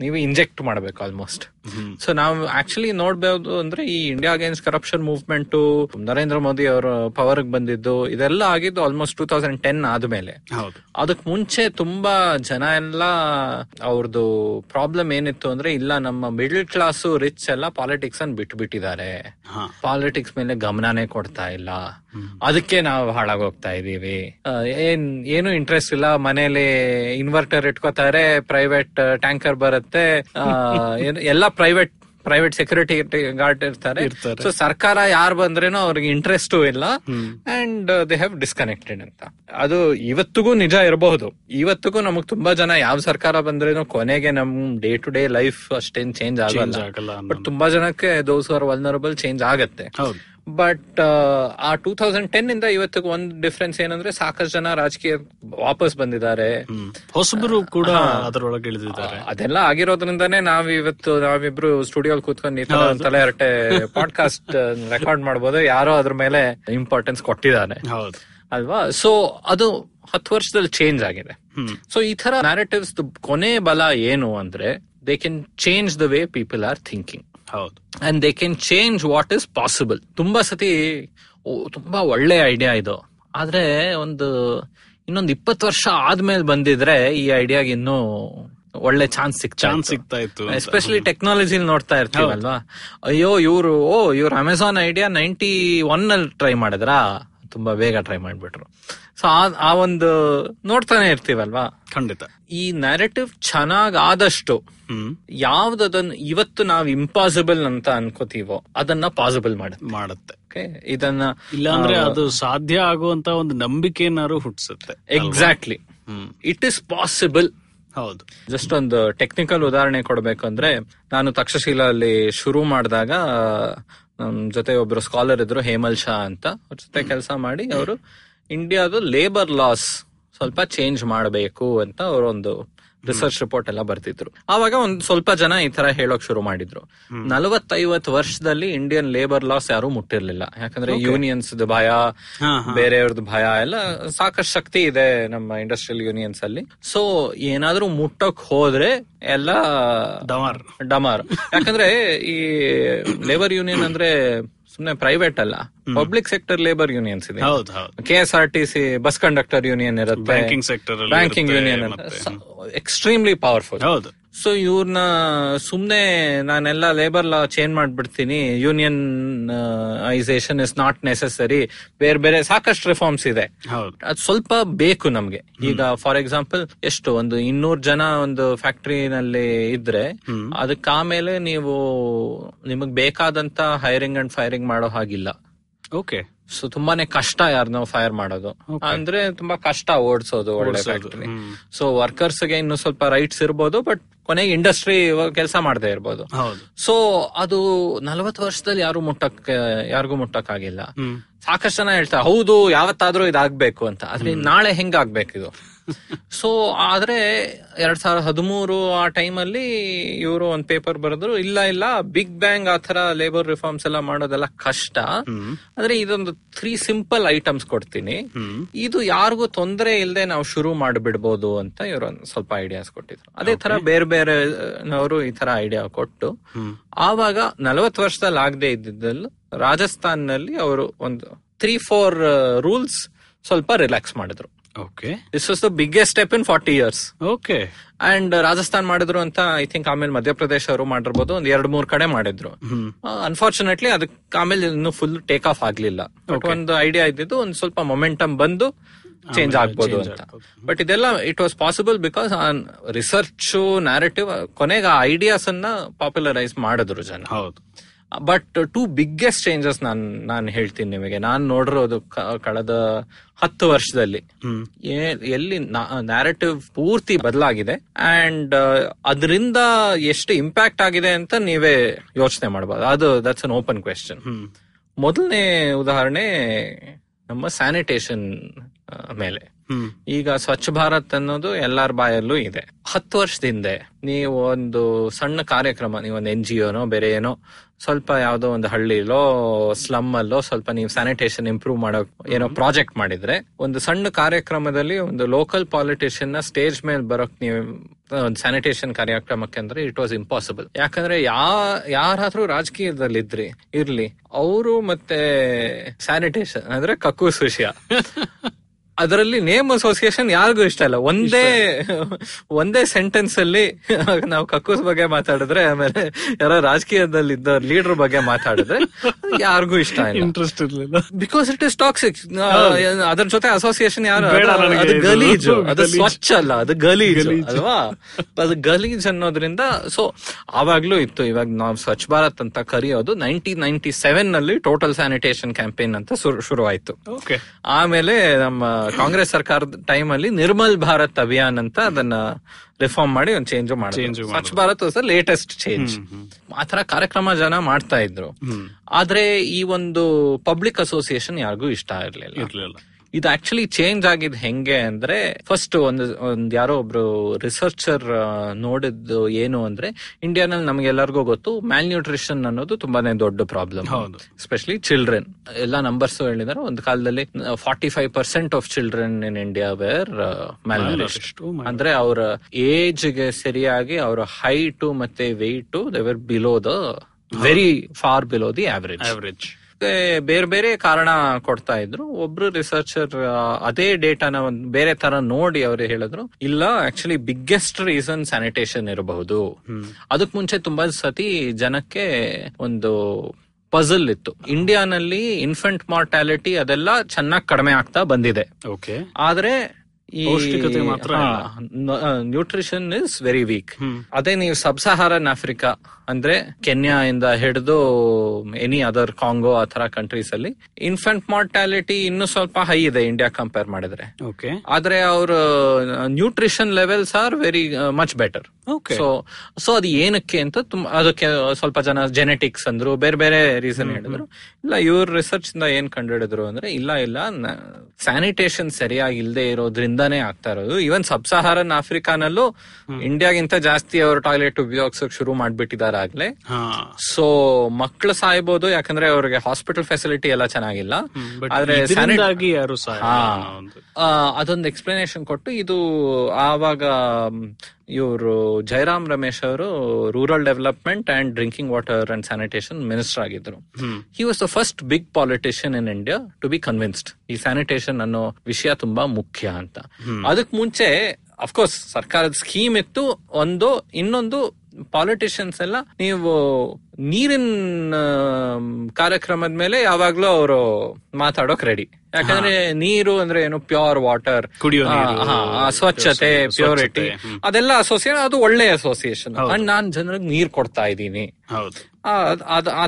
ನೀವು ಇಂಜೆಕ್ಟ್ ಮಾಡ್ಬೇಕು ಆಲ್ಮೋಸ್ಟ್ ಸೊ ನಾವು ಆಕ್ಚುಲಿ ನೋಡ್ಬೋದು ಅಂದ್ರೆ ಈ India against corruption movement Narendra Modi ಅವರ ಪವರ್ ಬಂದಿದ್ದು ಇದೆಲ್ಲ ಆಗಿದ್ದು ಆಲ್ಮೋಸ್ಟ್ ಟೂ ತೌಸಂಡ್ ಟೆನ್ ಆದ್ಮೇಲೆ. ಅದಕ್ ಮುಂಚೆ ತುಂಬಾ ಜನ ಎಲ್ಲ ಅವ್ರದ್ದು ಪ್ರಾಬ್ಲಮ್ ಏನಿತ್ತು ಅಂದ್ರೆ ಇಲ್ಲ ನಮ್ಮ ಮಿಡಲ್ ಕ್ಲಾಸ್ ರಿಚ್ ಎಲ್ಲ ಪಾಲಿಟಿಕ್ಸ್ ಅನ್ನು ಬಿಟ್ಟು ಬಿಟ್ಟಿದ್ದಾರೆ ಹಾ. ಪಾಲಿಟಿಕ್ಸ್ ಮೇಲೆ ಗಮನನೇ ಕೊಡ್ತಾ ಇಲ್ಲ. ಅದಕ್ಕೆ ನಾವು ಹಾಳಾಗೋಗ್ತಾ ಇದೀವಿ ಏನ್ ಏನು ಇಂಟ್ರೆಸ್ಟ್ ಇಲ್ಲ. ಮನೇಲಿ ಇನ್ವರ್ಟರ್ ಇಟ್ಕೋತಾರೆ ಪ್ರೈವೇಟ್ ಟ್ಯಾಂಕರ್ ಬರುತ್ತೆ. ಎಲ್ಲ ಪ್ರೈವೇಟ್ ಪ್ರೈವೇಟ್ ಸೆಕ್ಯೂರಿಟಿ ಗಾರ್ಡ್ ಇರ್ತಾರೆ. ಸೊ ಸರ್ಕಾರ ಯಾರು ಬಂದ್ರೇನೋ ಅವ್ರಿಗೆ ಇಂಟ್ರೆಸ್ಟ್ ಇಲ್ಲ. ಅಂಡ್ ದೇ ಹ್ಯಾವ್ ಡಿಸ್ಕನೆಕ್ಟೆಡ್ ಅಂತ. ಅದು ಇವತ್ತಿಗೂ ನಿಜ ಇರಬಹುದು. ಇವತ್ತಿಗೂ ನಮಗ್ ತುಂಬಾ ಜನ ಯಾವ ಸರ್ಕಾರ ಬಂದ್ರೇನು ಕೊನೆಗೆ ನಮ್ ಡೇ ಟು ಡೇ ಲೈಫ್ ಅಷ್ಟೇನ್ ಚೇಂಜ್ ಆಗಲ್ಲ ಬಟ್ ತುಂಬಾ ಜನಕ್ಕೆ ದೋಸ್ ಆರ್ ವಲ್ನರಬಲ್ ಚೇಂಜ್ ಆಗತ್ತೆ. ಬಟ್ ಆ ಟೂ ತೌಸಂಡ್ ಟೆನ್ ಇಂದ ಇವತ್ತಿಗೆ ಒಂದು ಡಿಫ್ರೆನ್ಸ್ ಏನಂದ್ರೆ ಸಾಕಷ್ಟು ಜನ ರಾಜಕೀಯ ವಾಪಸ್ ಬಂದಿದ್ದಾರೆ. ಹೊಸಬರು ಕೂಡ ಅದರೊಳಗೆ ಇಳಿದಿದ್ದಾರೆ. ಅದೆಲ್ಲ ಆಗಿರೋದ್ರಿಂದಾನೇ ನಾವ್ ಇವತ್ತು ನಾವಿಬ್ರು ಸ್ಟುಡಿಯೋ ಕೂತ್ಕೊಂಡು ಈ ತರ ತಲೆ ಹರಟೆ ಪಾಡ್ಕಾಸ್ಟ್ ರೆಕಾರ್ಡ್ ಮಾಡ್ಬೋದು. ಯಾರೋ ಅದ್ರ ಮೇಲೆ ಇಂಪಾರ್ಟೆನ್ಸ್ ಕೊಟ್ಟಿದ್ದಾನೆ ಅಲ್ವಾ? ಸೊ ಅದು ಹತ್ತು ವರ್ಷದಲ್ಲಿ ಚೇಂಜ್ ಆಗಿದೆ. ಸೊ ಈ ತರ ನ್ಯಾರೇಟಿವ್ಸ್ ಕೊನೆ ಬಲ ಏನು ಅಂದ್ರೆ they can change the way people are thinking ಹೌದು. And they can change what is possible ತುಂಬಾ ಸತಿ ತುಂಬಾ ಒಳ್ಳೆ ಐಡಿಯಾ ಇದು. ಆದ್ರೆ ಒಂದು ಇನ್ನೊಂದು ಇಪ್ಪತ್ತು ವರ್ಷ ಆದ್ಮೇಲೆ ಬಂದಿದ್ರೆ ಈ ಐಡಿಯಾಗ ಇನ್ನೂ ಒಳ್ಳೆ ಚಾನ್ಸ್ ಸಿಕ್ ಚಾನ್ಸ್ ಸಿಗ್ತಾ ಇತ್ತು. ಎಸ್ಪೆಷಲಿ ಟೆಕ್ನಾಲಜಿ ನೋಡ್ತಾ ಇರ್ತೀವಲ್ವಾ? ಅಯ್ಯೋ ಇವ್ರು ಓ ಇವ್ರು ಅಮೆಝಾನ್ ಐಡಿಯಾ ನೈಂಟಿ ಒನ್ ಅಲ್ಲಿ ಟ್ರೈ ಮಾಡಿದ್ರಾ? ತುಂಬಾ ಬೇಗ ಟ್ರೈ ಮಾಡ್ಬಿಟ್ರು. ಸೊ ಆ ಒಂದು ನೋಡ್ತಾನೆ ಇರ್ತೀವಲ್ವಾ? ಖಂಡಿತ. ಈ ನ್ಯಾರೇಟಿವ್ ಚೆನ್ನಾಗ್ ಆದಷ್ಟು ಯಾವ್ದದನ್ನ ಇವತ್ತು ನಾವ್ ಇಂಪಾಸಿಬಲ್ ಅಂತ ಅನ್ಕೋತೀವೋ ಅದನ್ನ ಪಾಸಿಬಲ್ ಮಾಡುತ್ತೆ. ಮಾಡುತ್ತೆ? ಇದನ್ನ ಇಲ್ಲಾಂದ್ರೆ ಅದು ಸಾಧ್ಯ ಆಗುವಂತ ಒಂದು ನಂಬಿಕೆ ಏನಾದ್ರು ಹುಟ್ಟಿಸುತ್ತೆ. ಎಕ್ಸಾಕ್ಟ್ಲಿ ಇಟ್ ಇಸ್ ಪಾಸಿಬಲ್ ಹೌದು. ಜಸ್ಟ್ ಒಂದು ಟೆಕ್ನಿಕಲ್ ಉದಾಹರಣೆ ಕೊಡ್ಬೇಕಂದ್ರೆ ನಾನು ತಕ್ಷಶೀಲ ಅಲ್ಲಿ ಶುರು ಮಾಡಿದಾಗ ನಮ್ ಜೊತೆ ಒಬ್ರು ಸ್ಕಾಲರ್ ಇದ್ರು ಹೇಮಲ್ ಶಾ ಅಂತ. ಅವ್ರ ಜೊತೆ ಕೆಲಸ ಮಾಡಿ ಅವರು ಇಂಡಿಯಾದು ಲೇಬರ್ ಲಾಸ್ ಸ್ವಲ್ಪ ಚೇಂಜ್ ಮಾಡಬೇಕು ಅಂತ ಅವರೊಂದು ಒಂದು ರಿಸರ್ಚ್ ರಿಪೋರ್ಟ್ ಎಲ್ಲ ಬರ್ತಿದ್ರು. ಆವಾಗ ಒಂದ್ ಸ್ವಲ್ಪ ಜನ ಈ ತರ ಹೇಳೋಕ್ ಶುರು ಮಾಡಿದ್ರು. ನಲವತ್ತೈವತ್ ವರ್ಷದಲ್ಲಿ ಇಂಡಿಯನ್ ಲೇಬರ್ ಲಾಸ್ ಯಾರು ಮುಟ್ಟಿರ್ಲಿಲ್ಲ. ಯಾಕಂದ್ರೆ ಯೂನಿಯನ್ಸ್ ಭಯ ಬೇರೆಯವ್ರದ್ ಬೇರೆಯವ್ರದ್ದು ಭಯ ಎಲ್ಲ ಸಾಕಷ್ಟು ಶಕ್ತಿ ಇದೆ ನಮ್ಮ ಇಂಡಸ್ಟ್ರಿಯಲ್ ಯೂನಿಯನ್ಸ್ ಅಲ್ಲಿ. ಸೊ ಏನಾದ್ರೂ ಮುಟ್ಟಕ್ ಹೋದ್ರೆ ಎಲ್ಲ ಡಮಾರ್. ಡಮಾರ್. ಯಾಕಂದ್ರೆ ಈ ಲೇಬರ್ ಯೂನಿಯನ್ ಅಂದ್ರೆ ಸುಮ್ನೆ ಪ್ರೈವೇಟ್ ಅಲ್ಲ. ಪಬ್ಲಿಕ್ ಸೆಕ್ಟರ್ ಲೇಬರ್ ಯೂನಿಯನ್ಸ್ ಇದೆ. K S R T C bus conductor union ಇರುತ್ತೆ. Banking sector banking union. Extremely powerful ಹೌದು. ಸೊ ಇವ್ರನ್ನ ಸುಮ್ನೆ ನಾನೆಲ್ಲ ಲೇಬರ್ ಲಾ ಚೇಂಜ್ ಮಾಡ್ಬಿಡ್ತೀನಿ. Unionisation is not necessary ಬೇರೆ ಬೇರೆ ಸಾಕಷ್ಟು ರಿಫಾರ್ಮ್ಸ್ ಇದೆ. ಅದ್ ಸ್ವಲ್ಪ ಬೇಕು ನಮ್ಗೆ. ಈಗ ಫಾರ್ ಎಕ್ಸಾಂಪಲ್ ಎಷ್ಟು? ಒಂದು ಇನ್ನೂರ್ ಜನ ಒಂದು ಫ್ಯಾಕ್ಟ್ರಿನಲ್ಲಿ ಇದ್ರೆ ಅದಕ್ಕೆ ಆಮೇಲೆ ನೀವು ನಿಮಗ್ ಬೇಕಾದಂತ ಹೈರಿಂಗ್ ಅಂಡ್ ಫೈರಿಂಗ್ ಮಾಡೋ ಹಾಗಿಲ್ಲ. ಓಕೆ ಸೊ ತುಂಬಾನೇ ಕಷ್ಟ ಯಾರನ್ನ ಫೈರ್ ಮಾಡೋದು. ಅಂದ್ರೆ ತುಂಬಾ ಕಷ್ಟ ಓಡಿಸೋದು ಒಳ್ಳೆ ಫ್ಯಾಕ್ಟ್ರಿ ಸೊ ವರ್ಕರ್ಸ್ಗೆ ಇನ್ನು ಸ್ವಲ್ಪ ರೈಟ್ಸ್ ಇರ್ಬೋದು ಬಟ್ ಕೊನೆಗೆ ಇಂಡಸ್ಟ್ರಿ ಕೆಲಸ ಮಾಡದೇ ಇರ್ಬೋದು. ಸೊ ಅದು ನಲವತ್ತು ವರ್ಷದಲ್ಲಿ ಯಾರು ಮುಟ್ಟಕ್ ಯಾರಿಗೂ ಮುಟ್ಟಕ್ ಆಗಿಲ್ಲ ಸಾಕಷ್ಟು ಜನ ಹೇಳ್ತಾರೆ ಹೌದು ಯಾವತ್ತಾದ್ರೂ ಇದಾಗ್ಬೇಕು ಅಂತ. ಆದ್ರೆ ನಾಳೆ ಹೆಂಗ್ ಆಗ್ಬೇಕು ಇದು ಸೊ ಆದ್ರೆ ಎರಡ್ ಸಾವಿರದ ಹದಿಮೂರು ಆ ಟೈಮಲ್ಲಿ ಇವರು ಒಂದ್ ಪೇಪರ್ ಬರೆದ್ರು ಇಲ್ಲ ಇಲ್ಲ ಬಿಗ್ ಬ್ಯಾಂಗ್ ಆತರ ಲೇಬರ್ ರಿಫಾರ್ಮ್ಸ್ ಎಲ್ಲ ಮಾಡೋದೆಲ್ಲ ಕಷ್ಟ. ಆದ್ರೆ ಇದೊಂದು ತ್ರೀ ಸಿಂಪಲ್ ಐಟಮ್ಸ್ ಕೊಡ್ತೀನಿ. ಇದು ಯಾರಿಗೂ ತೊಂದರೆ ಇಲ್ಲದೆ ನಾವು ಶುರು ಮಾಡಿಬಿಡ್ಬೋದು ಅಂತ ಇವರು ಒಂದ್ ಸ್ವಲ್ಪ ಐಡಿಯಾಸ್ ಕೊಟ್ಟಿದ್ರು. ಅದೇ ತರ ಬೇರೆ ಬೇರೆ ನವರು ಈ ತರ ಐಡಿಯಾ ಕೊಟ್ಟು ಆವಾಗ ನಲವತ್ತು ವರ್ಷದಲ್ಲಿ ಆಗದೆ ಇದ್ದಿದ್ದಲ್ಲಿ ರಾಜಸ್ಥಾನ್ನಲ್ಲಿ ಅವರು ಒಂದು ತ್ರೀ ಫೋರ್ ರೂಲ್ಸ್ ಸ್ವಲ್ಪ ರಿಲ್ಯಾಕ್ಸ್ ಮಾಡಿದ್ರು. Okay this was the biggest step in forty years okay and Rajasthan ಮಾಡಿದ್ರು ಅಂತ ಐ ಥಿಂಕ್ ಆಮೇಲೆ ಮಧ್ಯಪ್ರದೇಶ ಅವರು ಮಾಡಿರ್ಬೋದು. ಒಂದ್ ಎರಡ್ ಮೂರ್ ಕಡೆ ಮಾಡಿದ್ರು. ಅನ್ಫಾರ್ಚುನೇಟ್ಲಿ ಅದಕ್ಕೆ ಆಮೇಲೆ ಇನ್ನು ಫುಲ್ ಟೇಕ್ ಆಫ್ ಆಗ್ಲಿಲ್ಲ. ಒಂದು ಐಡಿಯಾ ಇದ್ದಿದ್ದು ಒಂದ್ ಸ್ವಲ್ಪ ಮೊಮೆಂಟಮ್ ಬಂದು ಚೇಂಜ್ ಆಗ್ಬೋದು ಅಂತ. ಬಟ್ ಇದೆಲ್ಲ it was possible because research narrative ಕೊನೆಗೆ ಆ ಐಡಿಯಾಸ್ ಅನ್ನ ಪಾಪ್ಯುಲರೈಸ್ ಮಾಡಿದ್ರು ಜನ. ಹೌದು. ಬಟ್ ಟೂ ಬಿಗ್ಗೆಸ್ಟ್ ಚೇಂಜಸ್ ನಾನ್ ನಾನು ಹೇಳ್ತೀನಿ ನಿಮಗೆ. ನಾನ್ ನೋಡಿರೋದು ಕಳೆದ ಹತ್ತು ವರ್ಷದಲ್ಲಿ. ಎಲ್ಲಿ ನ್ಯಾರೇಟಿವ್ ಪೂರ್ತಿ ಬದಲಾಗಿದೆ. ಅಂಡ್ ಅದರಿಂದ ಎಷ್ಟು ಇಂಪ್ಯಾಕ್ಟ್ ಆಗಿದೆ ಅಂತ ನೀವೇ ಯೋಚನೆ ಮಾಡಬಹುದು ಅದು ದಟ್ಸ್ ಅನ್ ಓಪನ್ ಕ್ವೆಶನ್ ಮೊದಲನೇ ಉದಾಹರಣೆ ನಮ್ಮ ಸ್ಯಾನಿಟೇಷನ್ ಮೇಲೆ. ಈಗ ಸ್ವಚ್ಛ ಭಾರತ್ ಅನ್ನೋದು ಎಲ್ಲಾರ ಬಾಯಲ್ಲೂ ಇದೆ. ಹತ್ತು ವರ್ಷದಿಂದ ನೀವು ಒಂದು ಸಣ್ಣ ಕಾರ್ಯಕ್ರಮ ನೀವು ಒಂದು ಎನ್ ಜಿ ಒನೋ ಬೇರೆ ಏನೋ ಸ್ವಲ್ಪ ಯಾವ್ದೋ ಒಂದು ಹಳ್ಳಿಲೋ ಸ್ಲಮ್ ಅಲ್ಲೋ ಸ್ವಲ್ಪ ನೀವು ಸ್ಯಾನಿಟೇಷನ್ ಇಂಪ್ರೂವ್ ಮಾಡೋ ಏನೋ ಪ್ರಾಜೆಕ್ಟ್ ಮಾಡಿದ್ರೆ ಒಂದು ಸಣ್ಣ ಕಾರ್ಯಕ್ರಮದಲ್ಲಿ ಒಂದು ಲೋಕಲ್ ಪಾಲಿಟಿಷಿಯನ್ನ ಸ್ಟೇಜ್ ಮೇಲೆ ಬರೋಕ್ ನೀವು ಒಂದು ಸ್ಯಾನಿಟೇಷನ್ ಕಾರ್ಯಕ್ರಮಕ್ಕೆ ಅಂದ್ರೆ ಇಟ್ ವಾಸ್ ಇಂಪಾಸಿಬಲ್ ಯಾಕಂದ್ರೆ ಯಾ ಯಾರಾದ್ರೂ ರಾಜಕೀಯದಲ್ಲಿ ಇದ್ರಿ ಇರ್ಲಿ ಅವರು ಮತ್ತೆ ಸ್ಯಾನಿಟೇಷನ್ ಅಂದ್ರೆ ಕಕ್ಕು ವಿಷಯ ಅದರಲ್ಲಿ ನೇಮ್ ಅಸೋಸಿಯೇಷನ್ ಯಾರಿಗೂ ಇಷ್ಟ ಇಲ್ಲ. ಒಂದೇ ಒಂದೇ ಸೆಂಟೆನ್ಸ್ ಅಲ್ಲಿ ನಾವು ಕಕ್ಕೂಸ್ ಬಗ್ಗೆ ಮಾತಾಡಿದ್ರೆ ಆಮೇಲೆ ಯಾರೋ ರಾಜಕೀಯದಲ್ಲಿ ಇದ್ದ ಲೀಡರ್ ಬಗ್ಗೆ ಮಾತಾಡಿದ್ರೆ ಯಾರಿಗೂ ಇಷ್ಟ ಇಲ್ಲ. ಇಂಟ್ರೆಸ್ಟ್ ಇರ್ಲಿಲ್ಲ. ಬಿಕಾಸ್ ಇಟ್ ಇಸ್ ಟಾಕ್ಸಿಕ್ ಅದ್ರ ಜೊತೆ ಅಸೋಸಿಯೇಷನ್ ಯಾರು ಅದು- ಗಲೀಜ್. ಅದು ಸ್ವಚ್ಛ ಅಲ್ಲ ಅದು ಗಲೀಜ್. ಅಲ್ವಾ? ಅದು ಗಲೀಜ್ ಅನ್ನೋದ್ರಿಂದ ಸೊ ಆವಾಗ್ಲೂ ಇತ್ತು. ಇವಾಗ ನಾವು ಸ್ವಚ್ಛ ಭಾರತ್ ಅಂತ ಕರೆಯೋದು ನೈನ್ಟೀನ್ ನೈನ್ಟಿ ಸೆವೆನ್ನಲ್ಲಿ ಟೋಟಲ್ ಸ್ಯಾನಿಟೇಷನ್ ಕ್ಯಾಂಪೇನ್ ಅಂತ ಶುರು ಆಮೇಲೆ ನಮ್ಮ ಕಾಂಗ್ರೆಸ್ ಸರ್ಕಾರದ ಟೈಮ್ ಅಲ್ಲಿ ನಿರ್ಮಲ್ ಭಾರತ್ ಅಭಿಯಾನ್ ಅಂತ ಅದನ್ನ ರಿಫಾರ್ಮ್ ಮಾಡಿ ಒಂದು ಚೇಂಜ್ ಮಾಡಿದ್ರು. Swachh Bharat was latest change ಆತರ ಕಾರ್ಯಕ್ರಮ ಜನ ಮಾಡ್ತಾ ಇದ್ರು. ಆದ್ರೆ ಈ ಒಂದು ಪಬ್ಲಿಕ್ ಅಸೋಸಿಯೇಷನ್ ಯಾರಿಗೂ ಇಷ್ಟ ಇರ್ಲಿಲ್ಲ. ಇದು ಆಕ್ಚುಲಿ ಚೇಂಜ್ ಆಗಿದ್ ಹೆಂಗೆ ಅಂದ್ರೆ ಫಸ್ಟ್ ಒಂದು ಒಂದ್ ಯಾರೋ ಒಬ್ರು ರಿಸರ್ಚರ್ ನೋಡಿದ್ದು ಏನು ಅಂದ್ರೆ ಇಂಡಿಯಾನಲ್ಲಿ ನಮ್ಗೆಲ್ಲರಿಗೂ ಗೊತ್ತು ಮ್ಯಾಲ್ ನ್ಯೂಟ್ರಿಷನ್ ಅನ್ನೋದು ತುಂಬಾನೇ ದೊಡ್ಡ ಪ್ರಾಬ್ಲಮ್. ಎಸ್ಪೆಷಲಿ ಚಿಲ್ಡ್ರನ್ ಎಲ್ಲಾ ನಂಬರ್ಸ್ ಹೇಳಿದಾರೆ ಒಂದು ಕಾಲದಲ್ಲಿ forty five percent of children in India where ಮ್ಯಾಲ್ ಅಂದ್ರೆ ಅವರ ಏಜ್ಗೆ ಸರಿಯಾಗಿ ಅವರ ಹೈಟ್ ಮತ್ತೆ weight they were below the very far below the average average ಮತ್ತೆ ಬೇರೆ ಬೇರೆ ಕಾರಣ ಕೊಡ್ತಾ ಇದ್ರು. ಒಬ್ರು ರಿಸರ್ಚರ್ ಅದೇ ಡೇಟಾನ ಒಂದ್ ಬೇರೆ ತರ ನೋಡಿ ಅವ್ರು ಹೇಳಿದ್ರು. ಇಲ್ಲ ಆಕ್ಚುಲಿ ಬಿಗ್ಗೆಸ್ಟ್ ರೀಸನ್ ಸ್ಯಾನಿಟೇಷನ್ ಇರಬಹುದು. ಅದಕ್ ಮುಂಚೆ ತುಂಬಾ ಸತಿ ಜನಕ್ಕೆ ಒಂದು ಪಜಲ್ ಇತ್ತು. ಇಂಡಿಯಾನಲ್ಲಿ ಇನ್ಫೆಂಟ್ ಮಾರ್ಟಾಲಿಟಿ ಅದೆಲ್ಲ ಚೆನ್ನಾಗಿ ಕಡಿಮೆ ಆಗ್ತಾ ಬಂದಿದೆ. ಓಕೆ ಆದ್ರೆ ಪೌಷ್ಟಿಕತೆ ಮಾತ್ರ ನ್ಯೂಟ್ರಿಷನ್ ಇಸ್ ವೆರಿ ವೀಕ್ ಅದೇ ನೀವು ಸಬ್ ಸಹಾರನ್ ಆಫ್ರಿಕಾ ಅಂದ್ರೆ ಕೆನ್ಯಾ ಇಂದ ಹಿಡಿದು ಎನಿ ಅದರ್ ಕಾಂಗೋ ಆ ತರ ಕಂಟ್ರೀಸ್ ಅಲ್ಲಿ ಇನ್ಫೆಂಟ್ ಮಾರ್ಟಾಲಿಟಿ ಇನ್ನು ಸ್ವಲ್ಪ ಹೈ ಇದೆ ಇಂಡಿಯಾ ಕಂಪೇರ್ ಮಾಡಿದ್ರೆ. ಓಕೆ ಆದ್ರೆ ಅವ್ರ nutrition levels are very much better. So so ಅದು ಏನಕ್ಕೆ ಅಂತ ತುಂಬಾ ಅದಕ್ಕೆ ಸ್ವಲ್ಪ ಜನ ಜೆನೆಟಿಕ್ಸ್ ಅಂದ್ರು ಬೇರೆ ಬೇರೆ ರೀಸನ್ ಹೇಳಿದ್ರು. ಇಲ್ಲ ಇವ್ರ ರಿಸರ್ಚ್ ಇಂದ ಏನ್ ಕಂಡುಹಿಡಿದ್ರು ಅಂದ್ರೆ ಇಲ್ಲ ಇಲ್ಲ ಸ್ಯಾನಿಟೇಷನ್ ಸರಿಯಾಗಿ ಇಲ್ಲದೆ ಇರೋದ್ರಿಂದಾನೇ ಆಗ್ತಾ ಇರೋದು. ಈವನ್ ಸಬ್ ಸಹಾರನ್ ಆಫ್ರಿಕಾನಲ್ಲೂ ಇಂಡಿಯಾಗಿಂತ ಜಾಸ್ತಿ ಅವರು ಟಾಯ್ಲೆಟ್ ಉಪಯೋಗಿಸೋಕ್ ಶುರು ಮಾಡ್ಬಿಟ್ಟಿದ್ದಾರೆ ಆಗ್ಲೇ. ಸೊ ಮಕ್ಳು ಸಾಯ್ಬೋದು ಯಾಕಂದ್ರೆ ಅವ್ರಿಗೆ ಹಾಸ್ಪಿಟಲ್ ಫೆಸಿಲಿಟಿ ಎಲ್ಲ ಚೆನ್ನಾಗಿಲ್ಲ. ಆದ್ರೆ ಅದೊಂದು ಎಕ್ಸ್ಪ್ಲನೇಷನ್ ಕೊಟ್ಟು ಇದು ಆವಾಗ ಇವರು ಜಯರಾಮ್ ರಮೇಶ್ ಅವರು rural development and drinking water and sanitation minister ಆಗಿದ್ರು he was the first big politician in India to be convinced ಈ ಸ್ಯಾನಿಟೇಷನ್ ಅನ್ನೋ ವಿಷಯ ತುಂಬಾ ಮುಖ್ಯ ಅಂತ. ಅದಕ್ ಮುಂಚೆ ಅಫ್ಕೋರ್ಸ್ ಸರ್ಕಾರದ ಸ್ಕೀಮ್ ಇತ್ತು ಒಂದು ಇನ್ನೊಂದು ಪಾಲಿಟಿಷಿಯನ್ಸ್ ಎಲ್ಲ ನೀವು ನೀರಿನ ಕಾರ್ಯಕ್ರಮದ ಮೇಲೆ ಯಾವಾಗ್ಲೂ ಅವರು ಮಾತಾಡೋಕ್ ರೆಡಿ ಯಾಕಂದ್ರೆ ನೀರು ಅಂದ್ರೆ ಏನು ಪ್ಯೂರ್ ವಾಟರ್ ಸ್ವಚ್ಛತೆ ಪ್ಯೂರಿಟಿ ಅದೆಲ್ಲ ಅಸೋಸಿಯೇಷನ್ ಅದು ಒಳ್ಳೆ ಅಸೋಸಿಯೇಷನ್ ಅಂಡ್ ನಾನ್ ಜನರಿಗೆ ನೀರ್ ಕೊಡ್ತಾ ಇದ್ದೀನಿ.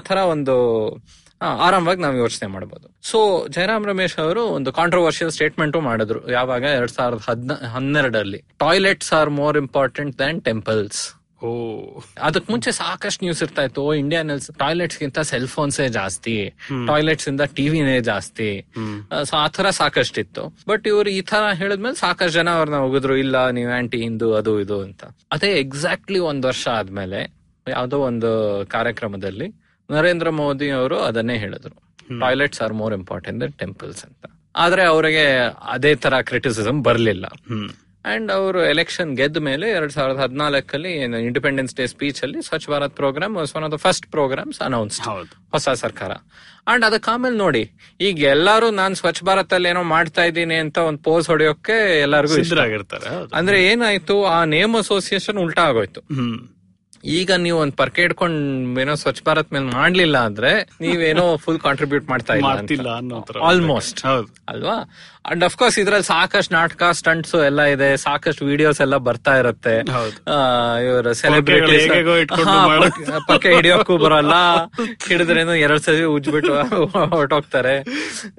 ತರ ಒಂದು ಆ, ಆರಾಮವಾಗಿ ನಾವು ಯೋಚನೆ ಮಾಡಬಹುದು ಸೊ ಜಯರಾಮ್ ರಮೇಶ್ ಅವರು ಒಂದು ಕಾಂಟ್ರವರ್ಷಿಯಲ್ ಸ್ಟೇಟ್ಮೆಂಟ್ ಮಾಡಿದ್ರು. ಯಾವಾಗ? ಎರಡ್ ಸಾವಿರದ ಹದ್ನ ಹನ್ನೆರಡಲ್ಲಿ toilets are more important than temples oh. ಅದಕ್ ಮುಂಚೆ ಸಾಕಷ್ಟು ನ್ಯೂಸ್ ಇರ್ತಾ ಇತ್ತು ಇಂಡಿಯಾ ಟಾಯ್ಲೆಟ್ಸ್ ಗಿಂತ ಸೆಲ್ ಫೋನ್ಸೇ ಜಾಸ್ತಿ. ಟಾಯ್ಲೆಟ್ಸ್ ಇಂದ ಟಿವಿನೇ ಜಾಸ್ತಿ. ಸೊ ಆ ತರ ಸಾಕಷ್ಟಿತ್ತು. ಬಟ್ ಇವ್ರು ಈ ತರ ಹೇಳಿದ್ಮೇಲೆ ಸಾಕಷ್ಟು ಜನ ಅವ್ರನ್ನ ಹೋಗಿದ್ರು ಇಲ್ಲ ನೀವು ಆಂಟಿ ಹಿಂದೂ ಅದು ಇದು ಅಂತ. ಅದೇ ಎಕ್ಸಾಕ್ಟ್ಲಿ ಒಂದ್ ವರ್ಷ ಆದ್ಮೇಲೆ ಯಾವ್ದೋ ಒಂದು ಕಾರ್ಯಕ್ರಮದಲ್ಲಿ ನರೇಂದ್ರ ಮೋದಿ ಅವರು ಅದನ್ನೇ ಹೇಳಿದ್ರು. Toilets are more important than temples ಅಂತ. ಆದ್ರೆ ಅವರಿಗೆ ಅದೇ ತರ ಕ್ರಿಟಿಸಿಸಮ್ ಬರ್ಲಿಲ್ಲ. ಅಂಡ್ ಅವರು ಎಲೆಕ್ಷನ್ ಗೆದ್ದ ಮೇಲೆ ಎರಡ್ ಸಾವಿರದ ಹದಿನಾಲ್ಕಲ್ಲಿ ಇಂಡಿಪೆಂಡೆನ್ಸ್ ಡೇ ಸ್ಪೀಚ್ ಅಲ್ಲಿ Swachh Bharat program one of the first programs announce ಹೊಸ ಸರ್ಕಾರ. ಅಂಡ್ ಅದಕ್ಕೆ ಆಮೇಲೆ ನೋಡಿ ಈಗ ಎಲ್ಲಾರು ನಾನ್ ಸ್ವಚ್ಛ ಭಾರತ್ ಅಲ್ಲಿ ಏನೋ ಮಾಡ್ತಾ ಇದ್ದೀನಿ ಅಂತ ಒಂದು ಪೋಸ್ ಹೊಡೆಯೋಕೆ ಎಲ್ಲರಿಗೂ ಇಷ್ಟ. ಆಗಿರ್ತಾರೆ ಅಂದ್ರೆ ಏನಾಯ್ತು ಆ ನೇಮ್ ಅಸೋಸಿಯೇಷನ್ ಉಲ್ಟಾ ಆಗೋಯ್ತು. ಈಗ ನೀವು ಒಂದ್ ಪರ್ಕೆ ಇಟ್ಕೊಂಡ್ ಏನೋ ಸ್ವಚ್ಛ ಭಾರತ್ ಮೇಲೆ ಮಾಡ್ಲಿಲ್ಲ ಅಂದ್ರೆ ನೀವೇನೋ ಫುಲ್ ಕಾಂಟ್ರಿಬ್ಯೂಟ್ ಮಾಡ್ತಾ ಇಲ್ಲ ಆಲ್ಮೋಸ್ಟ್ ಅಲ್ವಾ? ಅಂಡ್ ಅಫ್ಕೋರ್ಸ್ ಇದ್ರಲ್ಲಿ ಸಾಕಷ್ಟು ನಾಟಕ ಸ್ಟಂಟ್ಸ್ ಎಲ್ಲ ಇದೆ ಸಾಕಷ್ಟು ವಿಡಿಯೋಸ್ ಎಲ್ಲ ಬರ್ತಾ ಇರುತ್ತೆ. ಇವರು ಸೆಲೆಬ್ರಿಟಿ ಹೇಗೇಗೋ ಇಟ್ಕೊಂಡು ಮಾಡೋದು. ಪಕ್ಕೆ ಹಿಡಿಯೋಕ್ಕೂ ಬರಲ್ಲ. ಹಿಡಿದ್ರೇನು ಎರಡ್ ಸರಿ ಉಜ್ಬಿಟ್ಟು ಹೊರಟೋಗ್ತಾರೆ.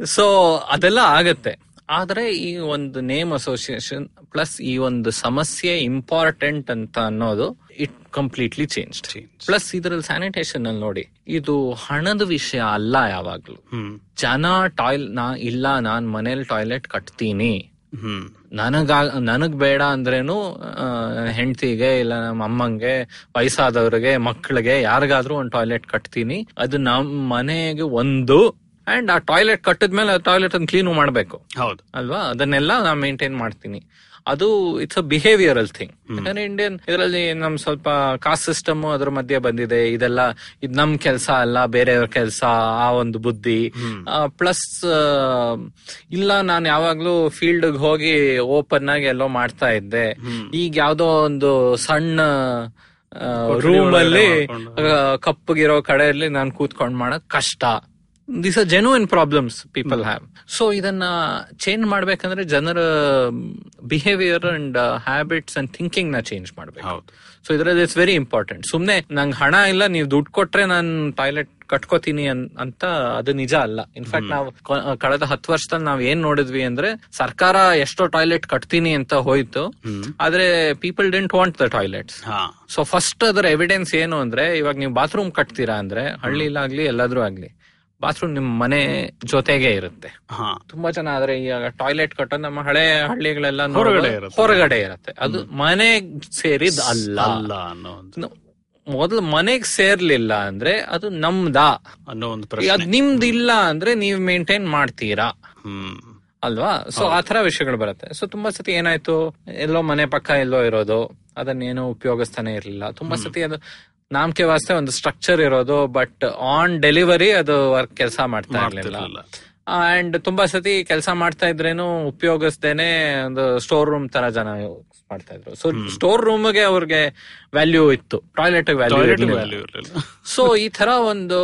ಸೊ ಅದೆಲ್ಲ ಆಗತ್ತೆ. ಆದ್ರೆ ಈ ಒಂದು ನೇಮ್ ಅಸೋಸಿಯೇಷನ್ ಪ್ಲಸ್ ಈ ಒಂದು ಸಮಸ್ಯೆ ಇಂಪಾರ್ಟೆಂಟ್ ಅಂತ ಅನ್ನೋದು it completely change Changed. Plus ಇದ್ರಲ್ಲಿ ಸ್ಯಾನಿಟೇಷನ್ ಅಲ್ಲಿ ನೋಡಿ ಇದು ಹಣದ ವಿಷಯ ಅಲ್ಲ ಯಾವಾಗ್ಲೂ. ಜನ ಟಾಯ್ಲ್ ನಾ ಇಲ್ಲ ನಾನ್ ಮನೇಲಿ ಟಾಯ್ಲೆಟ್ ಕಟ್ತೀನಿ. ನನಗ ನನಗ್ ಬೇಡ ಅಂದ್ರೇನು ಹೆಂಡತಿಗೆ ಇಲ್ಲ ನಮ್ಮ ಅಮ್ಮಂಗೆ ವಯಸ್ಸಾದವ್ರಿಗೆ ಮಕ್ಕಳಿಗೆ ಯಾರಿಗಾದ್ರೂ ಒಂದು ಟಾಯ್ಲೆಟ್ ಕಟ್ತೀನಿ. ಅದು ನಮ್ ಮನೆಗೆ ಒಂದು ಅಂಡ್ ಆ ಟಾಯ್ಲೆಟ್ ಕಟ್ಟಿದ್ಮೇಲೆ ಆ ಟಾಯ್ಲೆಟ್ ಅನ್ನು ಕ್ಲೀನ್ ಮಾಡಬೇಕು. ಹೌದು. ಅಲ್ವಾ? ಅದನ್ನೆಲ್ಲ ನಾನು ಮೇಂಟೈನ್ ಮಾಡ್ತೀನಿ. ಅದು ಇಟ್ಸ್ ಅ ಬಿಹೇವಿಯರಲ್ ಥಿಂಗ್ ಯಾಕಂದ್ರೆ ಇಂಡಿಯನ್ ಇದರಲ್ಲಿ ನಮ್ ಸ್ವಲ್ಪ ಕಾಸ್ಟ್ ಸಿಸ್ಟಮ್ ಅದ್ರ ಮಧ್ಯೆ ಬಂದಿದೆ. ಇದೆಲ್ಲ ಇದ್ ನಮ್ ಕೆಲಸ ಅಲ್ಲ ಬೇರೆಯವ್ರ ಕೆಲಸ ಆ ಒಂದು ಬುದ್ಧಿ. ಪ್ಲಸ್ ಇಲ್ಲ ನಾನು ಯಾವಾಗ್ಲೂ ಫೀಲ್ಡ್ ಹೋಗಿ ಓಪನ್ ಆಗಿ ಎಲ್ಲೋ ಮಾಡ್ತಾ ಇದ್ದೆ. ಈಗ ಯಾವ್ದೋ ಒಂದು ಸಣ್ಣ ರೂಮ್ ಅಲ್ಲಿ ಕಪ್ಪಗಿರೋ ಕಡೆಯಲ್ಲಿ ನಾನು ಕೂತ್ಕೊಂಡ್ ಮಾಡಕ್ ಕಷ್ಟ. This are genuine problems people have so ಇದನ್ನ ಚೇಂಜ್ ಮಾಡ್ಬೇಕಂದ್ರೆ ಜನರ ಬಿಹೇವಿಯರ್ ಅಂಡ್ ಹ್ಯಾಬಿಟ್ಸ್ ಅಂಡ್ ಥಿಂಕಿಂಗ್ನ ಚೇಂಜ್ ಮಾಡ್ಬೇಕು. ಸೊ ಇದ್ರಲ್ಲಿ ಇಟ್ಸ್ ವೆರಿ ಇಂಪಾರ್ಟೆಂಟ್ ಸುಮ್ನೆ ನಂಗೆ ಹಣ ಇಲ್ಲ ನೀವು ದುಡ್ಡು ಕೊಟ್ರೆ ನಾನು ಟಾಯ್ಲೆಟ್ ಕಟ್ಕೋತೀನಿ ಅಂತ ಅದು ನಿಜ ಅಲ್ಲ. ಇನ್ಫ್ಯಾಕ್ಟ್ ನಾವು ಕಳೆದ ಹತ್ತು ವರ್ಷದಲ್ಲಿ ನಾವ್ ಏನ್ ನೋಡಿದ್ವಿ ಅಂದ್ರೆ ಸರ್ಕಾರ ಎಷ್ಟೋ ಟಾಯ್ಲೆಟ್ ಕಟ್ತೀನಿ ಅಂತ ಹೋಯ್ತು. ಆದ್ರೆ people didn't want the toilets so first ಅದರ ಎವಿಡೆನ್ಸ್ ಏನು ಅಂದ್ರೆ ಇವಾಗ ನೀವು ಬಾತ್ರೂಮ್ ಕಟ್ತೀರಾ ಅಂದ್ರೆ ಹಳ್ಳಿಲಾಗ್ಲಿ ಎಲ್ಲಾದ್ರೂ ಆಗ್ಲಿ ಬಾತ್ರೂಮ್ ನಿಮ್ ಮನೆ ಜೊತೆಗೆ ಇರುತ್ತೆ. ತುಂಬಾ ಜನ ಆದ್ರೆ ಈಗ ಟಾಯ್ಲೆಟ್ ಕಟ್ಟ ನಮ್ಮ ಹಳೆ ಹಳ್ಳಿಗಳೆಲ್ಲ ಹೊರಗಡೆ ಇರುತ್ತೆ. ಅದು ಮನೆ ಸೇರಿದ ಅಲ್ಲ. ಮೊದ್ಲು ಮನೆಗ್ ಸೇರ್ಲಿಲ್ಲ ಅಂದ್ರೆ ಅದು ನಮ್ದ? ಅನ್ನೋ ಒಂದು ಪ್ರಶ್ನೆ. ಅದ್ ನಿಮ್ದ್ ಇಲ್ಲ ಅಂದ್ರೆ ನೀವ್ ಮೇಂಟೈನ್ ಮಾಡ್ತೀರಾ? ಅಲ್ವಾ? ಸೊ ಆ ತರ ವಿಷಯಗಳು ಬರುತ್ತೆ. ಸೊ ತುಂಬಾ ಸತಿ ಏನಾಯ್ತು? ಎಲ್ಲೋ ಮನೆ ಪಕ್ಕ ಎಲ್ಲೋ ಇರೋದು. ಅದನ್ನೇನು ಉಪಯೋಗಿಸ್ತಾನೆ ಇರ್ಲಿಲ್ಲ. ತುಂಬಾ ಸತಿ ಅದು ನಾಮಕೆ ವಾಸ್ತೆ ಒಂದು ಸ್ಟ್ರಕ್ಚರ್ ಇರೋದು ಬಟ್ ಆನ್ ಡೆಲಿವರಿ ಅದು ವರ್ಕ್ ಕೆಲಸ ಮಾಡ್ತಾ ಇರ್ಲಿಲ್ಲ. ಅಂಡ್ ತುಂಬಾ ಸತಿ ಕೆಲಸ ಮಾಡ್ತಾ ಇದ್ರೇನು ಉಪಯೋಗಿಸ್ದೇನೆ ಒಂದು ಸ್ಟೋರ್ ರೂಮ್ ತರ ಜನ ಮಾಡ್ತಾ ಇದ್ರು. ಸೊ ಸ್ಟೋರ್ ರೂಮ್ಗೆ ಅವ್ರಿಗೆ ವ್ಯಾಲ್ಯೂ ಇತ್ತು. ಟಾಯ್ಲೆಟ್ ವ್ಯಾಲ್ಯೂ ಸೊ ಈ ತರ ಒಂದು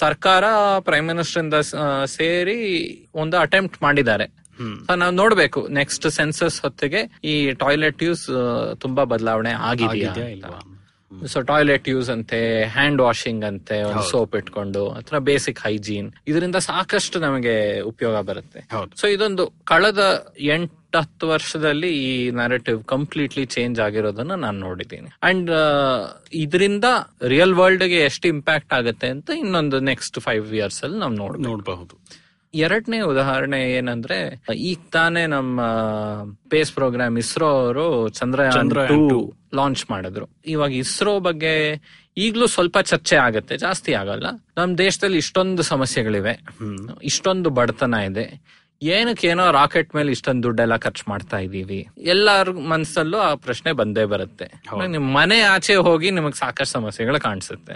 ಸರ್ಕಾರ ಪ್ರೈಮ್ ಮಿನಿಸ್ಟರ್ ಇಂದ ಸೇರಿ ಒಂದು ಅಟೆಂಪ್ಟ್ ಮಾಡಿದ್ದಾರೆ. ನಾವು ನೋಡ್ಬೇಕು. ನೆಕ್ಸ್ಟ್ ಸೆನ್ಸಸ್ ಹೊತ್ತಿಗೆ ಈ ಟಾಯ್ಲೆಟ್ ಯೂಸ್ ತುಂಬಾ ಬದಲಾವಣೆ ಆಗಿದೆಯಾ ಸೊ ಟಾಯ್ಲೆಟ್ ಯೂಸ್ ಅಂತೆ ಹ್ಯಾಂಡ್ ವಾಷಿಂಗ್ ಅಂತೆ ಒಂದು ಸೋಪ್ ಇಟ್ಕೊಂಡು ಅಥವಾ ಬೇಸಿಕ್ ಹೈಜೀನ್ ಇದರಿಂದ ಸಾಕಷ್ಟು ನಮಗೆ ಉಪಯೋಗ ಬರುತ್ತೆ. ಸೊ ಇದೊಂದು ಕಳೆದ ಎಂಟು ಹತ್ತು ವರ್ಷದಲ್ಲಿ ಈ ನರೇಟಿವ್ ಕಂಪ್ಲೀಟ್ಲಿ ಚೇಂಜ್ ಆಗಿರೋದನ್ನ ನಾನು ನೋಡಿದ್ದೀನಿ. ಅಂಡ್ ಇದರಿಂದ ರಿಯಲ್ ವರ್ಲ್ಡ್ಗೆ ಎಷ್ಟು ಇಂಪ್ಯಾಕ್ಟ್ ಆಗುತ್ತೆ ಅಂತ ಇನ್ನೊಂದು ನೆಕ್ಸ್ಟ್ ಫೈವ್ ಇಯರ್ಸ್ ಅಲ್ಲಿ ನಾವು ನೋಡ್ ನೋಡಬಹುದು. ಎರಡನೇ ಉದಾಹರಣೆ ಏನಂದ್ರೆ ಈಗ ತಾನೇ ನಮ್ಮ ಸ್ಪೇಸ್ ಪ್ರೋಗ್ರಾಮ್ ಇಸ್ರೋ ಅವರು ಚಂದ್ರಯಾನ್ ಟೂ ಲಾಂಚ್ ಮಾಡಿದ್ರು. ಇವಾಗ ಇಸ್ರೋ ಬಗ್ಗೆ ಈಗ್ಲೂ ಸ್ವಲ್ಪ ಚರ್ಚೆ ಆಗತ್ತೆ ಜಾಸ್ತಿ ಆಗಲ್ಲ. ನಮ್ ದೇಶದಲ್ಲಿ ಇಷ್ಟೊಂದು ಸಮಸ್ಯೆಗಳಿವೆ. ಇಷ್ಟೊಂದು ಬಡತನ ಇದೆ. ಏನಕ್ಕೆ ಏನೋ ರಾಕೆಟ್ ಮೇಲೆ ಇಷ್ಟೊಂದು ದುಡ್ಡೆಲ್ಲ ಖರ್ಚು ಮಾಡ್ತಾ ಇದೀವಿ ಎಲ್ಲಾರ ಮನ್ಸಲ್ಲೂ ಆ ಪ್ರಶ್ನೆ ಬಂದೇ ಬರುತ್ತೆ. ನಿಮ್ ಮನೆ ಆಚೆ ಹೋಗಿ ನಿಮಗ್ ಸಾಕಷ್ಟು ಸಮಸ್ಯೆಗಳು ಕಾಣಿಸುತ್ತೆ.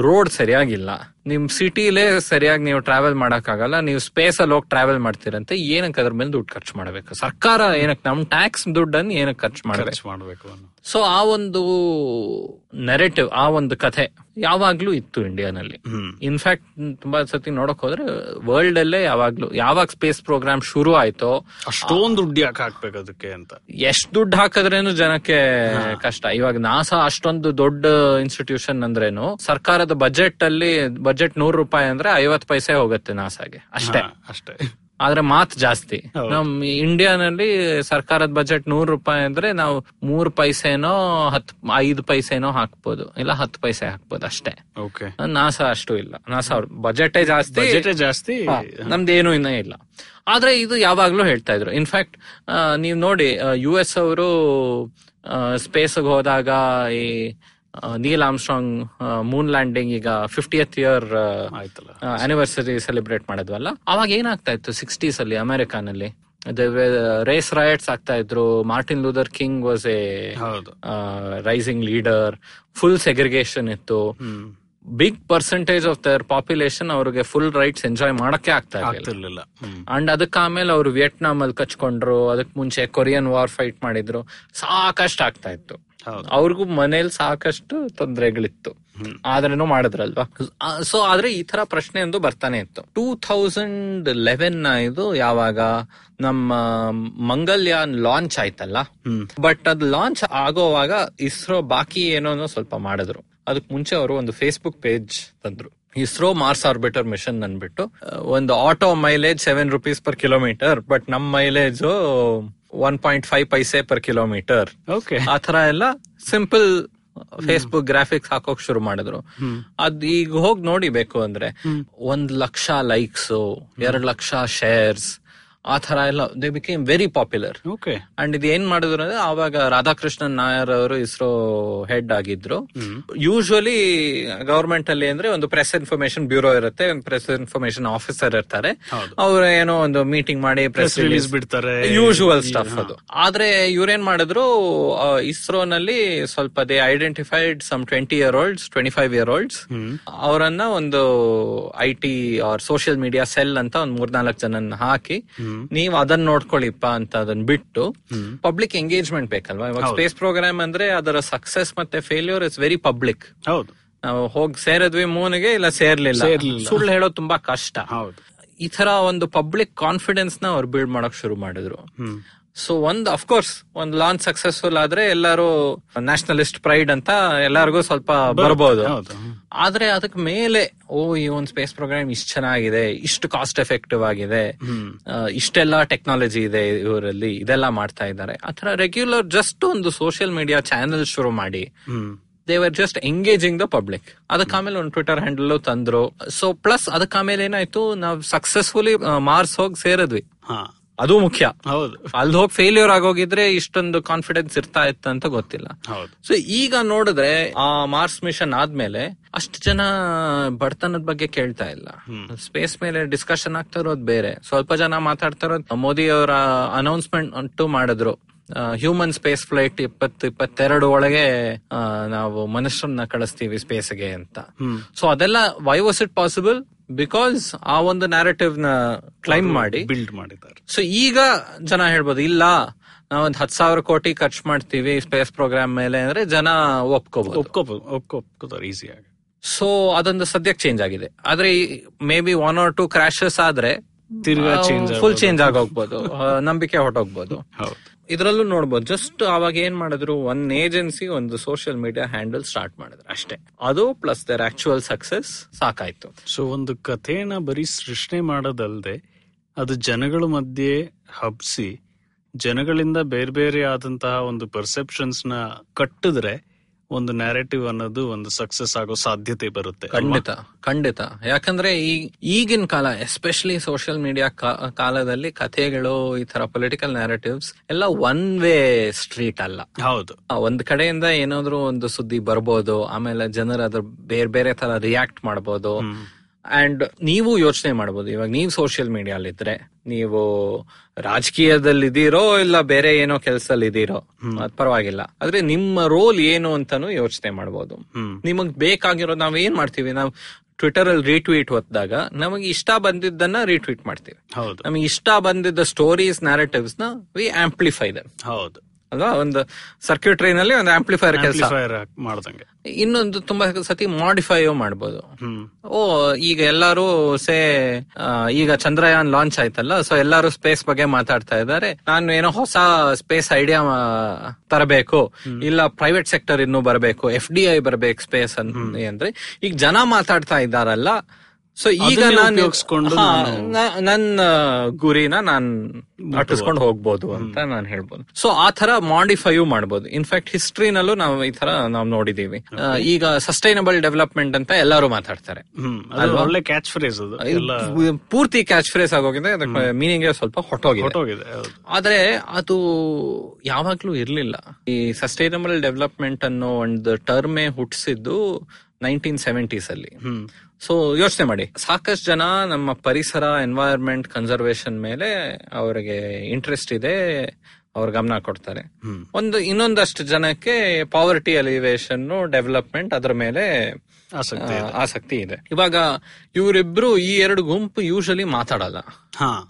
ರೋಡ್ ಸರಿಯಾಗಿಲ್ಲ. ನಿಮ್ ಸಿಟಿಲೇ ಸರಿಯಾಗಿ ನೀವು ಟ್ರಾವೆಲ್ ಮಾಡಕ್ಕಾಗಲ್ಲ. ನೀವು ಸ್ಪೇಸ್ ಅಲ್ಲಿ ಹೋಗಿ ಟ್ರಾವೆಲ್ ಮಾಡ್ತೀರಂತೆ. ಏನಕ್ಕೆ ಅದ್ರ ಮೇಲೆ ದುಡ್ಡು ಖರ್ಚು ಮಾಡ್ಬೇಕು? ಸರ್ಕಾರ ಏನಕ್ಕೆ ನಮ್ ಟ್ಯಾಕ್ಸ್ ದುಡ್ಡನ್ನು ಏನಕ್ಕೆ ಖರ್ಚು ಮಾಡ್ಬೇಕು? ಸೊ ಆ ಒಂದು ನೆರೆಟಿವ್ ಆ ಒಂದು ಕಥೆ ಯಾವಾಗ್ಲೂ ಇತ್ತು ಇಂಡಿಯಾನಲ್ಲಿ ಇನ್ಫ್ಯಾಕ್ಟ್ ತುಂಬಾ ಸತಿ ನೋಡಕ್ ಹೋದ್ರೆ ವರ್ಲ್ಡ್ ಅಲ್ಲೇ ಯಾವಾಗ್ಲೂ ಯಾವಾಗ ಸ್ಪೇಸ್ ಪ್ರೋಗ್ರಾಮ್ ಶುರು ಆಯ್ತೋ ಅಷ್ಟೊಂದು ದುಡ್ಡು ಯಾಕೆ ಹಾಕ್ಬೇಕು ಅದಕ್ಕೆ ಅಂತ? ಎಷ್ಟ್ ದುಡ್ಡು ಹಾಕಿದ್ರೇನು ಜನಕ್ಕೆ ಕಷ್ಟ. ಇವಾಗ ನಾಸಾ ಅಷ್ಟೊಂದು ದೊಡ್ಡ ಇನ್ಸ್ಟಿಟ್ಯೂಷನ್ ಅಂದ್ರೇನು ಸರ್ಕಾರದ ಬಜೆಟ್ ಅಲ್ಲಿ ಬಜೆಟ್ ನೂರು ರೂಪಾಯಿ ಅಂದ್ರೆ ಐವತ್ ಪೈಸೆ ಹೋಗುತ್ತೆ ನಾಸಾಗೆ. ಅಷ್ಟೇ. ಅಷ್ಟೇ. ಆದ್ರೆ ಮಾತ್ ಜಾಸ್ತಿ. ನಮ್ ಇಂಡಿಯಾನಲ್ಲಿ ಸರ್ಕಾರದ ಬಜೆಟ್ ನೂರ್ ರೂಪಾಯಿ ಅಂದ್ರೆ ನಾವು ಮೂರ್ ಪೈಸೆನೋ ಹತ್ ಐದು ಪೈಸೆನೋ ಹಾಕ್ಬೋದು. ಇಲ್ಲ ಹತ್ತು ಪೈಸೆ ಹಾಕ್ಬೋದು ಅಷ್ಟೇ. ನಾಸ ಅಷ್ಟು ಇಲ್ಲ. ನಾಸ ಅವ್ರ ಬಜೆಟೇ ಜಾಸ್ತಿ. ಬಜೆಟ್ ಜಾಸ್ತಿ. ನಮ್ದೇನು ಇನ್ನೂ ಇಲ್ಲ. ಆದ್ರೆ ಇದು ಯಾವಾಗ್ಲೂ ಹೇಳ್ತಾ ಇದ್ರು. ಇನ್ಫ್ಯಾಕ್ಟ್ ನೀವು ನೋಡಿ ಯು ಎಸ್ ಅವರು ಸ್ಪೇಸ್ ಹೋದಾಗ ಈ ನೀಲ್ ಆಮ್ಸ್ಟ್ರಾಂಗ್ ಮೂನ್ ಲ್ಯಾಂಡಿಂಗ್ ಈಗ ಫಿಫ್ಟಿಯತ್ ಇಯರ್ ಆನಿವರ್ಸರಿ ಸೆಲೆಬ್ರೇಟ್ ಮಾಡಿದ್ವಲ್ಲ? ಅವಾಗ ಏನಾಗ್ತಾ ಇತ್ತು ಸಿಕ್ಸ್ಟೀಸ್ ಅಲ್ಲಿ ಅಮೆರಿಕಾನಲ್ಲಿ ರೇಸ್ ರೈಟ್ಸ್ ಆಗ್ತಾ ಇದ್ರು. Martin Luther King was a rising leader full segregation ಇತ್ತು. Big percentage of their population ಅವ್ರಿಗೆ ಫುಲ್ ರೈಟ್ಸ್ ಎಂಜಾಯ್ ಮಾಡಕ್ಕೆ ಆಗ್ತಾ ಇರ್ಲಿಲ್ಲ. ಅಂಡ್ ಅದಕ್ಕೆ ಆಮೇಲೆ ಅವರು ವಿಯೆಟ್ನಾಮ್ ಅಲ್ಲಿ ಕಚ್ಕೊಂಡ್ರು. ಅದಕ್ ಮುಂಚೆ ಕೊರಿಯನ್ ವಾರ್ ಫೈಟ್ ಮಾಡಿದ್ರು. ಸಾಕಷ್ಟು ಆಗ್ತಾ ಇತ್ತು. ಅವ್ರಿಗೂ ಮನೇಲಿ ಸಾಕಷ್ಟು ತೊಂದರೆಗಳಿತ್ತು. ಆದ್ರೇನು ಮಾಡಿದ್ರಲ್ವಾ? ಸೊ ಆದ್ರೆ ಈ ತರ ಪ್ರಶ್ನೆ ಒಂದು ಬರ್ತಾನೆ ಇತ್ತು. ಟೂ ತೌಸಂಡ್ ಲೆವೆನ್ ಇದು ಯಾವಾಗ ನಮ್ಮ ಮಂಗಲ್ಯಾನ್ ಲಾಂಚ್ ಆಯ್ತಲ್ಲ? ಬಟ್ ಅದು ಲಾಂಚ್ ಆಗೋವಾಗ ಇಸ್ರೋ ಬಾಕಿ ಏನೋ ಸ್ವಲ್ಪ ಮಾಡಿದ್ರು. ಅದಕ್ ಮುಂಚೆ ಅವರು ಒಂದು ಫೇಸ್ಬುಕ್ ಪೇಜ್ ತಂದ್ರು. ಇಸ್ರೋ ಮಾರ್ಸ್ ಆರ್ಬಿಟರ್ ಮಿಷನ್ ಅಂದ್ಬಿಟ್ಟು ಒಂದು auto mileage seven rupees per kilometre but ನಮ್ mileage one point five paise per kilometre okay ಆ ತರ ಎಲ್ಲ ಸಿಂಪಲ್ ಫೇಸ್ಬುಕ್ ಗ್ರಾಫಿಕ್ಸ್ ಹಾಕೋಕ್ ಶುರು ಮಾಡಿದ್ರು. ಅದ್ ಈಗ ಹೋಗಿ ನೋಡಿಬೇಕು ಅಂದ್ರೆ ಒಂದ್ ಲಕ್ಷ ಲೈಕ್ಸ್ ಎರಡ್ ಲಕ್ಷ ಶೇರ್ಸ್ ಆ ತರ ಎಲ್ಲ they became very popular okay and ಇದು ಏನ್ ಮಾಡಿದ್ರು ಅಂದ್ರೆ ಆವಾಗ ರಾಧಾಕೃಷ್ಣನ್ ನಾಯರ್ ಅವರು ಇಸ್ರೋ ಹೆಡ್ ಆಗಿದ್ರು. ಯೂಶುವಲಿ ಗವರ್ಮೆಂಟ್ ಅಲ್ಲಿ ಅಂದ್ರೆ ಒಂದು ಪ್ರೆಸ್ ಇನ್ಫಾರ್ಮೇಶನ್ ಬ್ಯೂರೋ ಇರುತ್ತೆ ಪ್ರೆಸ್ ಇನ್ಫಾರ್ಮೇಶನ್ ಆಫೀಸರ್ ಇರ್ತಾರೆ. ಅವ್ರು ಏನೋ ಒಂದು ಮೀಟಿಂಗ್ ಮಾಡಿ ಪ್ರೆಸ್ ರಿಲೀಸ್ ಬಿಡ್ತಾರೆ. ಯೂಶುವಲ್ ಸ್ಟಫ್ ಅದು. ಆದ್ರೆ ಇವ್ರೇನ್ ಮಾಡಿದ್ರು ಇಸ್ರೋನಲ್ಲಿ ಸ್ವಲ್ಪ they identified some twenty year olds twenty five year olds ಅವರನ್ನ ಒಂದು I T or social media cell ಅಂತ ಒಂದ್ ಮೂರ್ನಾಲ್ಕು ಜನನ್ನ ಹಾಕಿ ನೀವ್ ಅದನ್ನ ನೋಡ್ಕೊಳ್ಳಿಪ್ಪ ಅಂತ ಅದನ್ನ ಬಿಟ್ಟು ಪಬ್ಲಿಕ್ ಎಂಗೇಜ್ಮೆಂಟ್ ಬೇಕಲ್ವಾ? ಇವಾಗ ಸ್ಪೇಸ್ ಪ್ರೋಗ್ರಾಮ್ ಅಂದ್ರೆ ಅದರ ಸಕ್ಸಸ್ ಮತ್ತೆ ಫೇಲ್ಯೂರ್ ಇಸ್ ವೆರಿ ಪಬ್ಲಿಕ್ ಹೌದು. ನಾವು ಹೋಗಿ ಸೇರಿದ್ವಿ ಮೂನಿಗೆ ಇಲ್ಲ ಸೇರ್ಲಿಲ್ಲ. ಸುಳ್ಳು ಹೇಳೋದು ತುಂಬಾ ಕಷ್ಟ. ಹೌದು. ಈ ತರ ಒಂದು ಪಬ್ಲಿಕ್ ಕಾನ್ಫಿಡೆನ್ಸ್ನ ಅವ್ರು ಬಿಲ್ಡ್ ಮಾಡಕ್ ಶುರು ಮಾಡಿದ್ರು. ಸೊ ಒಂದ್ ಅಫ್ಕೋರ್ಸ್ ಒಂದ್ ಲಾಂಚ್ ಸಕ್ಸಸ್ಫುಲ್ ಆದ್ರೆ ಎಲ್ಲಾರು ನ್ಯಾಷನಲಿಸ್ಟ್ ಪ್ರೈಡ್ ಅಂತ ಎಲ್ಲರಿಗೂ ಸ್ವಲ್ಪ ಬರ್ಬೋದು. ಆದ್ರೆ ಅದಕ್ ಮೇಲೆ ಓ ಈ ಒಂದ್ ಸ್ಪೇಸ್ ಪ್ರೋಗ್ರಾಮ್ ಇಷ್ಟ ಚೆನ್ನಾಗಿದೆ ಇಷ್ಟು ಕಾಸ್ಟ್ ಎಫೆಕ್ಟಿವ್ ಆಗಿದೆ ಇಷ್ಟೆಲ್ಲ ಟೆಕ್ನಾಲಜಿ ಇದೆ ಇವರಲ್ಲಿ ಇದೆಲ್ಲ ಮಾಡ್ತಾ ಇದ್ದಾರೆ. ಆತರ ರೆಗ್ಯುಲರ್ ಜಸ್ಟ್ ಒಂದು ಸೋಷಿಯಲ್ ಮೀಡಿಯಾ ಚಾನೆಲ್ ಶುರು ಮಾಡಿ they were just engaging the public ಅದಕ್ಕೆ ಆಮೇಲೆ ಒಂದು ಟ್ವಿಟರ್ ಹ್ಯಾಂಡಲ್ ತಂದ್ರು. ಸೊ ಪ್ಲಸ್ ಅದಕ್ಕೆ ಆಮೇಲೆ ಏನಾಯ್ತು ನಾವು ಸಕ್ಸಸ್ಫುಲಿ ಮಾರ್ಸ್ ಹೋಗಿ ಸೇರಿದ್ವಿ. ಅದು ಮುಖ್ಯ. ಹೌದು. ಅಲ್ಲಿ ಹೋಗಿ ಫೇಲ್ಯೂರ್ ಆಗೋಗಿದ್ರೆ ಇಷ್ಟೊಂದು ಕಾನ್ಫಿಡೆನ್ಸ್ ಇರ್ತಾ ಇತ್ತು ಅಂತ ಗೊತ್ತಿಲ್ಲ. ಹೌದು. ಸೊ ಈಗ ನೋಡಿದ್ರೆ ಆ ಮಾರ್ಸ್ ಮಿಷನ್ ಆದ್ಮೇಲೆ ಅಷ್ಟು ಜನ ಬಡತನದ ಬಗ್ಗೆ ಕೇಳ್ತಾ ಇಲ್ಲ. ಸ್ಪೇಸ್ ಮೇಲೆ ಡಿಸ್ಕಷನ್ ಆಗ್ತಾ ಇರೋದು ಬೇರೆ. ಸ್ವಲ್ಪ ಜನ ಮಾತಾಡ್ತಾ ಇರೋದು ಮೋದಿ ಅವರ ಅನೌನ್ಸ್ಮೆಂಟ್ ಅಂತೂ ಮಾಡಿದ್ರು. ಹ್ಯೂಮನ್ ಸ್ಪೇಸ್ ಫ್ಲೈಟ್ ಇಪ್ಪತ್ತು ಇಪ್ಪತ್ತೆರಡು ಒಳಗೆ ನಾವು ಮನುಷ್ಯರನ್ನ ಕಳಿಸ್ತೀವಿ ಸ್ಪೇಸ್ಗೆ ಅಂತ. ಸೊ ಅದೆಲ್ಲ why was it possible because ಆ ಒಂದು ನ್ಯಾರೇಟಿವ್ನ ಕ್ಲೈಮ್ ಮಾಡಿ ಬಿಲ್ಡ್ ಮಾಡಿದ್ದಾರೆ. ಸೊ ಈಗ ಜನ ಹೇಳ್ಬೋದು ಇಲ್ಲ ನಾವೊಂದ್ ಹತ್ ಸಾವಿರ ಕೋಟಿ ಖರ್ಚು ಮಾಡ್ತೀವಿ ಸ್ಪೇಸ್ ಪ್ರೋಗ್ರಾಮ್ ಮೇಲೆ ಅಂದ್ರೆ ಜನ ಒಪ್ಕೋಬಹುದು ಒಪ್ಕೋಬಹುದು ಒಪ್ಕೋತಾರೆ ಈಸಿಯಾಗಿ ಸೊ ಅದೊಂದು ಸದ್ಯಕ್ಕೆ ಚೇಂಜ್ ಆಗಿದೆ. ಆದ್ರೆ maybe one or two crashes ಆದ್ರೆ ಫುಲ್. ಚೇಂಜ್ ಆಗೋಗ್ಬೋದು ನಂಬಿಕೆ ಹೊಟ್ಟೋಗ್ಬೋದು ಹೌದು. ಇದ್ರಲ್ಲೂ ನೋಡ್ಬೋದು ಜಸ್ಟ್ ಅವಾಗ ಏನ್ ಮಾಡಿದ್ರು ಒನ್ ಏಜೆನ್ಸಿ ಒಂದು ಸೋಷಿಯಲ್ ಮೀಡಿಯಾ ಹ್ಯಾಂಡಲ್ ಸ್ಟಾರ್ಟ್ ಮಾಡಿದ್ರು ಅಷ್ಟೇ. ಅದು ಪ್ಲಸ್ ದರ್ ಆಕ್ಚುಯಲ್ ಸಕ್ಸಸ್ ಸಾಕಾಯ್ತು. ಸೊ ಒಂದು ಕಥೆನ ಬರೀ ಸೃಷ್ಟಿ ಮಾಡೋದಲ್ದೆ, ಅದು ಜನಗಳ ಮಧ್ಯೆ ಹಬ್ಸಿ, ಜನಗಳಿಂದ ಬೇರೆ ಬೇರೆ ಆದಂತಹ ಒಂದು ಪರ್ಸೆಪ್ಷನ್ಸ್ನ ಕಟ್ಟಿದ್ರೆ ಒಂದು ನ್ಯಾರೇಟಿವ್ ಅನ್ನೋದು ಒಂದು ಸಕ್ಸಸ್ ಆಗೋ ಸಾಧ್ಯತೆ ಬರುತ್ತೆ ಖಂಡಿತ ಖಂಡಿತ. ಯಾಕಂದ್ರೆ ಈ ಈಗಿನ ಕಾಲ ಎಸ್ಪೆಷಲಿ ಸೋಷಿಯಲ್ ಮೀಡಿಯಾ ಕಾಲದಲ್ಲಿ ಕಥೆಗಳು ಈ ತರ ಪೊಲಿಟಿಕಲ್ ನ್ಯಾರೇಟಿವ್ಸ್ ಎಲ್ಲ ಒನ್ ವೇ ಸ್ಟ್ರೀಟ್ ಅಲ್ಲ. ಹೌದು. ಒಂದ್ ಕಡೆಯಿಂದ ಏನಾದ್ರು ಒಂದು ಸುದ್ದಿ ಬರ್ಬೋದು ಆಮೇಲೆ ಜನರು ಅದ್ರ ಬೇರೆ ಬೇರೆ ತರ ರಿಯಾಕ್ಟ್ ಮಾಡ್ಬೋದು. ಅಂಡ್ ನೀವು ಯೋಚನೆ ಮಾಡಬಹುದು ಇವಾಗ ನೀವು ಸೋಷಿಯಲ್ ಮೀಡಿಯಾಲಿದ್ರೆ ನೀವು ರಾಜಕೀಯದಲ್ಲಿ ಇದೀರೋ ಇಲ್ಲ ಬೇರೆ ಏನೋ ಕೆಲಸದಲ್ಲಿ ಇದೀರೋ ಅದ್ ಪರವಾಗಿಲ್ಲ. ಆದ್ರೆ ನಿಮ್ಮ ರೋಲ್ ಏನು ಅಂತಾನು ಯೋಚನೆ ಮಾಡಬಹುದು ನಿಮಗ್ ಬೇಕಾಗಿರೋ ನಾವ್ ಏನ್ ಮಾಡ್ತೀವಿ? ನಾವು ಟ್ವಿಟರ್ ಅಲ್ಲಿ ರೀಟ್ವೀಟ್ ಹೊತ್ತಾಗ ನಮಗೆ ಇಷ್ಟ ಬಂದಿದ್ದನ್ನ ರೀಟ್ವೀಟ್ ಮಾಡ್ತೀವಿ. ಹೌದು. ನಮಗೆ ಇಷ್ಟ ಬಂದಿದ್ದ ಸ್ಟೋರೀಸ್ ನ್ಯಾರೇಟಿವ್ಸ್ನ ವಿ ಆಂಪ್ಲಿಫೈ ದಮ್ ಹೌದು. ಅಲ್ವಾ? ಒಂದು ಸರ್ಕ್ಯೂಟ್ರಿ ನಲ್ಲಿ ಒಂದು ಆಂಪ್ಲಿಫೈರ್ ಕೆಲಸ. ಮಾಡ್ದಂಗೆ. ಇನ್ನೊಂದು ತುಂಬಾ ಸತಿ ಮಾಡಿಫೈ ಮಾಡಬಹುದು ಓ ಈಗ ಎಲ್ಲಾರು ಸೇ ಈಗ ಚಂದ್ರಯಾನ್ ಲಾಂಚ್ ಆಯ್ತಲ್ಲ ಸೊ ಎಲ್ಲಾರು ಸ್ಪೇಸ್ ಬಗ್ಗೆ ಮಾತಾಡ್ತಾ ಇದ್ದಾರೆ. ನಾನು ಏನೋ ಹೊಸ ಸ್ಪೇಸ್ ಐಡಿಯಾ ತರಬೇಕು. ಇಲ್ಲ ಪ್ರೈವೇಟ್ ಸೆಕ್ಟರ್ ಇನ್ನು ಬರಬೇಕು. ಎಫ್ ಡಿ ಐ ಬರ್ಬೇಕು ಸ್ಪೇಸ್ ಅಂದ್ರೆ. ಈಗ ಜನ ಮಾತಾಡ್ತಾ ಇದ್ದಾರಲ್ಲ ಸೊ ಈಗ ನಾನು ನನ್ನ ಗುರಿನ ನಾನ್ ಅಟ್ಟಿಸ್ಕೊಂಡು ಹೋಗ್ಬೋದು ಅಂತ ನಾನು ಹೇಳ್ಬೋದು. ಸೊ ಆ ತರ ಮಾಡಿಫೈಯೂ ಮಾಡ್ಬೋದು. ಇನ್ಫ್ಯಾಕ್ಟ್ ಹಿಸ್ಟ್ರಿನಲ್ಲೂ ನಾವು ಈ ತರ ನಾವು ನೋಡಿದೀವಿ. ಈಗ ಸಸ್ಟೈನಬಲ್ ಡೆವಲಪ್ಮೆಂಟ್ ಅಂತ ಎಲ್ಲರೂ ಮಾತಾಡ್ತಾರೆ. ಒಳ್ಳೆ ಕ್ಯಾಚ್ ಫ್ರೇಸ್ ಪೂರ್ತಿ ಕ್ಯಾಚ್ ಫ್ರೇಸ್ ಆಗೋಗಿದೆ ಅದಕ್ಕೆ ಮೀನಿಂಗ್ ಸ್ವಲ್ಪ ಹೊಟ್ಟೋಗಿದೆ ಆದ್ರೆ ಅದು ಯಾವಾಗ್ಲೂ ಇರ್ಲಿಲ್ಲ. ಈ ಸಸ್ಟೈನಬಲ್ ಡೆವಲಪ್ಮೆಂಟ್ ಅನ್ನೋ ಒಂದು ಟರ್ಮೇ ಹುಟ್ಟಿಸಿದ್ದು ನೈನ್ಟೀನ್ ಸೆವೆಂಟೀಸ್ ಅಲ್ಲಿ. ಸೊ ಯೋಚನೆ ಮಾಡಿ. ಸಾಕಷ್ಟು ಜನ ನಮ್ಮ ಪರಿಸರ ಎನ್ವೈರ್ಮೆಂಟ್ ಕನ್ಸರ್ವೇಶನ್ ಮೇಲೆ ಅವರಿಗೆ ಇಂಟ್ರೆಸ್ಟ್ ಇದೆ ಅವ್ರ ಗಮನ ಕೊಡ್ತಾರೆ. ಒಂದು ಇನ್ನೊಂದಷ್ಟು ಜನಕ್ಕೆ ಪಾವರ್ಟಿ ಅಲಿವೇಶನ್ ಡೆವಲಪ್ಮೆಂಟ್ ಅದ್ರ ಮೇಲೆ ಆಸಕ್ತಿ ಆಸಕ್ತಿ ಇದೆ. ಇವಾಗ ಇವರಿಬ್ರು ಈ ಎರಡು ಗುಂಪು ಯೂಶಲಿ ಮಾತಾಡಲ್ಲ.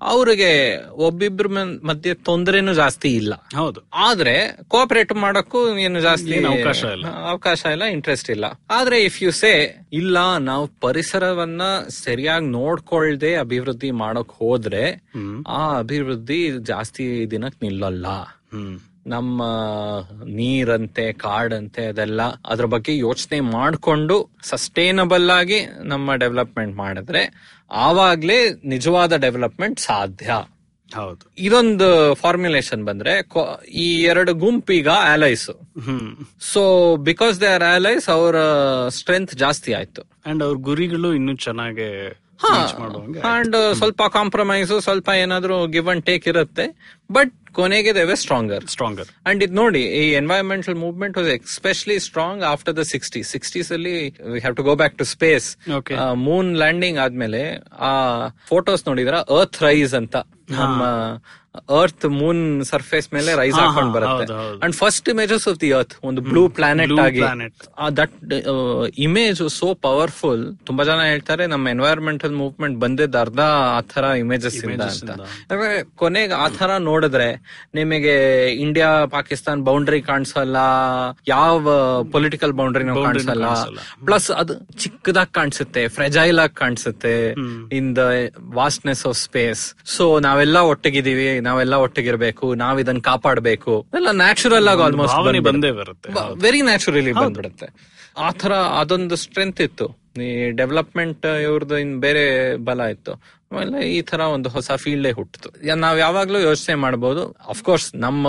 ಅವ್ರಿಗೆ ಒಬ್ಬಿಬ್ರ ಮಧ್ಯೆ ತೊಂದರೆನು ಜಾಸ್ತಿ ಇಲ್ಲ. ಹೌದು. ಆದ್ರೆ ಕೋಆಪರೇಟ್ ಮಾಡಕ್ಕೂ ಏನು ಜಾಸ್ತಿ ಅವಕಾಶ ಇಲ್ಲ. ಅವಕಾಶ ಇಲ್ಲ ಇಂಟ್ರೆಸ್ಟ್ ಇಲ್ಲ. ಆದ್ರೆ ಇಫ್ ಯು ಸೇ ಇಲ್ಲ ನಾವು ಪರಿಸರವನ್ನ ಸರಿಯಾಗಿ ನೋಡ್ಕೊಳ್ದೆ ಅಭಿವೃದ್ಧಿ ಮಾಡಕ್ ಹೋದ್ರೆ ಆ ಅಭಿವೃದ್ಧಿ ಜಾಸ್ತಿ ದಿನಕ್ ನಿಲ್ಲಲ್ಲ. ಹ್ಮ್. ನಮ್ಮ ನೀರಂತೆ ಕಾಡಂತೆ ಅದೆಲ್ಲ ಅದ್ರ ಬಗ್ಗೆ ಯೋಚನೆ ಮಾಡ್ಕೊಂಡು ಸಸ್ಟೈನಬಲ್ ಆಗಿ ನಮ್ಮ ಡೆವಲಪ್ಮೆಂಟ್ ಮಾಡಿದ್ರೆ ಆವಾಗ್ಲೇ ನಿಜವಾದ ಡೆವಲಪ್ಮೆಂಟ್ ಸಾಧ್ಯ. ಹೌದು. ಇದೊಂದು ಫಾರ್ಮ್ಯುಲೇಷನ್ ಬಂದ್ರೆ ಈ ಎರಡು ಗುಂಪೀಗ allies hmm. So because they are allies ಅವರ ಸ್ಟ್ರೆಂತ್ ಜಾಸ್ತಿ ಆಯ್ತು. ಅಂಡ್ ಅವ್ರ ಗುರಿಗಳು ಇನ್ನೂ ಚೆನ್ನಾಗಿ ಅಂಡ್ ಸ್ವಲ್ಪ ಕಾಂಪ್ರಮೈಸ್ ಸ್ವಲ್ಪ ಏನಾದ್ರೂ ಗಿವ್ ಅಂಡ್ ಟೇಕ್ ಇರುತ್ತೆ. ಬಟ್ ಕೊನೆಗೆ they were stronger stronger and ಇದು ನೋಡಿ ಈ environmental movement was especially strong after the sixty sixties ಅಲ್ಲಿ we have to go back to space. Moon landing ಆದ್ಮೇಲೆ ಆ ಫೋಟೋಸ್ ನೋಡಿದ್ರ? ಅರ್ತ್ ರೈಸ್ ಅಂತ. ನಮ್ಮ ಅರ್ತ್ ಮೂನ್ ಸರ್ಫೇಸ್ ಮೇಲೆ ರೈಸ್ ಹಾಕೊಂಡ್ ಬರುತ್ತೆ. And first images of the earth ಒಂದು ಬ್ಲೂ ಪ್ಲಾನೆಟ್ ಆಗಿ. ದಟ್ ಇಮೇಜ್ ಸೋ ಪವರ್ಫುಲ್ ತುಂಬಾ ಜನ ಹೇಳ್ತಾರೆ ನಮ್ಮ ಎನ್ವೈರನ್ಮೆಂಟಲ್ ಮೂವ್ಮೆಂಟ್ ಬಂದಿದ್ದ ಅರ್ಧ ಆ ತರ ಇಮೇಜಸ್ ಇಂದ ಅಂತ. ಯಾಕಂದ್ರೆ ಕೊನೆಗೆ ಆ ತರ ನೋಡಿದ್ರೆ ನಿಮಗೆ ಇಂಡಿಯಾ ಪಾಕಿಸ್ತಾನ್ ಬೌಂಡ್ರಿ ಕಾಣಿಸಲ್ಲ ಯಾವ ಪೊಲಿಟಿಕಲ್ ಬೌಂಡ್ರಿನೂ ಕಾಣಿಸಲ್ಲ. ಪ್ಲಸ್ ಅದು ಚಿಕ್ಕದಾಗಿ ಕಾಣಿಸುತ್ತೆ ಫ್ರೆಜೈಲ್ ಆಗಿ ಕಾಣಿಸುತ್ತೆ in the vastness of space so ನಾವೆಲ್ಲ ಒಟ್ಟಿಗಿದೀವಿ ನಾವೆಲ್ಲ ಒಟ್ಟಿಗಿರ್ಬೇಕು ನಾವ್ ಇದನ್ನ ಕಾಪಾಡಬೇಕು. ಎಲ್ಲ ನ್ಯಾಚುರಲ್ ಆಗಿ ಆಲ್ಮೋಸ್ಟ್ ಬಂದೇ ಬರುತ್ತೆ ವೆರಿ ನ್ಯಾಚುರಲಿ ಬಂದ್ಬಿಡುತ್ತೆ. ಆ ತರ ಅದೊಂದು ಸ್ಟ್ರೆಂತ್ ಇತ್ತು. ಈ ಡೆವಲಪ್ಮೆಂಟ್ ಇವ್ರದ್ದು ಇನ್ ಬೇರೆ ಬಲ ಇತ್ತು. ಆಮೇಲೆ ಈ ತರ ಒಂದು ಹೊಸ ಫೀಲ್ಡೇ ಹುಟ್ಟಿತು ನಾವ್ ಯಾವಾಗ್ಲೂ ಯೋಚನೆ ಮಾಡಬಹುದು ಅಫ್ಕೋರ್ಸ್ ನಮ್ಮ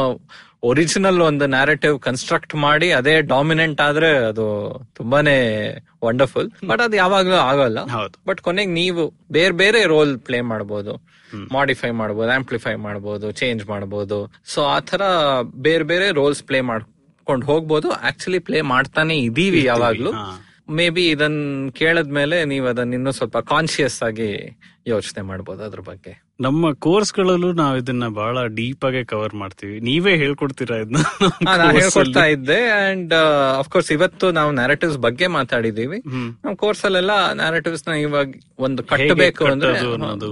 ಒರಿಜಿನಲ್ ಒಂದು ನ್ಯಾರೇಟಿವ್ ಕನ್ಸ್ಟ್ರಕ್ಟ್ ಮಾಡಿ ಅದೇ ಡಾಮಿನೆಂಟ್ ಆದ್ರೆ ಅದು ತುಂಬಾನೇ ವಂಡರ್ಫುಲ್ ಬಟ್ ಅದು ಯಾವಾಗ್ಲೂ ಆಗಲ್ಲ. ಬಟ್ ಕೊನೆಗೆ ನೀವು ಬೇರೆ ಬೇರೆ ರೋಲ್ ಪ್ಲೇ ಮಾಡಬಹುದು ಮಾಡಿಫೈ ಮಾಡಬಹುದು ಆಂಪ್ಲಿಫೈ ಮಾಡಬಹುದು ಚೇಂಜ್ ಮಾಡಬಹುದು ಸೊ ಆ ತರ ಬೇರೆ ಬೇರೆ ರೋಲ್ಸ್ ಪ್ಲೇ ಮಾಡ್ಕೊಂಡು ಹೋಗ್ಬೋದು. ಆಕ್ಚುಲಿ ಪ್ಲೇ ಮಾಡ್ತಾನೆ ಇದೀವಿ ಯಾವಾಗ್ಲೂ. ಮೇ ಬಿ ಇದನ್ ಕೇಳದ್ಮೇಲೆ ನೀವು ಅದನ್ನ ಇನ್ನೂ ಸ್ವಲ್ಪ ಕಾನ್ಶಿಯಸ್ ಆಗಿ ಯೋಚನೆ ಮಾಡ್ಬೋದು ಅದ್ರ ಬಗ್ಗೆ. ನಮ್ಮ ಕೋರ್ಸ್ ಗಳಲ್ಲೂ ನಾವ್ ಇದನ್ನ ಬಹಳ ಡೀಪ್ ಆಗಿ ಕವರ್ ಮಾಡ್ತೀವಿ. ನೀವೇ ಹೇಳ್ಕೊಡ್ತೀರಾ ಇದನ್ನ? ಹೇಳ್ಕೊಡ್ತಾ ಇದ್ದೆ ಅಂಡ್ ಅಫ್ಕೋರ್ಸ್ ಇವತ್ತು ನಾವು ನ್ಯಾರೇಟಿವ್ಸ್ ಬಗ್ಗೆ ಮಾತಾಡಿದೀವಿ ನಮ್ ನಮ್ಮ ಕೋರ್ಸ್ ಅಲ್ಲೆಲ್ಲ ನ್ಯಾರೇಟಿವ್ಸ್ನ ಇವಾಗ ಒಂದು ಕಟ್ಟಬೇಕು ಅಂದ್ರೆ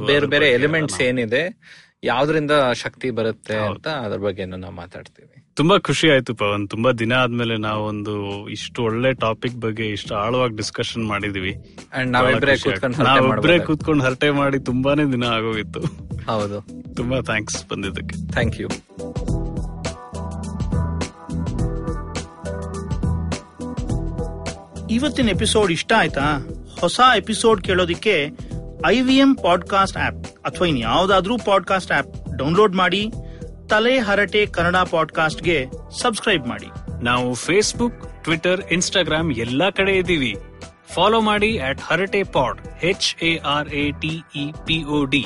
ಬೇರೆ ಬೇರೆ ಎಲಿಮೆಂಟ್ಸ್ ಏನಿದೆ ಯಾವ್ದ್ರಿಂದ ಶಕ್ತಿ ಬರುತ್ತೆ ಅಂತ ಅದ್ರ ಬಗ್ಗೆನೂ ನಾವು ಮಾತಾಡ್ತೀವಿ. ತುಂಬಾ ಖುಷಿ ಆಯ್ತು ಪವನ್. ತುಂಬಾ ದಿನ ಆದ್ಮೇಲೆ ನಾವೊಂದು ಇಷ್ಟು ಒಳ್ಳೆ ಟಾಪಿಕ್ ಬಗ್ಗೆ ಇಷ್ಟು ಆಳವಾಗಿ ಡಿಸ್ಕಷನ್ ಮಾಡಿದೀವಿ. ಅಂಡ್ ನಾವಿಬ್ರೆ ಕೂತ್ಕೊಂಡು. ಹರಟೆ ಮಾಡಿ ತುಂಬಾನೇ ದಿನ ಆಗೋಗಿತ್ತು. ಹೌದು. ತುಂಬಾ ಥ್ಯಾಂಕ್ಸ್ ಬಂದಿದ್ದಕ್ಕೆ. ಥ್ಯಾಂಕ್ ಯು ಇವತ್ತಿನ ಎಪಿಸೋಡ್ ಇಷ್ಟ ಆಯ್ತಾ? ಹೊಸ episode ಕೇಳೋದಿಕ್ಕೆ I V M podcast app ಅಥವಾ ಇನ್ ಯಾವ್ದಾದ್ರೂ ಪಾಡ್ಕಾಸ್ಟ್ ಆಪ್ ಡೌನ್ಲೋಡ್ ಮಾಡಿ. ತಲೆ ಹರಟೆ ಕನ್ನಡ ಪಾಡ್ಕಾಸ್ಟ್ಗೆ ಸಬ್ಸ್ಕ್ರೈಬ್ ಮಾಡಿ. ನಾವು ಫೇಸ್ಬುಕ್ ಟ್ವಿಟರ್ ಇನ್ಸ್ಟಾಗ್ರಾಮ್ ಎಲ್ಲಾ ಕಡೆ ಇದ್ದೀವಿ. ಫಾಲೋ ಮಾಡಿ at Harate pod H A R A T E P O D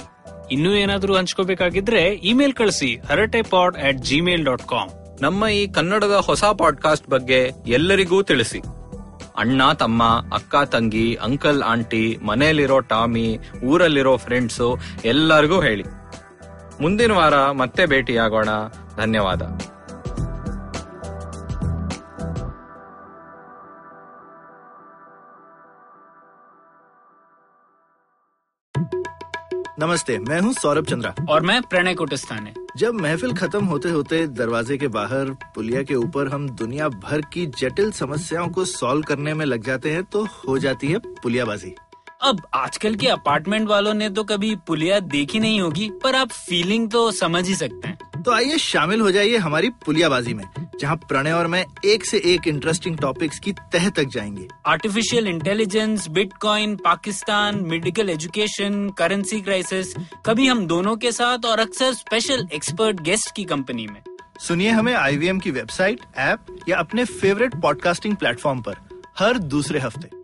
ಇನ್ನೂ ಏನಾದರೂ ಹಂಚ್ಕೋಬೇಕಾಗಿದ್ರೆ ಇಮೇಲ್ ಕಳಿಸಿ Harate pod at Gmail dot com ನಮ್ಮ ಈ ಕನ್ನಡದ ಹೊಸ ಪಾಡ್ಕಾಸ್ಟ್ ಬಗ್ಗೆ ಎಲ್ಲರಿಗೂ ತಿಳಿಸಿ. ಅಣ್ಣ ತಮ್ಮ ಅಕ್ಕ ತಂಗಿ ಅಂಕಲ್ ಆಂಟಿ ಮನೆಯಲ್ಲಿರೋ ಟಾಮಿ ಊರಲ್ಲಿರೋ ಫ್ರೆಂಡ್ಸು ಎಲ್ಲರಿಗೂ ಹೇಳಿ. ಮುಂದಿನ ವಾರ ಮತ್ತೆ ಭೇಟಿಯಾಗೋಣ ಧನ್ಯವಾದ नमस्ते मैं हूं सौरभ चंद्रा और मैं प्रणय कुटस्थाने जब महफिल खत्म होते होते दरवाजे के बाहर पुलिया के ऊपर हम दुनिया भर की जटिल समस्याओं को सॉल्व करने में लग जाते हैं तो हो जाती है पुलियाबाजी अब आजकल के अपार्टमेंट वालों ने तो कभी पुलिया देखी नहीं होगी पर आप फीलिंग तो समझ ही सकते हैं। तो आइए शामिल हो जाइए हमारी पुलियाबाजी में जहाँ प्रणय और मैं एक से एक इंटरेस्टिंग टॉपिक्स की तह तक जाएँगे। Artificial intelligence bitcoin Pakistan medical education currency crisis कभी हम दोनों के साथ और अक्सर स्पेशल एक्सपर्ट गेस्ट की कंपनी में। सुनिए हमें आईवीएम की वेबसाइट ऐप या अपने फेवरेट पॉडकास्टिंग प्लेटफॉर्म पर हर दूसरे हफ़्ते।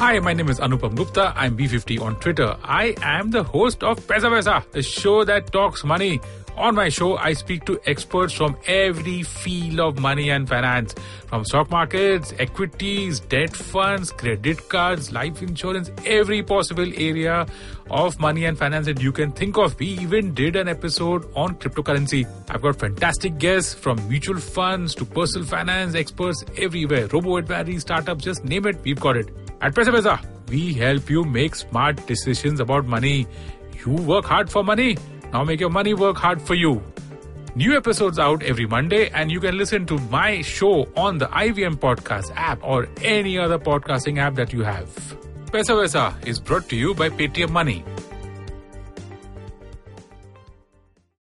Hi, my name is Anupam Gupta. I'm B50 on Twitter. I am the host of Pesa Pesa, a show that talks money On my show, I speak to experts from every field of money and finance, from stock markets, equities, debt funds, credit cards, life insurance, every possible area of money and finance that you can think of. We even did an episode on cryptocurrency. I've got fantastic guests from mutual funds to personal finance experts everywhere. Robo advisory, startups, just name it, we've got it. At Pesa, we help you make smart decisions about money. You work hard for money. Now make your money work hard for you. New episodes out every Monday, and you can listen to my show on the IVM Podcast app or any other podcasting app that you have. Pesa Vesa is brought to you by Paytm Money.